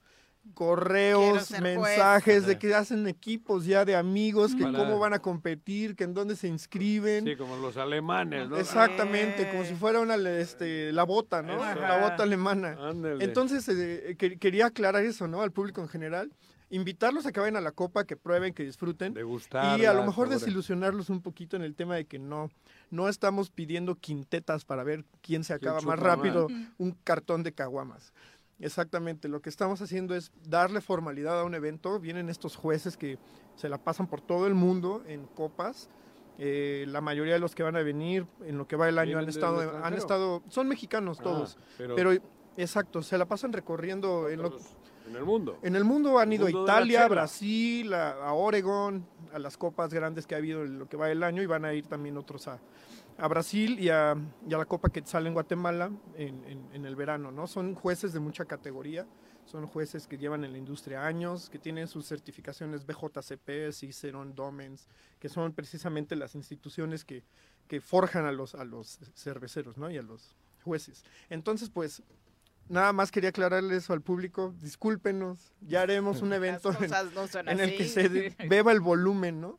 correos, mensajes de que hacen equipos ya de amigos, que Para- cómo van a competir, que en dónde se inscriben. Sí, como los alemanes, ¿no? Exactamente, como si fuera una este, la bota, ¿no? La bota alemana. Ándale. Entonces, eh, que- quería aclarar eso, ¿no? Al público en general. Invitarlos a que vayan a la copa, que prueben, que disfruten. Degustarla, y a lo mejor desilusionarlos un poquito en el tema de que no, no estamos pidiendo quintetas para ver quién se ¿Quién acaba más rápido más? un cartón de caguamas. Exactamente, lo que estamos haciendo es darle formalidad a un evento. Vienen estos jueces que se la pasan por todo el mundo en copas. Eh, la mayoría de los que van a venir en lo que va el año han ¿Vienen del estado, han estado, son mexicanos Ah, todos, pero- pero, exacto, se la pasan recorriendo en lo, En el mundo. En el mundo han El ido a mundo Italia. Brasil, a, a Oregon, a las copas grandes que ha habido en lo que va del año y van a ir también otros a, a Brasil y a, y a la copa que sale en Guatemala en, en- en el verano, ¿no? Son jueces de mucha categoría, son jueces que llevan en la industria años, que tienen sus certificaciones BJCP, Cicerón, Domens, que son precisamente las instituciones que, que forjan a los, a los cerveceros, ¿no? Y a los jueces. Entonces, pues, Nada más quería aclararle eso al público. Discúlpenos, ya haremos un evento en, no el que se *laughs* beba el volumen, ¿no?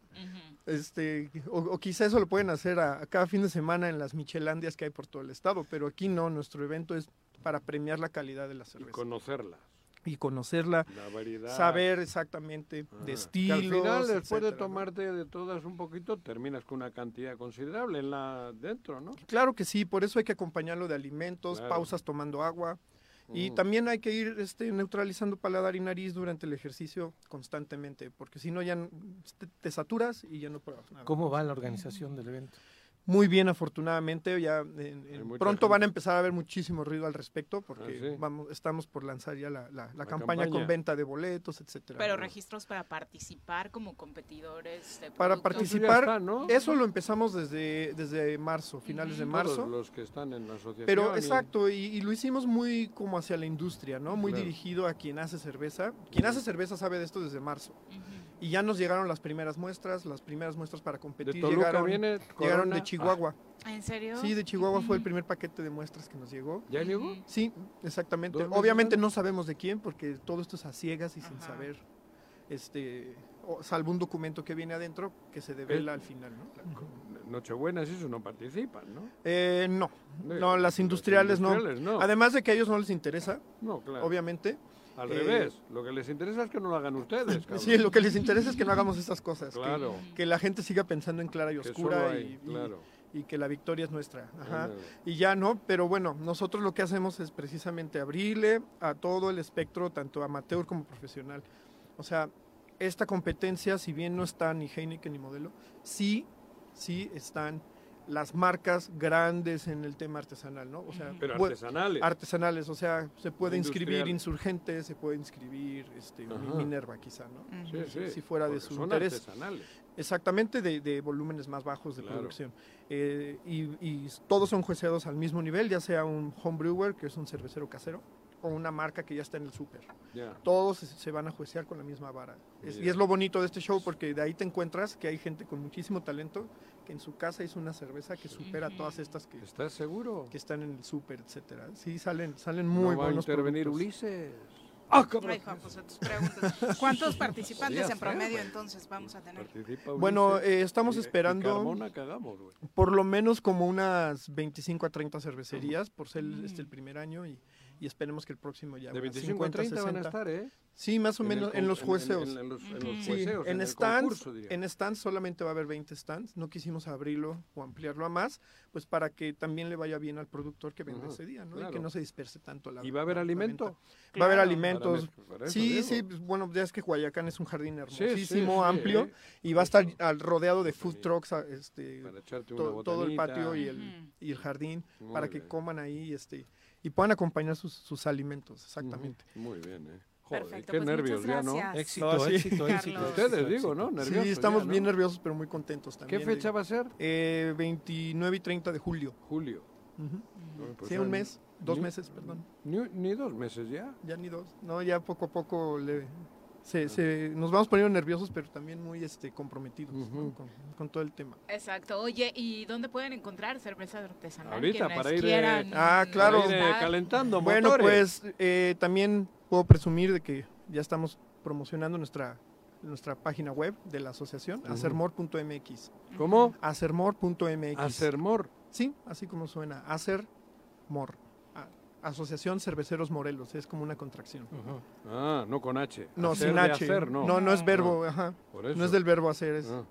Este, o, o quizá eso lo pueden hacer a, a cada fin de semana en las michelandias que hay por todo el estado, pero aquí no, nuestro evento es para premiar la calidad de la Y cerveza conocerla. y conocerla, La variedad. saber exactamente Ajá. de Que estilos. al final, después de tomarte de todas un poquito, terminas con una cantidad considerable en la dentro, ¿no? Claro que sí, por eso hay que acompañarlo de alimentos, Claro. pausas tomando agua. Y Mm. también hay que ir este, neutralizando paladar y nariz durante el ejercicio constantemente, porque si no ya te, te saturas y ya no pruebas nada. ¿Cómo va la organización del evento? Muy bien, afortunadamente. Ya en- pronto gente. van a empezar a haber muchísimo ruido al respecto, porque Ah, sí. vamos, estamos por lanzar ya la, la- la La campaña, campaña. con venta de boletos, etcétera. Pero ¿no? registros para participar como competidores de Para productos. participar, está, ¿no? eso lo empezamos desde, desde marzo, finales de marzo. Todos los que están en la asociación. Pero y- exacto, y, y lo hicimos muy como hacia la industria, ¿no? Muy Claro. dirigido a quien hace cerveza. Quien hace cerveza sabe de esto desde marzo. Y ya nos llegaron las primeras muestras, las primeras muestras para competir. Toluca llegaron, viene llegaron de Chihuahua. ¿En serio? Sí, de Chihuahua fue el primer paquete de muestras que nos llegó. ¿Ya llegó? Sí, exactamente. ¿Dos meses Obviamente no sabemos de quién, porque todo esto es a ciegas y sin saber, este, o- salvo un documento que viene adentro que se devela al final, ¿no? Nochebuena, eso no participan, ¿no? Eh, no, Eh, no, las industriales, industriales no. no. Además de que a ellos no les interesa, No, claro. obviamente. Al Eh, revés, lo que les interesa es que no lo hagan ustedes, *laughs* cabrón. Sí, lo que les interesa es que no hagamos estas cosas. que- Claro. Que, la gente siga pensando en clara y oscura hay, y, y- claro. y que la victoria es nuestra. Ajá. Y ya no, pero bueno, nosotros lo que hacemos es precisamente abrirle a todo el espectro, tanto amateur como profesional. O sea, esta competencia, si bien no está ni Heineken ni Modelo, sí, sí están las marcas grandes en el tema artesanal, ¿no? O sea, Pero artesanales. Artesanales, o sea, se puede inscribir. Insurgente, se puede inscribir este. Minerva quizá, ¿no? Sí, sí, Si fuera de su son interés. artesanales. Exactamente, de, de volúmenes más bajos de Claro. producción. Eh, y, y todos son jueceados al mismo nivel, ya sea un homebrewer, que es un cervecero casero, o una marca que ya está en el súper. Todos se, van a juecear con la misma vara. Es- y es lo bonito de este show, porque de ahí te encuentras que hay gente con muchísimo talento que en su casa hizo una cerveza que supera a todas estas que, ¿Estás seguro? que están en el súper, etcétera. Sí, salen, salen muy no va a buenos intervenir productos. Ulises. ¡Ah, cabrón! Ay, Juan, pues tus preguntas. ¿Cuántos *laughs* participantes Podría en ser, promedio güey. entonces vamos a tener? Participa Bueno, Ulises. eh, estamos Y- y esperando Carmona cagamos, güey. por lo menos como unas 25 a 30 cervecerías por ser este el primer año y, y esperemos que el próximo ya De unas 25 a 30 van a 60. estar, ¿eh? Sí, más o En menos en los en- jueceos. en- en los- los Sí, jueceos, en, stands, concurso, en stands solamente va a haber 20 stands, no quisimos abrirlo o ampliarlo a más, pues para que también le vaya bien al productor que venda Ajá, ese día, ¿no? Y que no se disperse tanto la ¿Y va a haber la- la alimento? Va a haber alimentos. Para mezclar, eso sí, digo. sí, pues, bueno, ya es que Guayacán es un jardín Sí, sí, hermosísimo, sí, amplio, eh. y va a estar al- rodeado de food trucks, este, Para to- todo el patio y el, y el jardín, Muy para que coman ahí este, y puedan acompañar sus, sus alimentos, exactamente. Muy bien, ¿eh? Joder, Perfecto, qué pues nervios ya, ¿no? Éxito, No, sí. éxito, éxito. Carlos. Ustedes, éxito, digo, ¿no? Nerviosos Sí, estamos ya, ¿no? bien nerviosos, pero muy contentos ¿Qué también. fecha de- va a ser? Eh, 29 y 30 de julio. Julio. Ujú. No, pues sí, un mes, dos ni- meses, perdón. Ni, ni dos meses ya. Ya ni dos. No, ya poco a poco le, se, se- nos vamos poniendo nerviosos, pero también muy este, comprometidos con, con todo el tema. Exacto. Oye, ¿y dónde pueden encontrar cerveza artesanal? Ahorita, para ir, eh, quieran Ah, claro. Para ir, eh, calentando Bueno, motores. pues eh, también puedo presumir de que ya estamos promocionando nuestra nuestra página web de la asociación, Ujú. acermor.mx. ¿Cómo? Acermor.mx. Acermor. Sí, así como suena, Acermor. Asociación Cerveceros Morelos, es como una contracción. Ah, no con H. No, Hacer sin H. hacer, no. no, no es verbo, No. ajá. Por eso. No es del verbo hacer, es Ah.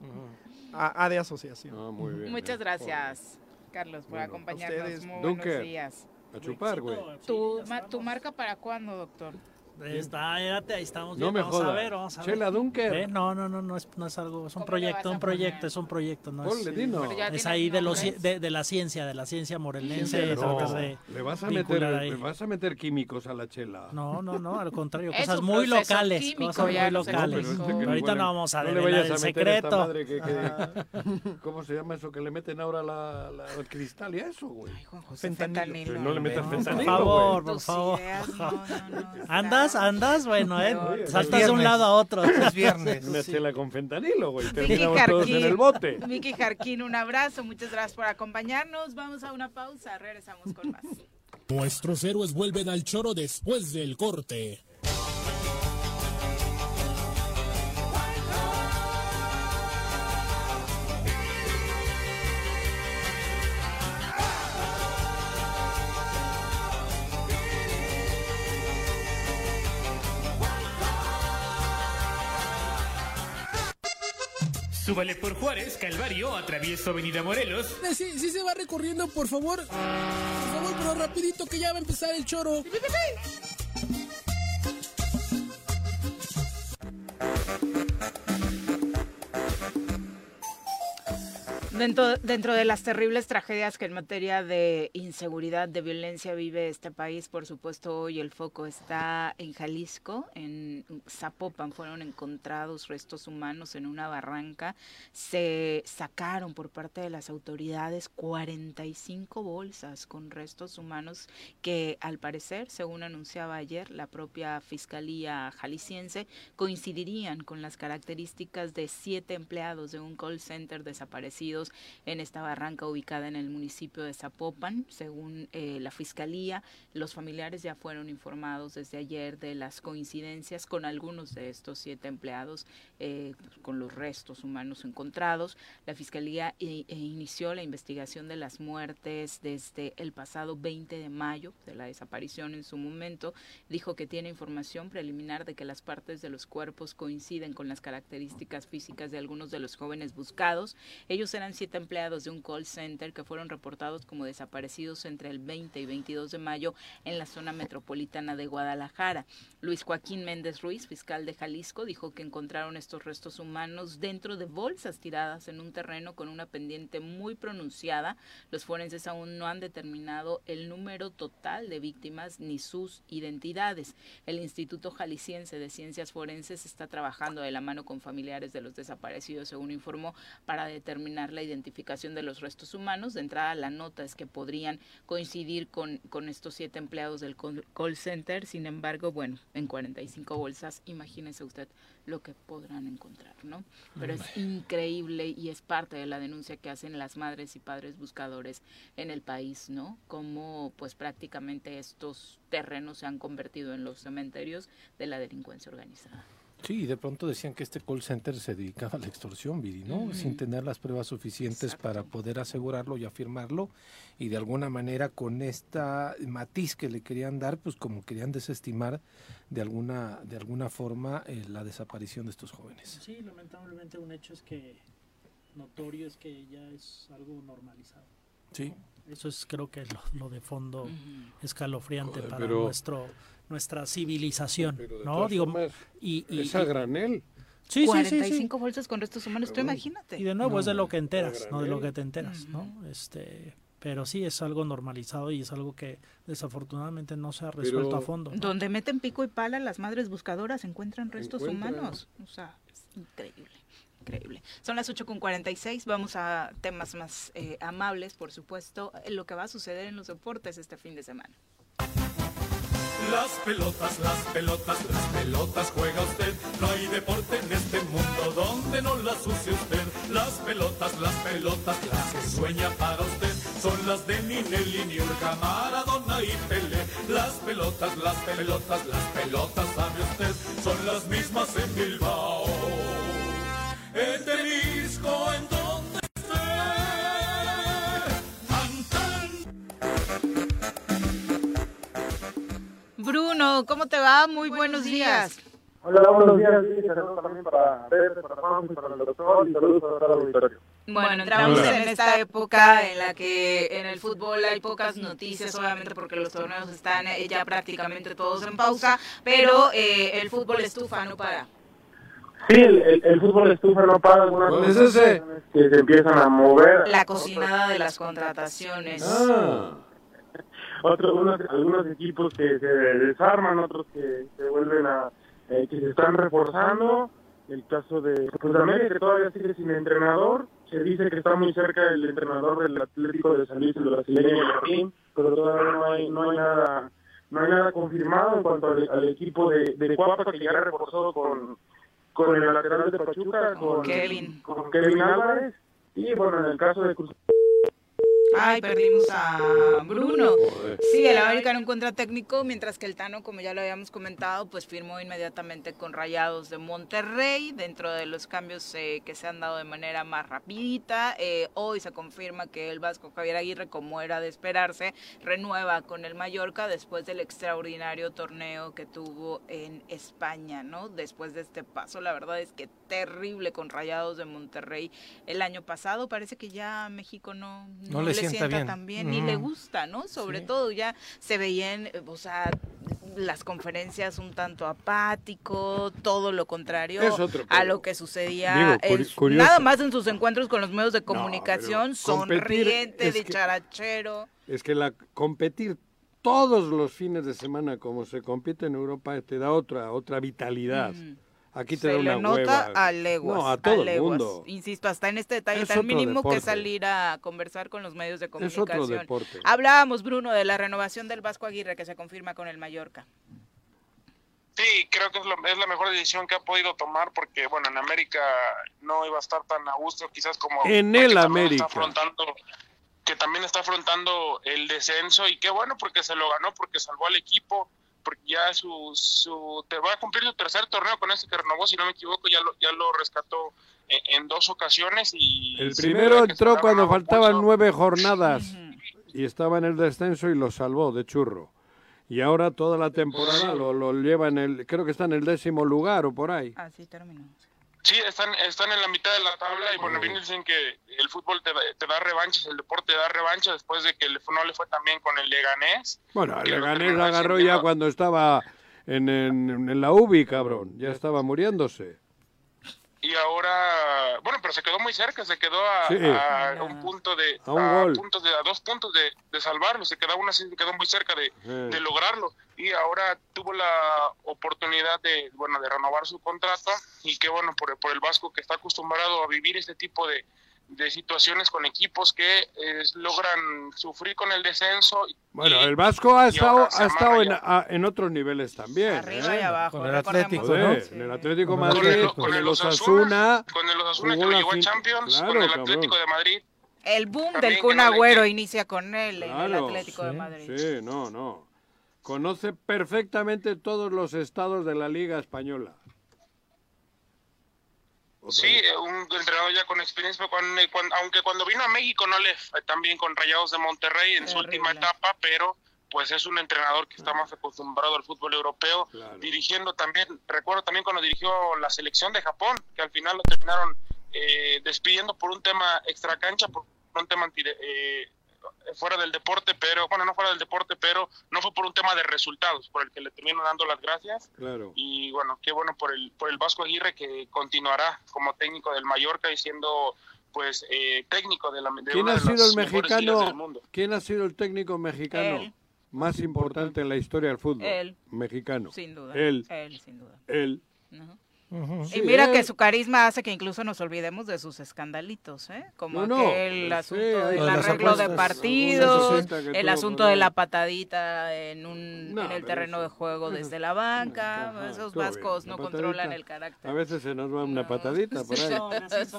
A, A de asociación. Ah, muy bien. Muchas eh. gracias, Carlos, por Bueno. acompañarnos. Ustedes. Muy Dunker. buenos días. A chupar, güey. ¿Tu, ma-. ¿Tu marca para cuándo, doctor? Está, espérate, ahí estamos No bien, me vamos a ver, vamos a ver. Chela Dunker. ¿Eh? No, no, no, no es, no es algo, es un ¿Cómo le proyecto, un proyecto, es un proyecto, no Ponle, es, ya es ahí de, los, de, de la ciencia, de la ciencia morelense, le vas a meter, le vas a meter químicos a la chela. No, no, no, al contrario, *laughs* cosas muy locales, químico, cosas muy locales. Pero Ahorita no vamos a no el secreto. madre que- que- *laughs* *laughs* ¿Cómo se llama eso que le meten ahora la, la- el cristal y a eso, güey? Juan José, Fentanilo. fentanilo. Pero no le metas fentanilo, por favor, por favor. no, ¿Andas? ¿Andas? Bueno, ¿eh? Peor. Saltas de un lado a otro. Es viernes. Una chela con fentanilo, güey. Terminamos todos en el Jarquín. bote. Vicky Jarquín, un abrazo, muchas gracias por acompañarnos. Vamos a una pausa, regresamos con más. Nuestros héroes vuelven al choro después del corte. Súbale por Juárez, Calvario, atravieso Avenida Morelos. Eh, Sí, sí se va recorriendo, por favor. Por favor, pero rapidito que ya va a empezar el choro. Dentro, dentro de las terribles tragedias que en materia de inseguridad, de violencia vive este país, por supuesto hoy el foco está en Jalisco, en Zapopan. Fueron encontrados restos humanos en una barranca, se sacaron por parte de las autoridades 45 bolsas con restos humanos que al parecer, según anunciaba ayer la propia Fiscalía Jalisciense, coincidirían con las características de siete empleados de un call center desaparecidos en esta barranca ubicada en el municipio de Zapopan. Según eh, la Fiscalía, los familiares ya fueron informados desde ayer de las coincidencias con algunos de estos siete empleados, eh, con los restos humanos encontrados. La Fiscalía i- e inició la investigación de las muertes desde el pasado 20 de mayo, de la desaparición en su momento. Dijo que tiene información preliminar de que las partes de los cuerpos coinciden con las características físicas de algunos de los jóvenes buscados. Ellos eran siete empleados de un call center que fueron reportados como desaparecidos entre el 20 y 22 de mayo en la zona metropolitana de Guadalajara. Luis Joaquín Méndez Ruiz, fiscal de Jalisco, dijo que encontraron estos restos humanos dentro de bolsas tiradas en un terreno con una pendiente muy pronunciada. Los forenses aún no han determinado el número total de víctimas ni sus identidades. El Instituto Jalisciense de Ciencias Forenses está trabajando de la mano con familiares de los desaparecidos, según informó, para determinar la identificación de los restos humanos. De entrada, la nota es que podrían coincidir con, con estos siete empleados del call call center. Sin embargo, bueno, en 45 bolsas, imagínese usted lo que podrán encontrar, ¿no? Pero es increíble y es parte de la denuncia que hacen las madres y padres buscadores en el país, ¿no? Cómo, pues, prácticamente estos terrenos se han convertido en los cementerios de la delincuencia organizada. Sí, y de pronto decían que este call center se dedicaba a la extorsión, Viri, ¿no? Sin tener las pruebas suficientes para poder asegurarlo y afirmarlo. Y de alguna manera con esta matiz que le querían dar, pues como querían desestimar de alguna, de alguna forma eh, la desaparición de estos jóvenes. Sí, lamentablemente un hecho es que notorio es que ya es algo normalizado. Sí. Eso es creo que lo, lo de fondo escalofriante Joder, para pero- nuestro nuestra civilización, Pero de ¿no? Digo, formas, y, y- es a y- granel. Sí, sí, sí, sí. 45 bolsas con restos humanos, tú Pero bueno. imagínate. Y de nuevo No, es de lo que a enteras, no de lo que te enteras, ¿no? Este, pero sí es algo normalizado y es algo que desafortunadamente no se ha resuelto Pero- a fondo. ¿no? Donde meten pico y pala, las madres buscadoras encuentran restos Encuentran. humanos. O sea, es increíble. Increíble. Son las 8.46, vamos a temas más eh, amables, por supuesto, eh, lo que va a suceder en los deportes este fin de semana. Las pelotas, las pelotas, las pelotas juega usted. No hay deporte en este mundo donde no las use usted. Las pelotas, las pelotas, las que sueña para usted. Son las de Ninelli, Niurka, Maradona y Pelé. Las pelotas, las pelotas, las pelotas, sabe usted. Son las mismas en Bilbao. En Tenisco, en donde esté. Tan, tan. Bruno, ¿cómo te va? Muy buenos, días. Hola, buenos días. Sí, saludos también para Pedro, para Juan, para el doctor y saludos para todo el auditorio. Bueno, entramos en esta época en la que en el fútbol hay pocas noticias, obviamente porque los torneos están eh, ya prácticamente todos en pausa, pero eh, el fútbol estufa, no para. Sí, el, el, el fútbol estufa no para algunas ¿Cuál es ese? que se empiezan a mover. La cocinada de las contrataciones. Ah, Otros, unos, algunos equipos que se desarman, otros que se vuelven a, eh, que se están reforzando. El caso de pues, América, que todavía sigue sin entrenador. Se dice que está muy cerca el entrenador del Atlético de San Luis, el brasileño Martín, pero todavía no hay, no hay nada no hay nada confirmado en cuanto al, al equipo de, de Cuapa, que ya reforzó con, con el lateral de Pachuca, con Kevin. con Kevin Álvarez. Y bueno, en el caso de Cruz Ay, perdimos a Bruno. Sí, el América no encuentra técnico, mientras que el Tano, como ya lo habíamos comentado, pues firmó inmediatamente con Rayados de Monterrey, dentro de los cambios eh, que se han dado de manera más rapidita. Eh, hoy se confirma que el Vasco Javier Aguirre, como era de esperarse, renueva con el Mallorca después del extraordinario torneo que tuvo en España, ¿no? Después de este paso, la verdad es que terrible con Rayados de Monterrey el año pasado. Parece que ya México no, No le sienta bien. tan bien, ni le gusta, ¿no? Sobre Sí. todo ya se veían, eh, o sea, las conferencias un tanto apático, todo lo contrario a lo que sucedía Digo, en nada más en sus encuentros con los medios de comunicación, competir sonriente, dicharachero. es que la competir todos los fines de semana como se compite en Europa te da otra otra vitalidad. Mm. Aquí te Se da le una nota hueva. a leguas. No, a todo el leguas. mundo. Insisto, hasta en este detalle Es tan mínimo que salir a conversar con los medios de Es otro comunicación. deporte. Hablábamos, Bruno, de la renovación del Vasco Aguirre que se confirma con el Mallorca. Sí, creo que es, lo- es la mejor decisión que ha podido tomar porque, bueno, en América no iba a estar tan a gusto, quizás como... En el América. Está afrontando, que también está afrontando el descenso y qué bueno porque se lo ganó, porque salvó al equipo, porque ya su, su te va a cumplir su tercer torneo con ese que renovó, si no me equivoco, ya lo, ya lo rescató en, en dos ocasiones y... El primero entró cuando faltaban nueve jornadas y estaba en el descenso y lo salvó de churro. Y ahora toda la temporada lo, lo lleva en el, creo que está en el décimo lugar o por ahí. Así terminó. Sí, están, están en la mitad de la tabla y bueno, bien dicen que el fútbol te, da- te da revanchas, el deporte te da revancha después de que le fue- no le fue tan bien con el Leganés. Bueno, el Leganés agarró ya cuando estaba en, en, en la UBI, cabrón. Ya estaba muriéndose. Y ahora, bueno, pero se quedó muy cerca, se quedó a, Sí. a un punto de, A un gol. puntos de, a dos puntos de, de salvarlo, se quedó aún así, se quedó muy cerca de, de lograrlo. Y ahora tuvo la oportunidad de, bueno, de renovar su contrato y qué bueno por, por el Vasco que está acostumbrado a vivir este tipo de, de situaciones con equipos que eh, logran sufrir con el descenso. Bueno, el Vasco ha y estado, ha estado en, a- en otros niveles también. Arriba ¿eh? y abajo, Con el. Atlético, Joder, ¿no? En el Atlético Con el Madrid, con el Osasuna. Con el Osasuna que lo llevó a Champions, Claro, con el cabrón. Atlético de Madrid. El boom También del Kun Agüero inicia con él en el Claro, Atlético de sí, Madrid. Sí, no, no. Conoce perfectamente todos los estados de la Liga Española. Sí, eh, un entrenador ya con experiencia, cuando- cuando- aunque cuando vino a México no le fue tan bien con Rayados de Monterrey en su última etapa, pero pues es un entrenador que está más acostumbrado al fútbol europeo, dirigiendo también, recuerdo también cuando dirigió la selección de Japón, que al final lo terminaron eh, despidiendo por un tema extracancha, por un tema anti- eh, fuera del deporte, pero bueno, no fuera del deporte, pero no fue por un tema de resultados, por el que le terminaron dando las gracias. Claro. Y bueno, qué bueno por el, por el Vasco Aguirre que continuará como técnico del Mallorca y siendo pues eh, técnico de la de ¿Quién una ha de sido las el del mexicano? mundo. ¿Quién ha sido el técnico mexicano Él. más importante en la historia del fútbol? Él. Mexicano. Sin duda. Él. Él, sin duda. Él. Ujú. Sí, y mira que él. su carisma hace que incluso nos olvidemos de sus escandalitos, ¿eh? Como No, no, aquel sí, asunto del de arreglo de apuestas, partidos, cosita que el asunto de la patadita en, un, No, en el terreno de juego eso- desde la banca. Ajá, Esos bien. vascos no patadita. controlan el carácter. A veces se nos va una patadita por ahí. Sí.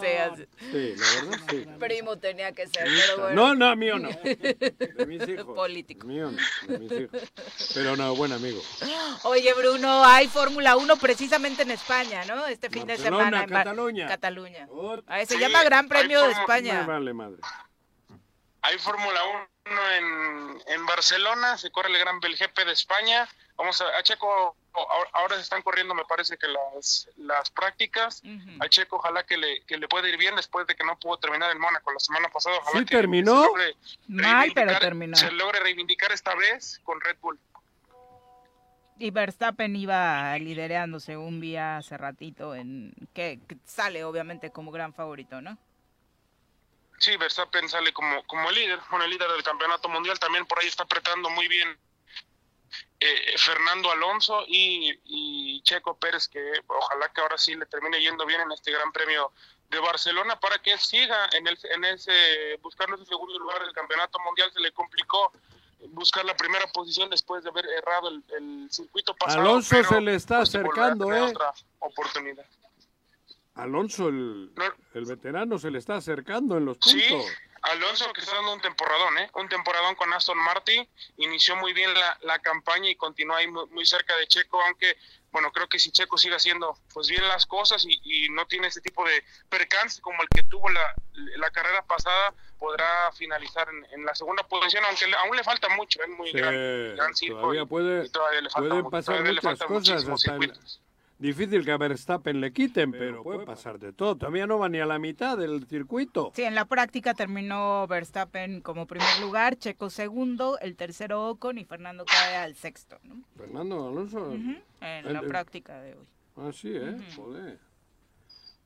Sí, la verdad, sí. Primo tenía que ser, pero bueno. No, no, mío no. *laughs* De mis hijos. Político. Mío no, de mis hijos. Pero no, buen amigo. Oye, Bruno, hay Fórmula 1 precisamente en España, ¿no? Este fin de Barcelona, semana. en Cataluña. Cataluña. Ot- Ah, se Sí, llama Gran Premio de España. Me vale madre. Hay Fórmula 1 en, en Barcelona, se corre el Gran el GP de España, Vamos a, a Checo, ahora, ahora se están corriendo, me parece que las, las prácticas. A Checo, ojalá que le, que le pueda ir bien después de que no pudo terminar en Mónaco la semana pasada. Ojalá ¿Sí que terminó? se logre Mal, pero terminó. Se logre reivindicar esta vez con Red Bull. Y Verstappen iba liderando, según vi hace ratito, en que, sale obviamente como gran favorito, ¿no? Sí, Verstappen sale como, como líder, bueno, el líder del campeonato mundial. También por ahí está apretando muy bien eh, Fernando Alonso y, y Checo Pérez, que ojalá que ahora sí le termine yendo bien en este Gran Premio de Barcelona para que siga en, el, en ese buscando ese segundo lugar del campeonato mundial. Se le complicó buscar la primera posición después de haber errado el, el circuito pasado. Alonso pero, se le está pues, acercando, ¿eh? Otra oportunidad. Alonso, el, el veterano, se le está acercando en los Sí, puntos. Alonso que está dando un temporadón, ¿eh? Un temporadón con Aston Martin. Inició muy bien la, la campaña y continúa ahí muy, muy cerca de Checo, aunque, bueno, creo que si Checo sigue haciendo pues bien las cosas y, y no tiene ese tipo de percance como el que tuvo la, la carrera pasada, podrá finalizar en, en la segunda posición, aunque le- aún le falta mucho, es muy Sí, grande, gran circo todavía puede, y todavía le falta pueden mucho, pasar le muchas cosas. hasta el-. Difícil que a Verstappen le quiten, pero puede pasar de todo. Todavía no va ni a la mitad del circuito. Sí, en la práctica terminó Verstappen como primer lugar, Checo segundo, el tercero Ocon y Fernando cae al sexto, ¿no? Fernando Alonso. En el- la el- práctica de hoy. Ah, sí, ¿eh? Joder.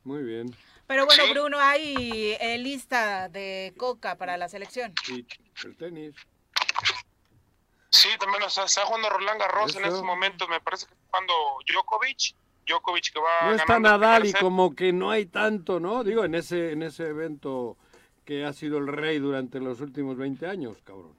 Muy bien. Pero bueno, Bruno, hay eh, lista de coca para la selección. Y el tenis. Sí, también o sea, está jugando Roland Garros en estos momentos, me parece que está jugando Djokovic, Djokovic que va No está Nadal y como que no hay tanto, ¿no? Digo, en ese, en ese evento que ha sido el rey durante los últimos 20 años, cabrón.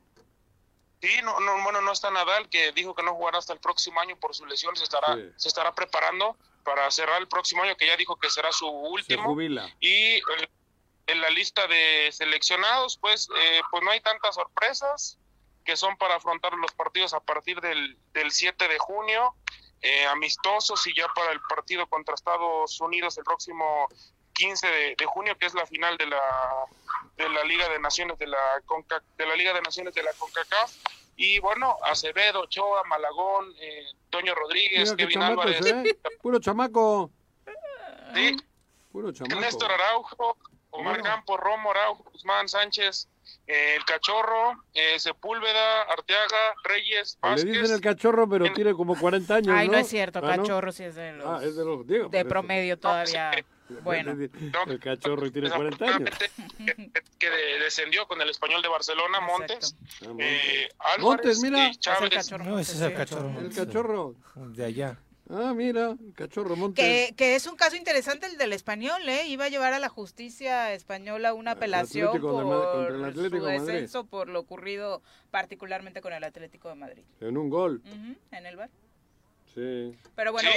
Sí, no, no, bueno, no está Nadal, que dijo que no jugará hasta el próximo año por su lesión, se estará, Sí. se estará preparando para cerrar el próximo año, que ya dijo que será su Se último. jubila. Y en, en la lista de seleccionados, pues, eh, pues no hay tantas sorpresas que son para afrontar los partidos a partir del, del 7 de junio, eh, amistosos y ya para el partido contra Estados Unidos el próximo 15 de, de junio, que es la final de la, de la Liga de Naciones de la Conca- de la Liga de Naciones de la CONCACAF. Y bueno, Acevedo, Ochoa, Malagón, eh, Toño Rodríguez, Mira Kevin Álvarez, ¿eh? Puro chamaco. sí, Puro chamaco. Néstor Araujo, Omar Campos, Romo Araujo, Guzmán Sánchez, eh, el Cachorro, eh, Sepúlveda, Arteaga, Reyes, Le Vázquez. dicen el cachorro, pero tiene como 40 años, Ay, ¿no? no es cierto, Ah, ¿no? Cachorro sí es de los... Ah, es de los... Digo, de promedio todavía. Bueno. El cachorro y tiene 40 años. que, que de- descendió con el español de Barcelona, Montes. Eh, Álvarez Montes, mira. y Chávez. No, ese es el cachorro. El cachorro. De allá. Ah, mira, cachorro Montes. Que, que es un caso interesante el del español, ¿eh? Iba a llevar a la justicia española una apelación Atlético de por contra el Atlético su de Madrid. descenso por lo ocurrido particularmente con el Atlético de Madrid. En un gol. Ujú, en el bar. Sí. Pero bueno,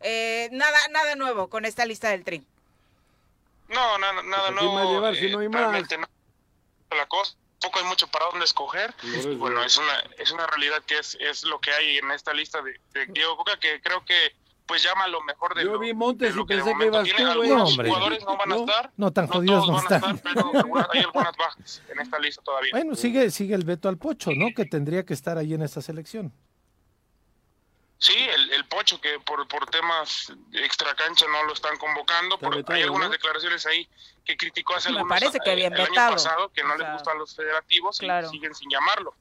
eh, nada nada nuevo con esta lista del tri. No, nada, nada Pues, ¿a quién va a nuevo. llevar si no hay más? realmente no. La cosa, tampoco hay mucho para dónde escoger. Bueno, es una, es una realidad que es, es lo que hay en esta lista de, de Diego Coca, que creo que pues llama lo mejor de Yo lo, vi Montes y que pensé ibas tú, güey. Algunos No, hombre. jugadores no van a estar, No, tan jodidos no todos van a están. estar, pero algunas- hay algunas bajas en esta lista todavía. Bueno, sigue, sigue el veto al Pocho, ¿no? Que tendría que estar ahí en esta selección. Sí, el, el Pocho que por, por temas extra cancha no lo están convocando. por- hay algunas declaraciones ahí que criticó hace algunos parece que eh, bien el año pasado que no O les sea, gustan los federativos claro. y siguen sin llamarlo.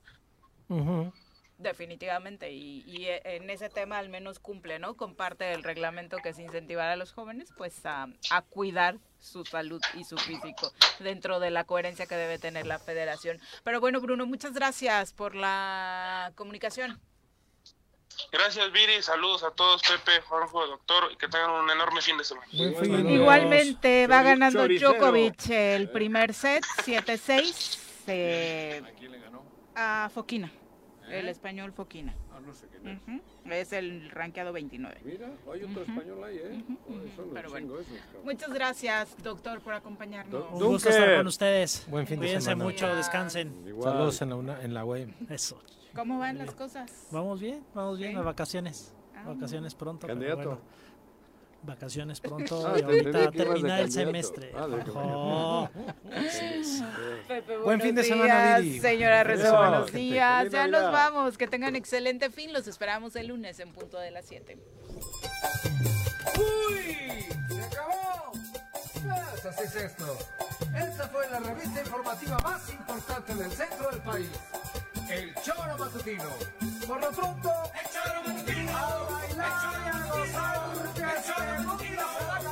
Definitivamente, y, y eh, en ese tema al menos cumple, ¿no? Con parte del reglamento que es incentivar a los jóvenes, pues a, a cuidar su salud y su físico dentro de la coherencia que debe tener la federación. Pero bueno, Bruno, muchas gracias por la comunicación. Gracias, Viri. Saludos a todos, Pepe, Juanjo, doctor, y que tengan un enorme fin de semana. Igualmente va ganando choricero. Djokovic el primer set, 7-6, eh, a Foquina, el español Foquina. Ujú, Es el rankeado 29. Mira, hay otro español ahí, ¿eh? Pero bueno. esos. Muchas gracias, doctor, por acompañarnos. Un gusto estar con ustedes. Buen fin de Cuídense semana. mucho, descansen. Saludos en la, una- en la web. Eso. ¿Cómo van las cosas? Vamos bien, vamos bien, a vacaciones. Ah. Vacaciones pronto. pero Candidato. bueno. Vacaciones pronto Ah, y ahorita entendí a terminar el semestre. Ah. *laughs* Pepe, Buen fin de buenos semana, días. Señora Reza, Eso, buenos días. Ya nos vamos. Que tengan excelente fin. Los esperamos el lunes en punto de las 7. ¡Uy! ¡Se acabó! Pues así es esto. Esta fue la revista informativa más importante del centro del país. El choro matutino. Por lo pronto, el choro matutino. A bailar el choro, y a gozar, el choro matutino se va a